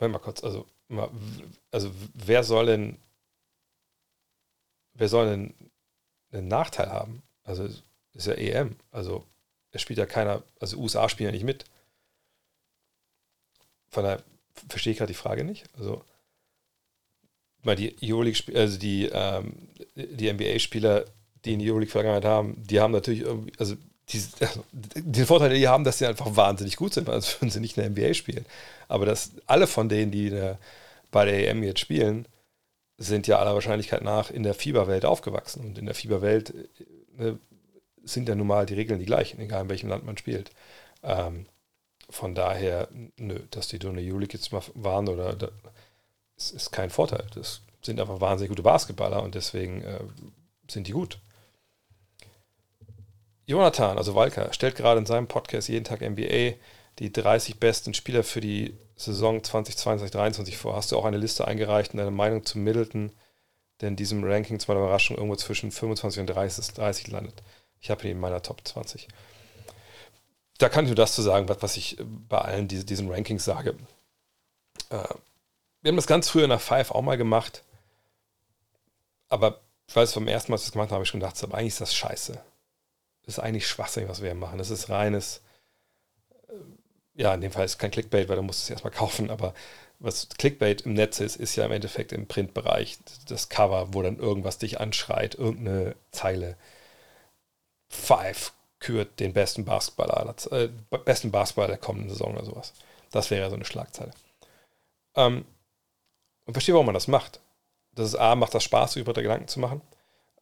mal kurz, also, mal, also wer soll denn, wer soll denn einen Nachteil haben? Also, ist ja EM. Also, es spielt ja keiner, also USA spielen ja nicht mit. Von daher verstehe ich gerade die Frage nicht. Also, mal die Euroleague, also die, ähm, die NBA-Spieler, die in die Euroleague Vergangenheit haben, die haben natürlich irgendwie, also die, den Vorteil, die haben, dass sie einfach wahnsinnig gut sind, weil sonst würden sie nicht in der NBA spielen. Aber dass alle von denen, die der, bei der EM jetzt spielen, sind ja aller Wahrscheinlichkeit nach in der Fieberwelt aufgewachsen. Und in der Fieberwelt ne, sind ja nun mal die Regeln die gleichen, egal in welchem Land man spielt. Ähm, von daher, nö, dass die Donne Julik jetzt mal waren oder da, ist, ist kein Vorteil. Das sind einfach wahnsinnig gute Basketballer und deswegen äh, sind die gut. Jonathan, also Walker, stellt gerade in seinem Podcast jeden Tag NBA die 30 besten Spieler für die Saison 2022-2023 vor. Hast du auch eine Liste eingereicht und deine Meinung zu Middleton, der in diesem Ranking zwar der Überraschung irgendwo zwischen 25 und 30, 30 landet? Ich habe ihn in meiner Top 20. Da kann ich nur das zu sagen, was ich bei allen diese, diesen Rankings sage. Äh, wir haben das ganz früher der Five auch mal gemacht. Aber ich weiß, vom ersten Mal, als wir das gemacht haben, habe ich schon gedacht, eigentlich ist das scheiße ist eigentlich Schwachsinn, was wir hier machen. Das ist reines, äh, ja, in dem Fall ist es kein Clickbait, weil du musst es erstmal kaufen, aber was Clickbait im Netz ist, ist ja im Endeffekt im Printbereich das Cover, wo dann irgendwas dich anschreit, irgendeine Zeile. Five kürt den besten Basketballer, äh, besten Basketballer der kommenden Saison oder sowas. Das wäre ja so eine Schlagzeile. Ähm, und verstehe, warum man das macht. Das ist A, macht das Spaß, über die Gedanken zu machen.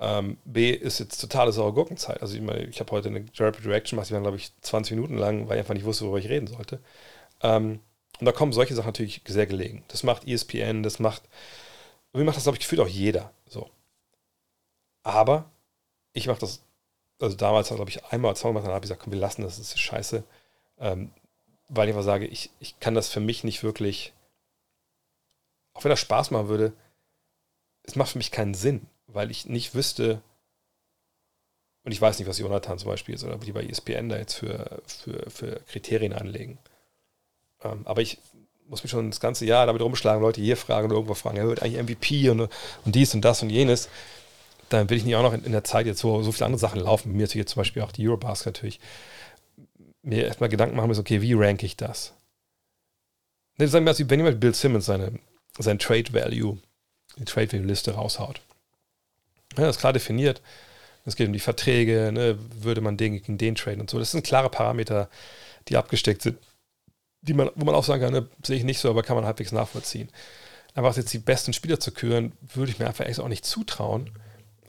Ähm, B, ist jetzt totale saure Gurkenzeit. Also ich, meine, ich habe heute eine Rapid Reaction gemacht, die waren, glaube ich, 20 Minuten lang, weil ich einfach nicht wusste, worüber ich reden sollte. Ähm, und da kommen solche Sachen natürlich sehr gelegen. Das macht ESPN, das macht, wie macht das, glaube ich, gefühlt auch jeder. So. Aber ich mache das, also damals, glaube ich, einmal zweimal, dann habe ich gesagt, komm, wir lassen das, das ist scheiße. Ähm, weil ich einfach sage, ich, ich kann das für mich nicht wirklich, auch wenn das Spaß machen würde, es macht für mich keinen Sinn, weil ich nicht wüsste, und ich weiß nicht, was Jonathan zum Beispiel ist oder die bei ESPN da jetzt für, für, für Kriterien anlegen. Ähm, aber ich muss mich schon das ganze Jahr damit rumschlagen, Leute hier fragen oder irgendwo fragen, er wird eigentlich MVP und, und dies und das und jenes. Dann will ich nicht auch noch in, in der Zeit jetzt so, so viele andere Sachen laufen. Mir natürlich zum Beispiel auch die Eurobasket natürlich. Mir erstmal Gedanken machen müssen, okay, wie ranke ich das? Sagen wir, wenn jemand Bill Simmons seine, sein Trade Value, die Trade Value Liste raushaut. Ja, das ist klar definiert. Es geht um die Verträge, ne? würde man den gegen den traden und so. Das sind klare Parameter, die abgesteckt sind die man, wo man auch sagen kann, ne, sehe ich nicht so, aber kann man halbwegs nachvollziehen. Einfach jetzt die besten Spieler zu küren, würde ich mir einfach echt auch nicht zutrauen,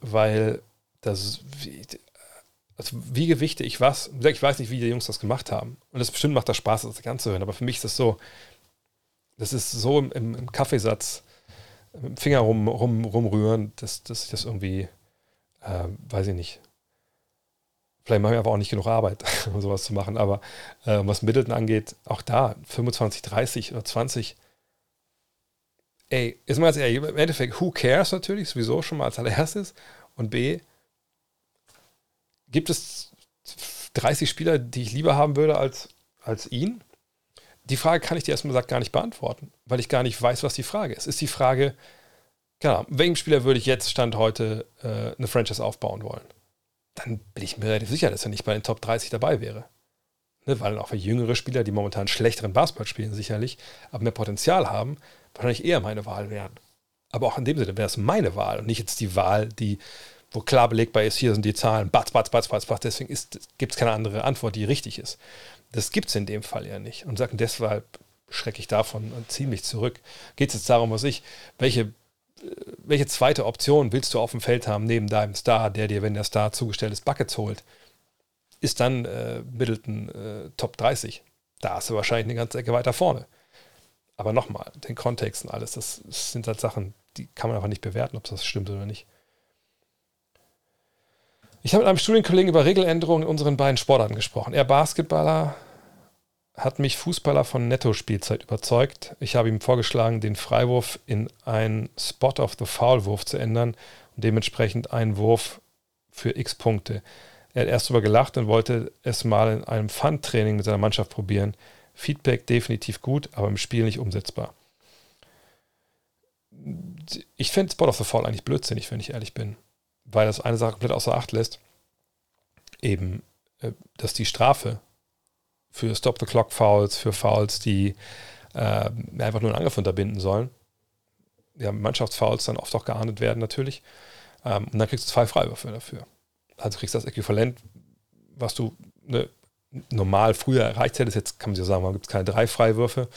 weil das, wie, also wie gewichte ich was? Ich weiß nicht, wie die Jungs das gemacht haben. Und das bestimmt macht das Spaß, das Ganze zu hören. Aber für mich ist das so, das ist so im, im Kaffeesatz, Finger rum, rum, rumrühren, dass, dass ich das irgendwie, äh, weiß ich nicht, Vielleicht machen wir aber auch nicht genug Arbeit, um sowas zu machen. Aber äh, was Middleton angeht, auch da 25, 30 oder 20. Ey, ist mal ehrlich, im Endeffekt, who cares natürlich, sowieso schon mal als allererstes. Und B, gibt es 30 Spieler, die ich lieber haben würde als, als ihn? Die Frage kann ich dir erstmal gesagt gar nicht beantworten, weil ich gar nicht weiß, was die Frage ist. Ist die Frage, genau, welchem Spieler würde ich jetzt Stand heute äh, eine Franchise aufbauen wollen? dann bin ich mir relativ sicher, dass er nicht bei den Top 30 dabei wäre. Ne, weil auch für jüngere Spieler, die momentan schlechteren Basketball spielen, sicherlich, aber mehr Potenzial haben, wahrscheinlich eher meine Wahl wären. Aber auch in dem Sinne wäre es meine Wahl und nicht jetzt die Wahl, die, wo klar belegbar ist, hier sind die Zahlen, batz, batz, batz, batz, batz, deswegen gibt es keine andere Antwort, die richtig ist. Das gibt es in dem Fall ja nicht. Und sagen, deshalb schrecke ich davon ziemlich zurück. Geht es jetzt darum, was ich, welche welche zweite Option willst du auf dem Feld haben neben deinem Star, der dir, wenn der Star zugestellt ist, Buckets holt? Ist dann äh, Middleton äh, Top 30. Da hast du wahrscheinlich eine ganze Ecke weiter vorne. Aber nochmal, den Kontext und alles, das sind halt Sachen, die kann man einfach nicht bewerten, ob das stimmt oder nicht. Ich habe mit einem Studienkollegen über Regeländerungen in unseren beiden Sportarten gesprochen. Er Basketballer, hat mich Fußballer von Netto-Spielzeit überzeugt. Ich habe ihm vorgeschlagen, den Freiwurf in einen Spot of the Foul-Wurf zu ändern und dementsprechend einen Wurf für x Punkte. Er hat erst darüber gelacht und wollte es mal in einem Fun-Training mit seiner Mannschaft probieren. Feedback definitiv gut, aber im Spiel nicht umsetzbar. Ich finde Spot of the Foul eigentlich blödsinnig, wenn ich ehrlich bin, weil das eine Sache komplett außer Acht lässt. Eben, äh, dass die Strafe für Stop-the-Clock-Fouls, für Fouls, die äh, einfach nur einen Angriff unterbinden sollen. Ja, Mannschaftsfouls dann oft auch geahndet werden natürlich. Ähm, und dann kriegst du zwei Freiwürfe dafür. Also kriegst du das Äquivalent, was du ne, normal früher erreicht hättest. Jetzt kann man sich sagen, man gibt keine drei Freiwürfe.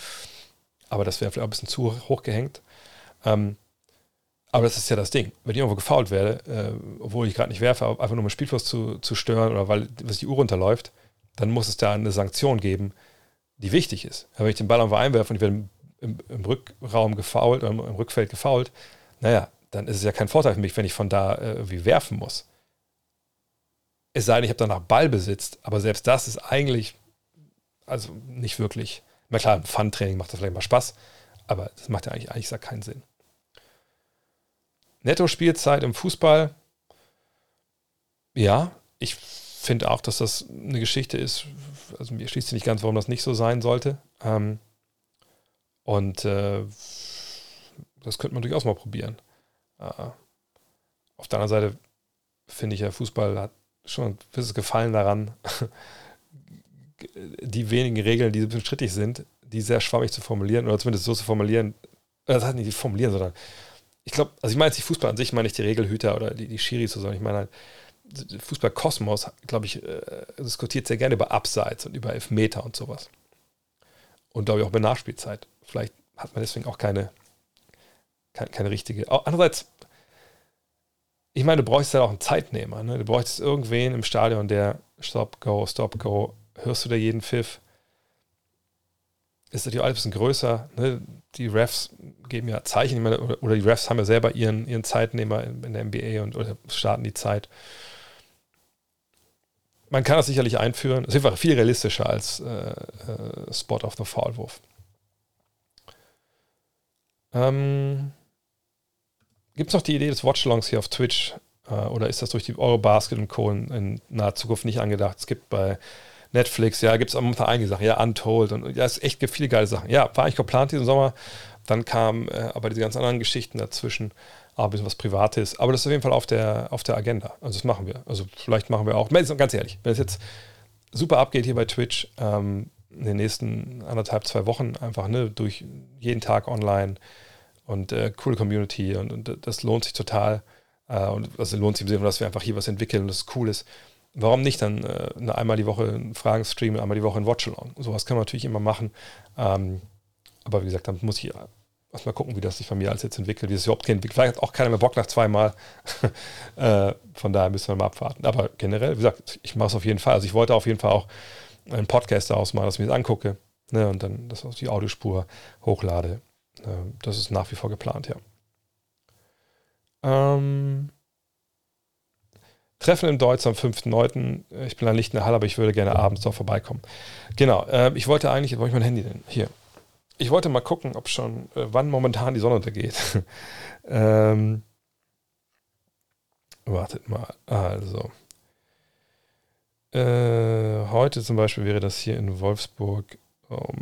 Aber das wäre vielleicht auch ein bisschen zu hoch gehängt. Ähm, aber das ist ja das Ding. Wenn ich irgendwo gefault werde, äh, obwohl ich gerade nicht werfe, einfach nur um Spielfluss zu, zu stören oder weil was die Uhr runterläuft, dann muss es da eine Sanktion geben, die wichtig ist. wenn ich den Ball einfach einwerfe und ich werde im, im, Rückraum gefault oder im, im, Rückfeld gefault, naja, dann ist es ja kein Vorteil für mich, wenn ich von da äh, irgendwie werfen muss. Es sei denn, ich habe danach Ball besitzt, aber selbst das ist eigentlich, also nicht wirklich. Na klar, ein Fun-Training macht das vielleicht mal Spaß, aber das macht ja eigentlich, eigentlich keinen Sinn. Netto-Spielzeit im Fußball, ja, ich finde auch, dass das eine Geschichte ist, also mir schließt sich nicht ganz, warum das nicht so sein sollte. Ähm, und äh, das könnte man durchaus mal probieren. Äh, auf der anderen Seite finde ich ja, Fußball hat schon ein gewisses Gefallen daran, die wenigen Regeln, die ein bisschen strittig sind, die sehr schwammig zu formulieren oder zumindest so zu formulieren, äh, das heißt nicht formulieren, sondern ich glaube, also ich meine jetzt nicht Fußball an sich, meine ich die Regelhüter oder die, die Schiris, sondern ich meine halt, Fußball-Kosmos, glaube ich, äh, diskutiert sehr gerne über Abseits und über Elfmeter und sowas. Und glaube ich auch bei Nachspielzeit. Vielleicht hat man deswegen auch keine, keine, keine richtige. Andererseits, ich meine, du bräuchst ja auch einen Zeitnehmer. Ne? Du bräuchst irgendwen im Stadion, der Stop, Go, Stop, Go. Hörst du da jeden Pfiff? Ist natürlich alles ein bisschen größer. Ne? Die Refs geben ja Zeichen, meine, oder, die Refs haben ja selber ihren, ihren Zeitnehmer in, in der NBA und oder starten die Zeit. Man kann das sicherlich einführen. Es ist einfach viel realistischer als äh, äh, Spot of the Fallwurf. Ähm, Gibt es noch die Idee des Watchalongs hier auf Twitch? Äh, oder ist das durch die Eurobasket und Co. In, in naher Zukunft nicht angedacht? Es gibt bei Netflix, ja, gibt es momentan einige Sachen, ja, Untold und ja, es echt gibt viele geile Sachen. Ja, war eigentlich geplant diesen Sommer. Dann kamen äh, aber diese ganz anderen Geschichten dazwischen, aber ein bisschen was Privates. Aber das ist auf jeden Fall auf der, auf der Agenda. Also das machen wir. Also vielleicht machen wir auch, ganz ehrlich, wenn es jetzt super abgeht hier bei Twitch, ähm, in den nächsten anderthalb, zwei Wochen einfach, ne, durch jeden Tag online und äh, coole Community und, und, das lohnt sich total. Äh, und das lohnt sich im Sinne, dass wir einfach hier was entwickeln und das cool ist. Warum nicht dann äh, einmal die Woche einen Fragen-Stream, einmal die Woche ein Watch-Along? Sowas kann man natürlich immer machen. Ähm, aber wie gesagt, dann muss ich erstmal gucken, wie das sich von mir als jetzt entwickelt, wie es überhaupt entwickelt. Vielleicht hat auch keiner mehr Bock nach zweimal. äh, von daher müssen wir mal abwarten. Aber generell, wie gesagt, ich mache es auf jeden Fall. Also ich wollte auf jeden Fall auch einen Podcast daraus machen, dass ich mir das angucke ne, und dann das auf die Audiospur hochlade. Äh, das ist nach wie vor geplant, ja. Ähm, Treffen in Deutsch am 5.9. Ich bin dann nicht in der Halle, aber ich würde gerne abends dort vorbeikommen. Genau, äh, ich wollte eigentlich, wo ich mein Handy denn? Hier. Ich wollte mal gucken, ob schon, äh, wann momentan die Sonne untergeht. ähm, wartet mal, also. Äh, heute zum Beispiel wäre das hier in Wolfsburg um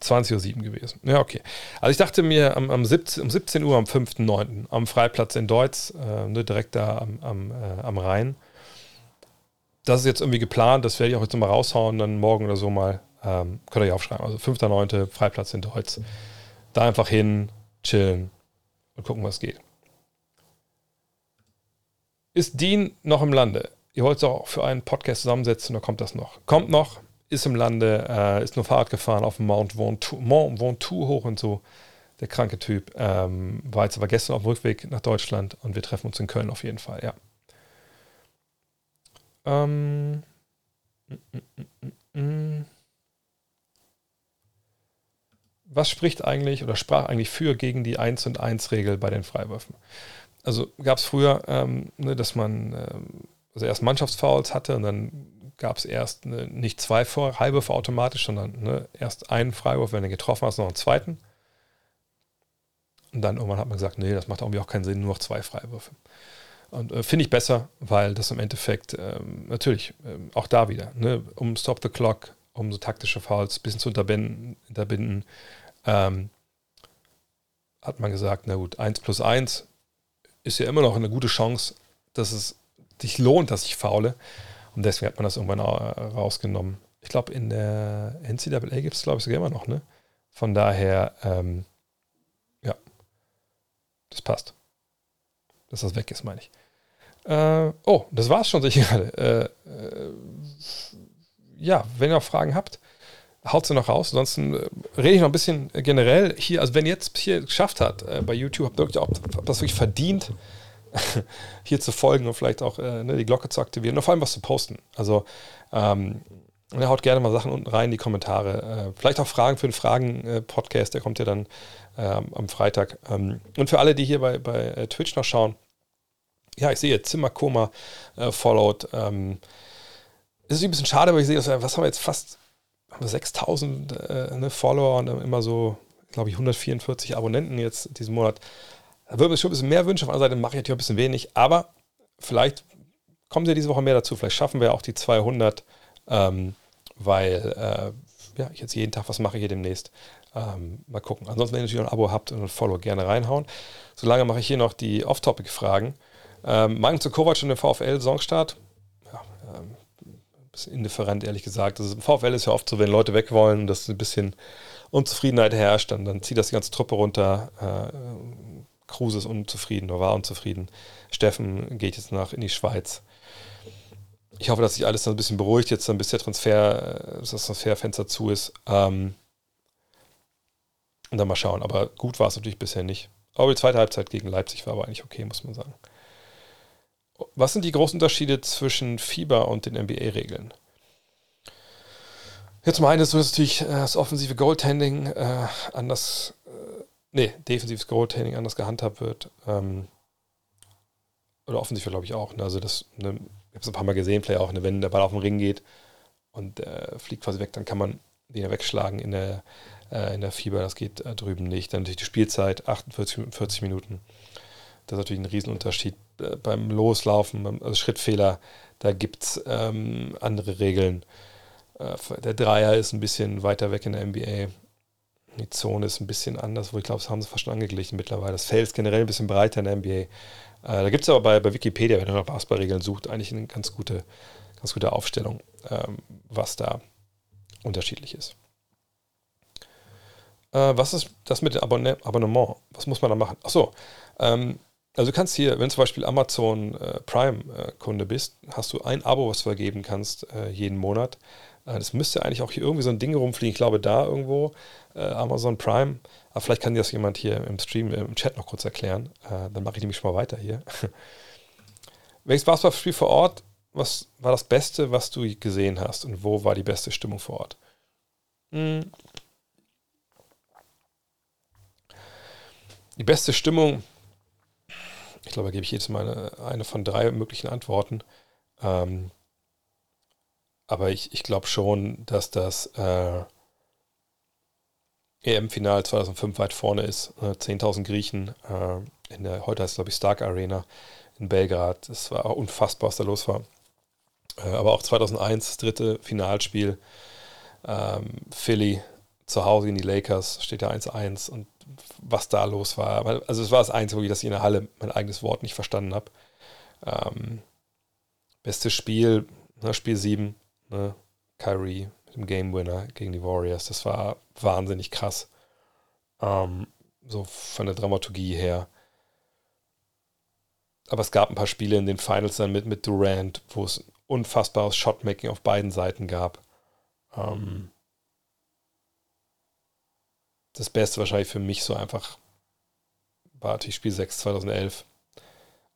20.07 Uhr gewesen. Ja, okay. Also ich dachte mir am, am 17, um 17 Uhr am 5.9. am Freiplatz in Deutz, äh, ne, direkt da am, am, äh, am Rhein. Das ist jetzt irgendwie geplant, das werde ich auch jetzt mal raushauen, dann morgen oder so mal, ähm, könnt ihr ja aufschreiben. Also 5.9. Freiplatz in Deutz. Da einfach hin, chillen und gucken, was geht. Ist Dean noch im Lande? Ihr wollt es auch für einen Podcast zusammensetzen, oder kommt das noch? Kommt noch, ist im Lande, äh, ist nur Fahrrad gefahren auf dem Mount Ventoux, Mont Ventoux hoch und so. Der kranke Typ. Ähm, war jetzt aber gestern auf dem Rückweg nach Deutschland und wir treffen uns in Köln auf jeden Fall, ja. Ähm, Was spricht eigentlich oder sprach eigentlich für gegen die 1 und 1 Regel bei den Freiwürfen? Also gab es früher, ähm, ne, dass man ähm, also erst Mannschaftsfouls hatte und dann gab es erst eine, nicht zwei Freiwürfe automatisch, sondern ne, erst einen Freiwurf, wenn du getroffen hast, noch einen zweiten. Und dann irgendwann hat man gesagt, nee, das macht irgendwie auch keinen Sinn, nur noch zwei Freiwürfe. Und äh, finde ich besser, weil das im Endeffekt ähm, natürlich ähm, auch da wieder, ne, um Stop the Clock, um so taktische Fouls ein bisschen zu unterbinden, unterbinden ähm, hat man gesagt, na gut, 1 plus 1 ist ja immer noch eine gute Chance, dass es sich lohnt, dass ich faule. Und deswegen hat man das irgendwann rausgenommen. Ich glaube, in der NCAA gibt es, glaube ich, sogar immer noch, ne? Von daher, ähm, ja, das passt. Dass das weg ist, meine ich. Äh, oh, das war's schon, sehe ich gerade. Äh, äh, ja, wenn ihr noch Fragen habt, haut sie noch raus. Ansonsten äh, rede ich noch ein bisschen generell hier. Also, wenn ihr jetzt hier geschafft hat, äh, bei YouTube, habt ihr auch das wirklich verdient, hier zu folgen und vielleicht auch äh, ne, die Glocke zu aktivieren und vor allem was zu posten. Also ähm, er haut gerne mal Sachen unten rein in die Kommentare. Äh, vielleicht auch Fragen für den Fragen-Podcast, der kommt ja dann ähm, am Freitag. Ähm, und für alle, die hier bei, bei äh, Twitch noch schauen, ja, ich sehe Zimmerkoma äh, followed. Ähm, ist ein bisschen schade, aber ich sehe, dass was haben wir jetzt fast haben wir 6000 äh, ne, Follower und immer so, glaube ich, 144 Abonnenten jetzt diesen Monat. Da würde ich schon ein bisschen mehr wünschen. Auf der anderen Seite mache ich natürlich ein bisschen wenig. Aber vielleicht kommen sie diese Woche mehr dazu. Vielleicht schaffen wir auch die 200, ähm, weil äh, ja, ich jetzt jeden Tag was mache hier demnächst. Ähm, mal gucken. Ansonsten, wenn ihr natürlich ein Abo habt und ein Follow, gerne reinhauen. Solange mache ich hier noch die Off-Topic-Fragen. Ähm, Meinung zu Kovac und dem VfL-Songstart? Ja, bisschen indifferent, ehrlich gesagt. Also VfL ist ja oft so, wenn Leute weg wollen dass ein bisschen Unzufriedenheit herrscht, dann, dann zieht das die ganze Truppe runter. Äh, Kruse ist unzufrieden oder war unzufrieden. Steffen geht jetzt nach in die Schweiz. Ich hoffe, dass sich alles dann ein bisschen beruhigt, jetzt dann bis der Transfer, das Transferfenster zu ist. Ähm, und dann mal schauen. Aber gut war es natürlich bisher nicht. Aber die zweite Halbzeit gegen Leipzig war aber eigentlich okay, muss man sagen. Was sind die großen Unterschiede zwischen Fieber und den NBA-Regeln? Jetzt mal eines, so dass natürlich äh, das offensive Goaltending äh, anders, äh, nee, defensives Goaltending anders gehandhabt wird. Ähm, oder offensiv glaube ich auch. Ne? Also das, ne, ich habe es ein paar Mal gesehen, vielleicht auch, ne, wenn der Ball auf den Ring geht und äh, fliegt quasi weg, dann kann man den wegschlagen in der, äh, in der Fieber. Das geht äh, drüben nicht. Dann natürlich die Spielzeit, 48, 40 Minuten. Das ist natürlich ein Riesenunterschied. Äh, beim Loslaufen, also Schrittfehler, da gibt es ähm, andere Regeln. Äh, der Dreier ist ein bisschen weiter weg in der NBA. Die Zone ist ein bisschen anders, wo ich glaube, das haben sie fast schon angeglichen mittlerweile. Das Feld ist generell ein bisschen breiter in der NBA. Äh, da gibt es aber bei, bei Wikipedia, wenn ihr nach Basketballregeln sucht, eigentlich eine ganz gute, ganz gute Aufstellung, ähm, was da unterschiedlich ist. Äh, was ist das mit dem Abonne Abonnement? Was muss man da machen? Achso, ähm, also du kannst hier, wenn du zum Beispiel Amazon äh, Prime-Kunde äh, bist, hast du ein Abo, was du vergeben kannst äh, jeden Monat. Äh, das müsste eigentlich auch hier irgendwie so ein Ding rumfliegen. Ich glaube, da irgendwo Amazon Prime. Aber vielleicht kann dir das jemand hier im Stream, im Chat noch kurz erklären. Äh, dann mache ich nämlich schon mal weiter hier. Welches Basketballspiel vor Ort? Was war das Beste, was du gesehen hast? Und wo war die beste Stimmung vor Ort? Hm. Die beste Stimmung ich glaube, da gebe ich jedes Mal eine, eine von drei möglichen Antworten. Ähm, aber ich, ich glaube schon, dass das äh, EM-Final 2005 weit vorne ist. Äh, 10.000 Griechen äh, in der, heute heißt es glaube ich Stark Arena in Belgrad. Das war unfassbar, was da los war. Äh, aber auch 2001, das dritte Finalspiel, ähm, Philly zu Hause in die Lakers, steht ja 1-1 und was da los war. Also es war das Einzige, dass ich in der Halle mein eigenes Wort nicht verstanden habe. Ähm, bestes Spiel, ne, Spiel 7, ne, Kyrie mit dem Game Winner gegen die Warriors. Das war wahnsinnig krass. Ähm, so von der Dramaturgie her. Aber es gab ein paar Spiele in den Finals dann mit, mit Durant, wo es unfassbares Shotmaking auf beiden Seiten gab. Ähm, das Beste wahrscheinlich für mich so einfach war natürlich Spiel 6 2011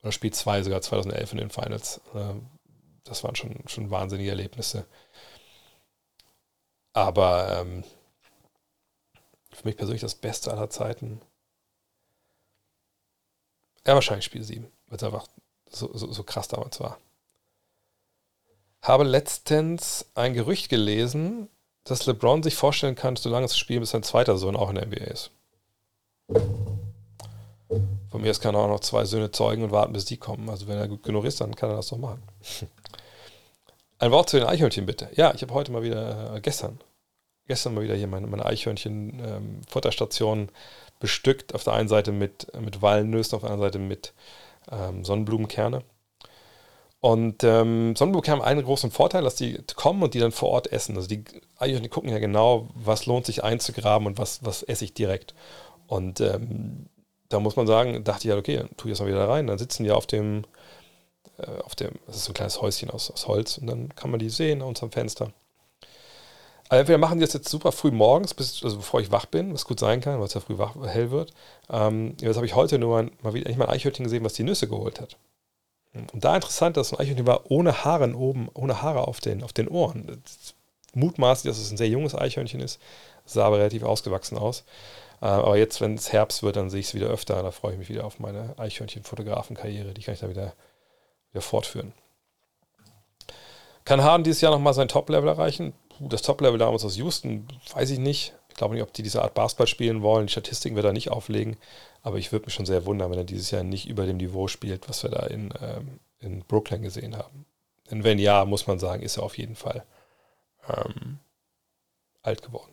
oder Spiel 2 sogar 2011 in den Finals. Ähm, das waren schon, schon wahnsinnige Erlebnisse. Aber ähm, für mich persönlich das Beste aller Zeiten. Ja, wahrscheinlich Spiel 7, weil es einfach so, so, so krass damals war. Habe letztens ein Gerücht gelesen, dass LeBron sich vorstellen kann, so lange zu spielen, bis sein zweiter Sohn auch in der NBA ist. Von mir aus kann er auch noch zwei Söhne zeugen und warten, bis die kommen. Also wenn er gut genug ist, dann kann er das doch machen. Ein Wort zu den Eichhörnchen bitte. Ja, ich habe heute mal wieder, äh, gestern, gestern mal wieder hier meine, meine Eichhörnchen-Futterstation ähm, bestückt. Auf der einen Seite mit, mit Walnüssen, auf der anderen Seite mit ähm, Sonnenblumenkerne. Und ähm, Sonnenblumen haben einen großen Vorteil, dass die kommen und die dann vor Ort essen. Also die Eichhörnchen gucken ja genau, was lohnt sich einzugraben und was, was esse ich direkt. Und ähm, da muss man sagen, dachte ich ja, okay, dann tue ich das mal wieder rein. Dann sitzen die auf dem, äh, auf dem, das ist so ein kleines Häuschen aus, aus Holz und dann kann man die sehen an unserem Fenster. Also entweder machen das jetzt super früh morgens, bis, also bevor ich wach bin, was gut sein kann, weil es ja früh wach, hell wird. Ähm, jetzt habe ich heute nur mal, mal wieder ein Eichhörnchen gesehen, was die Nüsse geholt hat. Und da interessant, dass ein Eichhörnchen war ohne Haare oben, ohne Haare auf den, auf den Ohren. Mutmaßlich, dass es ein sehr junges Eichhörnchen ist, sah aber relativ ausgewachsen aus. Äh, aber jetzt, wenn es Herbst wird, dann sehe ich es wieder öfter. Da freue ich mich wieder auf meine Eichhörnchen-Fotografenkarriere. Die kann ich da wieder, wieder fortführen. Kann Harden dieses Jahr nochmal sein Top-Level erreichen? Das Top-Level damals aus Houston, weiß ich nicht. Ich glaube nicht, ob die diese Art Basketball spielen wollen. Die Statistiken wird er nicht auflegen. Aber ich würde mich schon sehr wundern, wenn er dieses Jahr nicht über dem Niveau spielt, was wir da in, ähm, in Brooklyn gesehen haben. Denn wenn ja, muss man sagen, ist er auf jeden Fall ähm, alt geworden.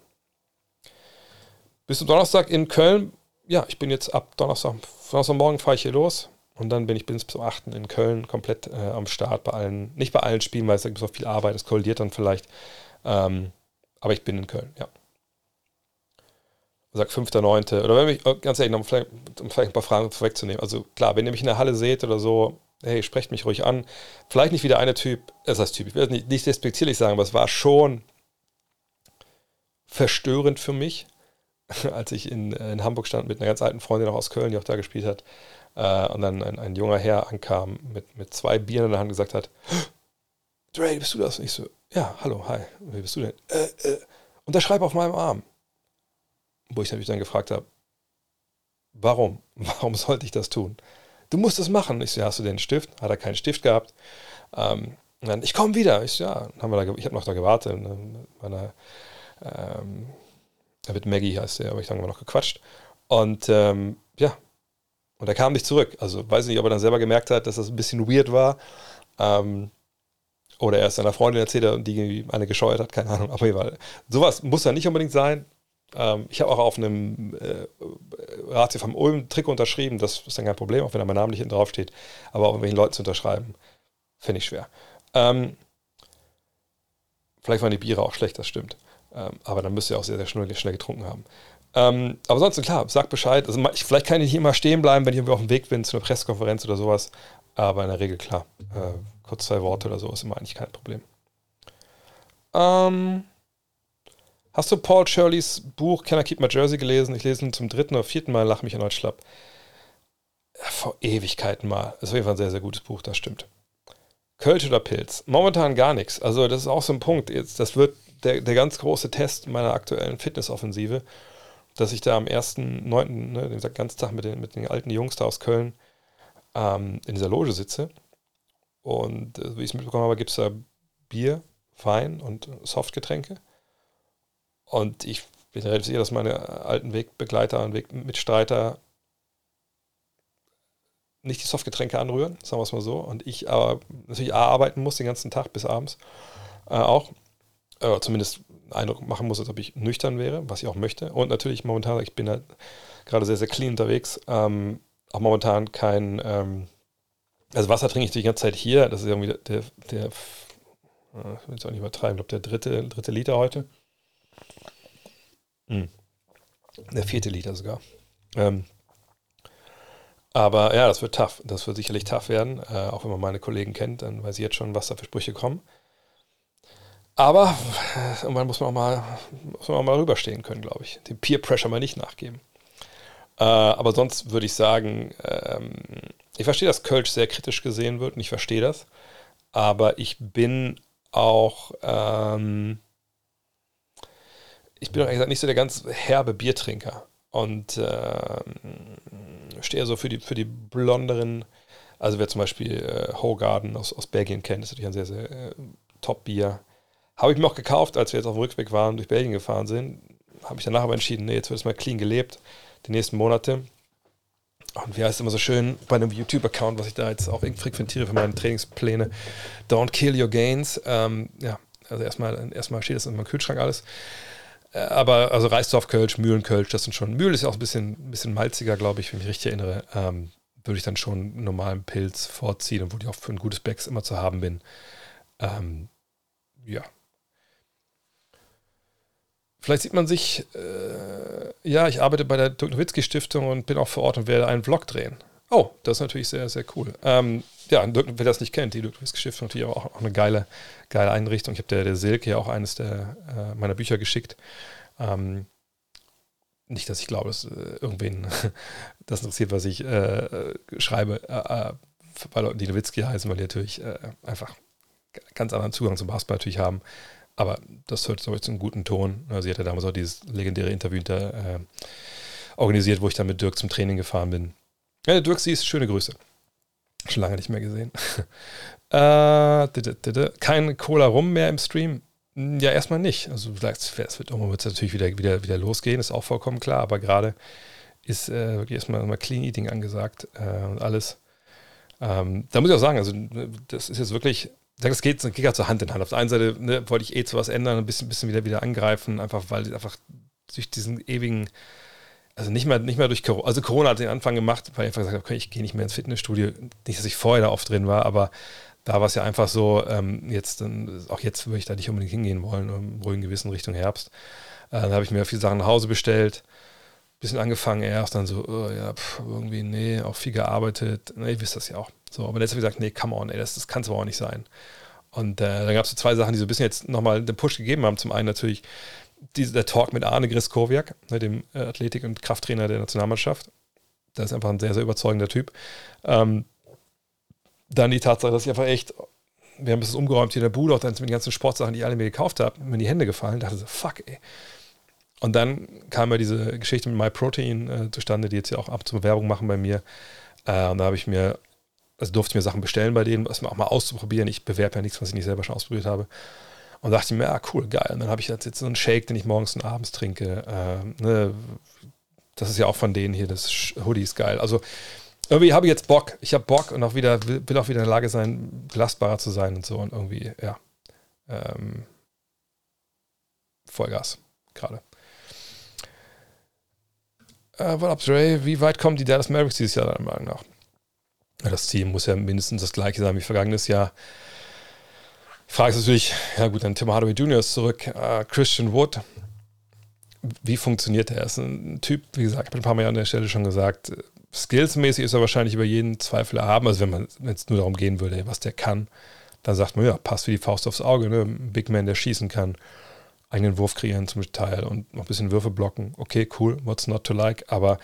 Bis zum Donnerstag in Köln. Ja, ich bin jetzt ab Donnerstag, Donnerstagmorgen fahre ich hier los. Und dann bin ich bis zum 8. in Köln komplett äh, am Start bei allen, nicht bei allen Spielen, weil es gibt so viel Arbeit, es kollidiert dann vielleicht. Ähm, aber ich bin in Köln, ja. Sag 5.9. Oder wenn mich, oh, ganz ehrlich, um vielleicht, um vielleicht ein paar Fragen vorwegzunehmen. Also klar, wenn ihr mich in der Halle seht oder so, hey, sprecht mich ruhig an. Vielleicht nicht wie der eine Typ, das heißt Typ, ich will das nicht, nicht despektierlich sagen, aber es war schon verstörend für mich, als ich in, in Hamburg stand mit einer ganz alten Freundin auch aus Köln, die auch da gespielt hat. Äh, und dann ein, ein, junger Herr ankam mit, mit zwei Bieren in der Hand und gesagt hat, Dre, bist du das? Und ich so, ja, hallo, hi, wie bist du denn? Äh, äh, unterschreib auf meinem Arm. Wo ich natürlich dann gefragt habe, warum? Warum sollte ich das tun? Du musst es machen. Ich so, hast du den Stift? Hat er keinen Stift gehabt? Ähm, und dann, ich komme wieder. Ich so, ja, haben wir da, ich habe noch da gewartet. Mit meiner, ähm, mit Maggie heißt der, aber ich habe noch gequatscht. Und ähm, ja, und er kam nicht zurück. Also weiß nicht, ob er dann selber gemerkt hat, dass das ein bisschen weird war. Ähm, oder er es seiner Freundin erzählt und die eine gescheuert hat, keine Ahnung. Aber egal. Sowas muss ja nicht unbedingt sein. Ähm, ich habe auch auf einem äh, Ratio vom Ulm-Trick unterschrieben. Das ist dann kein Problem, auch wenn da mein Name nicht hinten draufsteht. Aber auch irgendwelchen Leuten zu unterschreiben, finde ich schwer. Ähm, vielleicht waren die Biere auch schlecht, das stimmt. Ähm, aber dann müsst ihr auch sehr, sehr schnell, schnell getrunken haben. Ähm, aber sonst, klar, sag Bescheid. Also, ich, vielleicht kann ich nicht immer stehen bleiben, wenn ich irgendwie auf dem Weg bin zu einer Pressekonferenz oder sowas. Aber in der Regel, klar. Äh, kurz zwei Worte oder so ist immer eigentlich kein Problem. Ähm, hast du Paul Shirleys Buch Can I Keep My Jersey gelesen? Ich lese ihn zum dritten oder vierten Mal, lach mich erneut schlapp. Vor Ewigkeiten mal. Ist auf jeden Fall ein sehr, sehr gutes Buch, das stimmt. Kölsch oder Pilz? Momentan gar nichts. Also, das ist auch so ein Punkt. Jetzt, das wird der, der ganz große Test meiner aktuellen Fitnessoffensive dass ich da am 1.9., ne, den ganzen Tag mit den, mit den alten Jungs da aus Köln ähm, in dieser Loge sitze. Und äh, wie ich es mitbekommen habe, gibt es da Bier, Wein und Softgetränke. Und ich bin relativ sicher, dass meine alten Wegbegleiter und Wegmitstreiter nicht die Softgetränke anrühren, sagen wir es mal so. Und ich aber natürlich arbeiten muss den ganzen Tag bis abends äh, auch. Äh, zumindest Eindruck machen muss, als ob ich nüchtern wäre, was ich auch möchte. Und natürlich momentan, ich bin halt gerade sehr, sehr clean unterwegs. Ähm, auch momentan kein, ähm, also Wasser trinke ich die ganze Zeit hier. Das ist irgendwie der, der, äh, ich will jetzt auch nicht übertreiben, ich glaube der dritte, dritte Liter heute. Hm. Der vierte Liter sogar. Ähm, aber ja, das wird tough. Das wird sicherlich tough werden. Äh, auch wenn man meine Kollegen kennt, dann weiß ich jetzt schon, was da für Sprüche kommen. Aber irgendwann muss man auch mal, muss man auch mal rüberstehen können, glaube ich. Dem Peer Pressure mal nicht nachgeben. Äh, aber sonst würde ich sagen, ähm, ich verstehe, dass Kölsch sehr kritisch gesehen wird und ich verstehe das. Aber ich bin auch, ähm, ich bin auch gesagt nicht so der ganz herbe Biertrinker. Und äh, stehe so für die, für die blonderen, also wer zum Beispiel äh, Hogarden aus, aus Belgien kennt, ist natürlich ein sehr, sehr äh, Top-Bier. Habe ich mir auch gekauft, als wir jetzt auf dem Rückweg waren, durch Belgien gefahren sind. Habe ich danach aber entschieden, nee, jetzt wird es mal clean gelebt, die nächsten Monate. Und wie heißt es immer so schön bei einem YouTube-Account, was ich da jetzt auch frequentiere für meine Trainingspläne, don't kill your gains. Ähm, ja, also erstmal, erstmal steht das in meinem Kühlschrank alles. Äh, aber also Reisdorf Kölsch, Mühlen Kölsch, das sind schon, Mühlen ist ja auch ein bisschen, bisschen malziger, glaube ich, wenn ich mich richtig erinnere. Ähm, würde ich dann schon einen normalen Pilz vorziehen wo ich auch für ein gutes Becks immer zu haben bin. Ähm, ja, Vielleicht sieht man sich, äh, ja, ich arbeite bei der Dirk Nowitzki Stiftung und bin auch vor Ort und werde einen Vlog drehen. Oh, das ist natürlich sehr, sehr cool. Ähm, ja, Dirk, wer das nicht kennt, die Dirk Nowitzki Stiftung natürlich auch, auch eine geile, geile Einrichtung. Ich habe der, der Silke ja auch eines der, äh, meiner Bücher geschickt. Ähm, nicht, dass ich glaube, dass äh, irgendwen das interessiert, was ich äh, schreibe, äh, äh, bei Leuten, die Nowitzki heißen, weil die natürlich äh, einfach ganz anderen Zugang zum Basketball natürlich haben. Aber das hört, glaube ich, zu einem guten Ton. Sie hatte damals auch dieses legendäre Interview da, äh, organisiert, wo ich dann mit Dirk zum Training gefahren bin. Ja, Dirk, sie ist schöne Grüße. Schon lange nicht mehr gesehen. äh, kein Cola Rum mehr im Stream. Ja, erstmal nicht. Also es wird irgendwann natürlich wieder, wieder, wieder losgehen, ist auch vollkommen klar, aber gerade ist äh, wirklich erstmal mal Clean Eating angesagt äh, und alles. Ähm, da muss ich auch sagen, also das ist jetzt wirklich das geht, das geht halt so Hand in Hand. Auf der einen Seite ne, wollte ich eh zu was ändern, ein bisschen, bisschen wieder, wieder angreifen, einfach weil einfach durch diesen ewigen also nicht mehr, nicht mehr durch Corona, also Corona hat den Anfang gemacht, weil ich einfach gesagt habe, okay, ich gehe nicht mehr ins Fitnessstudio. Nicht, dass ich vorher da oft drin war, aber da war es ja einfach so, ähm, jetzt, auch jetzt würde ich da nicht unbedingt hingehen wollen, im ruhigen Gewissen Richtung Herbst. Äh, dann habe ich mir viele Sachen nach Hause bestellt, bisschen angefangen erst, dann so, oh, ja, pff, irgendwie, nee, auch viel gearbeitet. Nee, ihr wisst das ja auch. So, aber jetzt habe ich gesagt, nee, come on, ey, das, das kann es aber auch nicht sein. Und äh, dann gab es so zwei Sachen, die so ein bisschen jetzt nochmal den Push gegeben haben. Zum einen natürlich die, der Talk mit Arne Griskowiak, ne, dem äh, Athletik- und Krafttrainer der Nationalmannschaft. Der ist einfach ein sehr, sehr überzeugender Typ. Ähm, dann die Tatsache, dass ich einfach echt, wir haben es umgeräumt hier in der Bude, auch dann mit den ganzen Sportsachen, die ich alle mir gekauft habe, mir in die Hände gefallen. dachte so, fuck, ey. Und dann kam ja diese Geschichte mit MyProtein äh, zustande, die jetzt ja auch ab zur Werbung machen bei mir. Äh, und da habe ich mir, also durfte ich mir Sachen bestellen bei denen, das auch mal auszuprobieren. Ich bewerbe ja nichts, was ich nicht selber schon ausprobiert habe. Und dachte mir, ja, cool, geil. Und dann habe ich jetzt, so einen Shake, den ich morgens und abends trinke. Äh, ne? Das ist ja auch von denen hier, das Hoodie ist geil. Also irgendwie habe ich jetzt Bock. Ich habe Bock und auch wieder, will, will, auch wieder in der Lage sein, belastbarer zu sein und so. Und irgendwie, ja. Ähm, Vollgas gerade. Äh, what up, Dre? Wie weit kommen die Dallas Mavericks dieses Jahr deiner Meinung nach? Das Team muss ja mindestens das gleiche sein wie vergangenes Jahr. Frage ist natürlich, ja gut, dann Tim Hardaway Jr. ist zurück. Äh, Christian Wood, wie funktioniert er? Er ist ein Typ, wie gesagt, ich habe ein paar Mal an der Stelle schon gesagt, skillsmäßig ist er wahrscheinlich über jeden Zweifel erhaben. Also wenn man, es nur darum gehen würde, was der kann, dann sagt man, ja, passt wie die Faust aufs Auge, ne? Ein Big Man, der schießen kann, eigenen Wurf kreieren zum Teil und noch ein bisschen Würfe blocken. Okay, cool, what's not to like, aber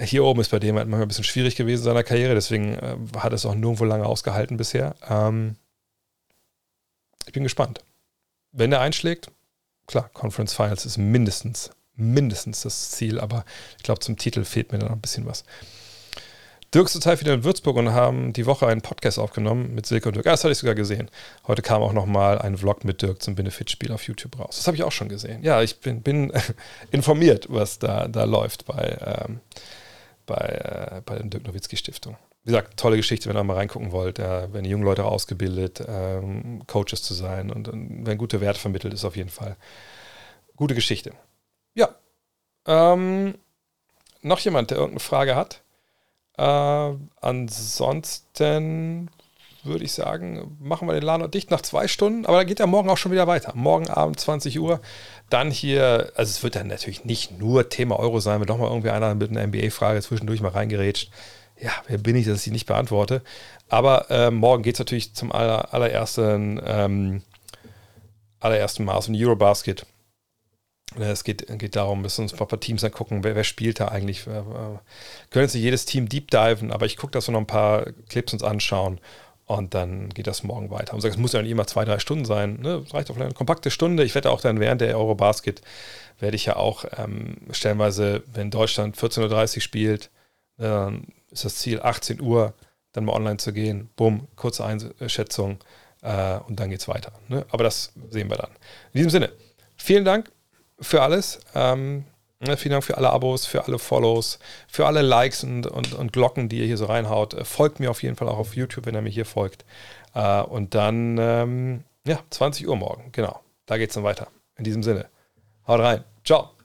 hier oben ist bei dem halt manchmal ein bisschen schwierig gewesen in seiner Karriere, deswegen äh, hat es auch nirgendwo lange ausgehalten bisher. Ähm, ich bin gespannt. Wenn er einschlägt, klar, Conference Finals ist mindestens, mindestens das Ziel, aber ich glaube, zum Titel fehlt mir da noch ein bisschen was. Dirk ist total wieder in Würzburg und haben die Woche einen Podcast aufgenommen mit Silke und Dirk. Ah, das hatte ich sogar gesehen. Heute kam auch nochmal ein Vlog mit Dirk zum Benefitspiel auf YouTube raus. Das habe ich auch schon gesehen. Ja, ich bin, bin informiert, was da, da läuft bei, ähm, bei, äh, bei der Dirk Nowitzki Stiftung wie gesagt, tolle Geschichte, wenn ihr mal reingucken wollt. Ja, wenn die jungen Leute ausgebildet, ähm, Coaches zu sein und, und wenn gute Werte vermittelt, ist auf jeden Fall gute Geschichte. Ja. Ähm, noch jemand, der irgendeine Frage hat? Äh, ansonsten würde ich sagen, machen wir den Laden dicht nach zwei Stunden, aber da geht ja morgen auch schon wieder weiter. Morgen Abend 20 Uhr. Dann hier, also es wird dann natürlich nicht nur Thema Euro sein, wenn doch mal irgendwie einer mit einer NBA-Frage zwischendurch mal reingerätscht ja, wer bin ich, dass ich die nicht beantworte. Aber äh, morgen geht es natürlich zum aller, allerersten, ähm, allerersten Mal um Eurobasket. Äh, es geht, geht darum, wir uns ein paar Teams angucken, wer, wer spielt da eigentlich. Wir äh, können jetzt nicht jedes Team deep diven, aber ich gucke, dass wir noch ein paar Clips uns anschauen und dann geht das morgen weiter. Und es muss ja nicht immer zwei, drei Stunden sein. Ne? Reicht auch eine kompakte Stunde. Ich werde auch dann während der Eurobasket, werde ich ja auch ähm, stellenweise, wenn Deutschland 14.30 Uhr spielt, dann ist das Ziel 18 Uhr, dann mal online zu gehen. Bumm, kurze Einschätzung äh, und dann geht es weiter. Ne? Aber das sehen wir dann. In diesem Sinne, vielen Dank für alles. Ähm, vielen Dank für alle Abos, für alle Follows, für alle Likes und, und, und Glocken, die ihr hier so reinhaut. Äh, folgt mir auf jeden Fall auch auf YouTube, wenn ihr mir hier folgt. Äh, und dann, ähm, ja, 20 Uhr morgen, genau. Da geht es dann weiter. In diesem Sinne, haut rein. Ciao.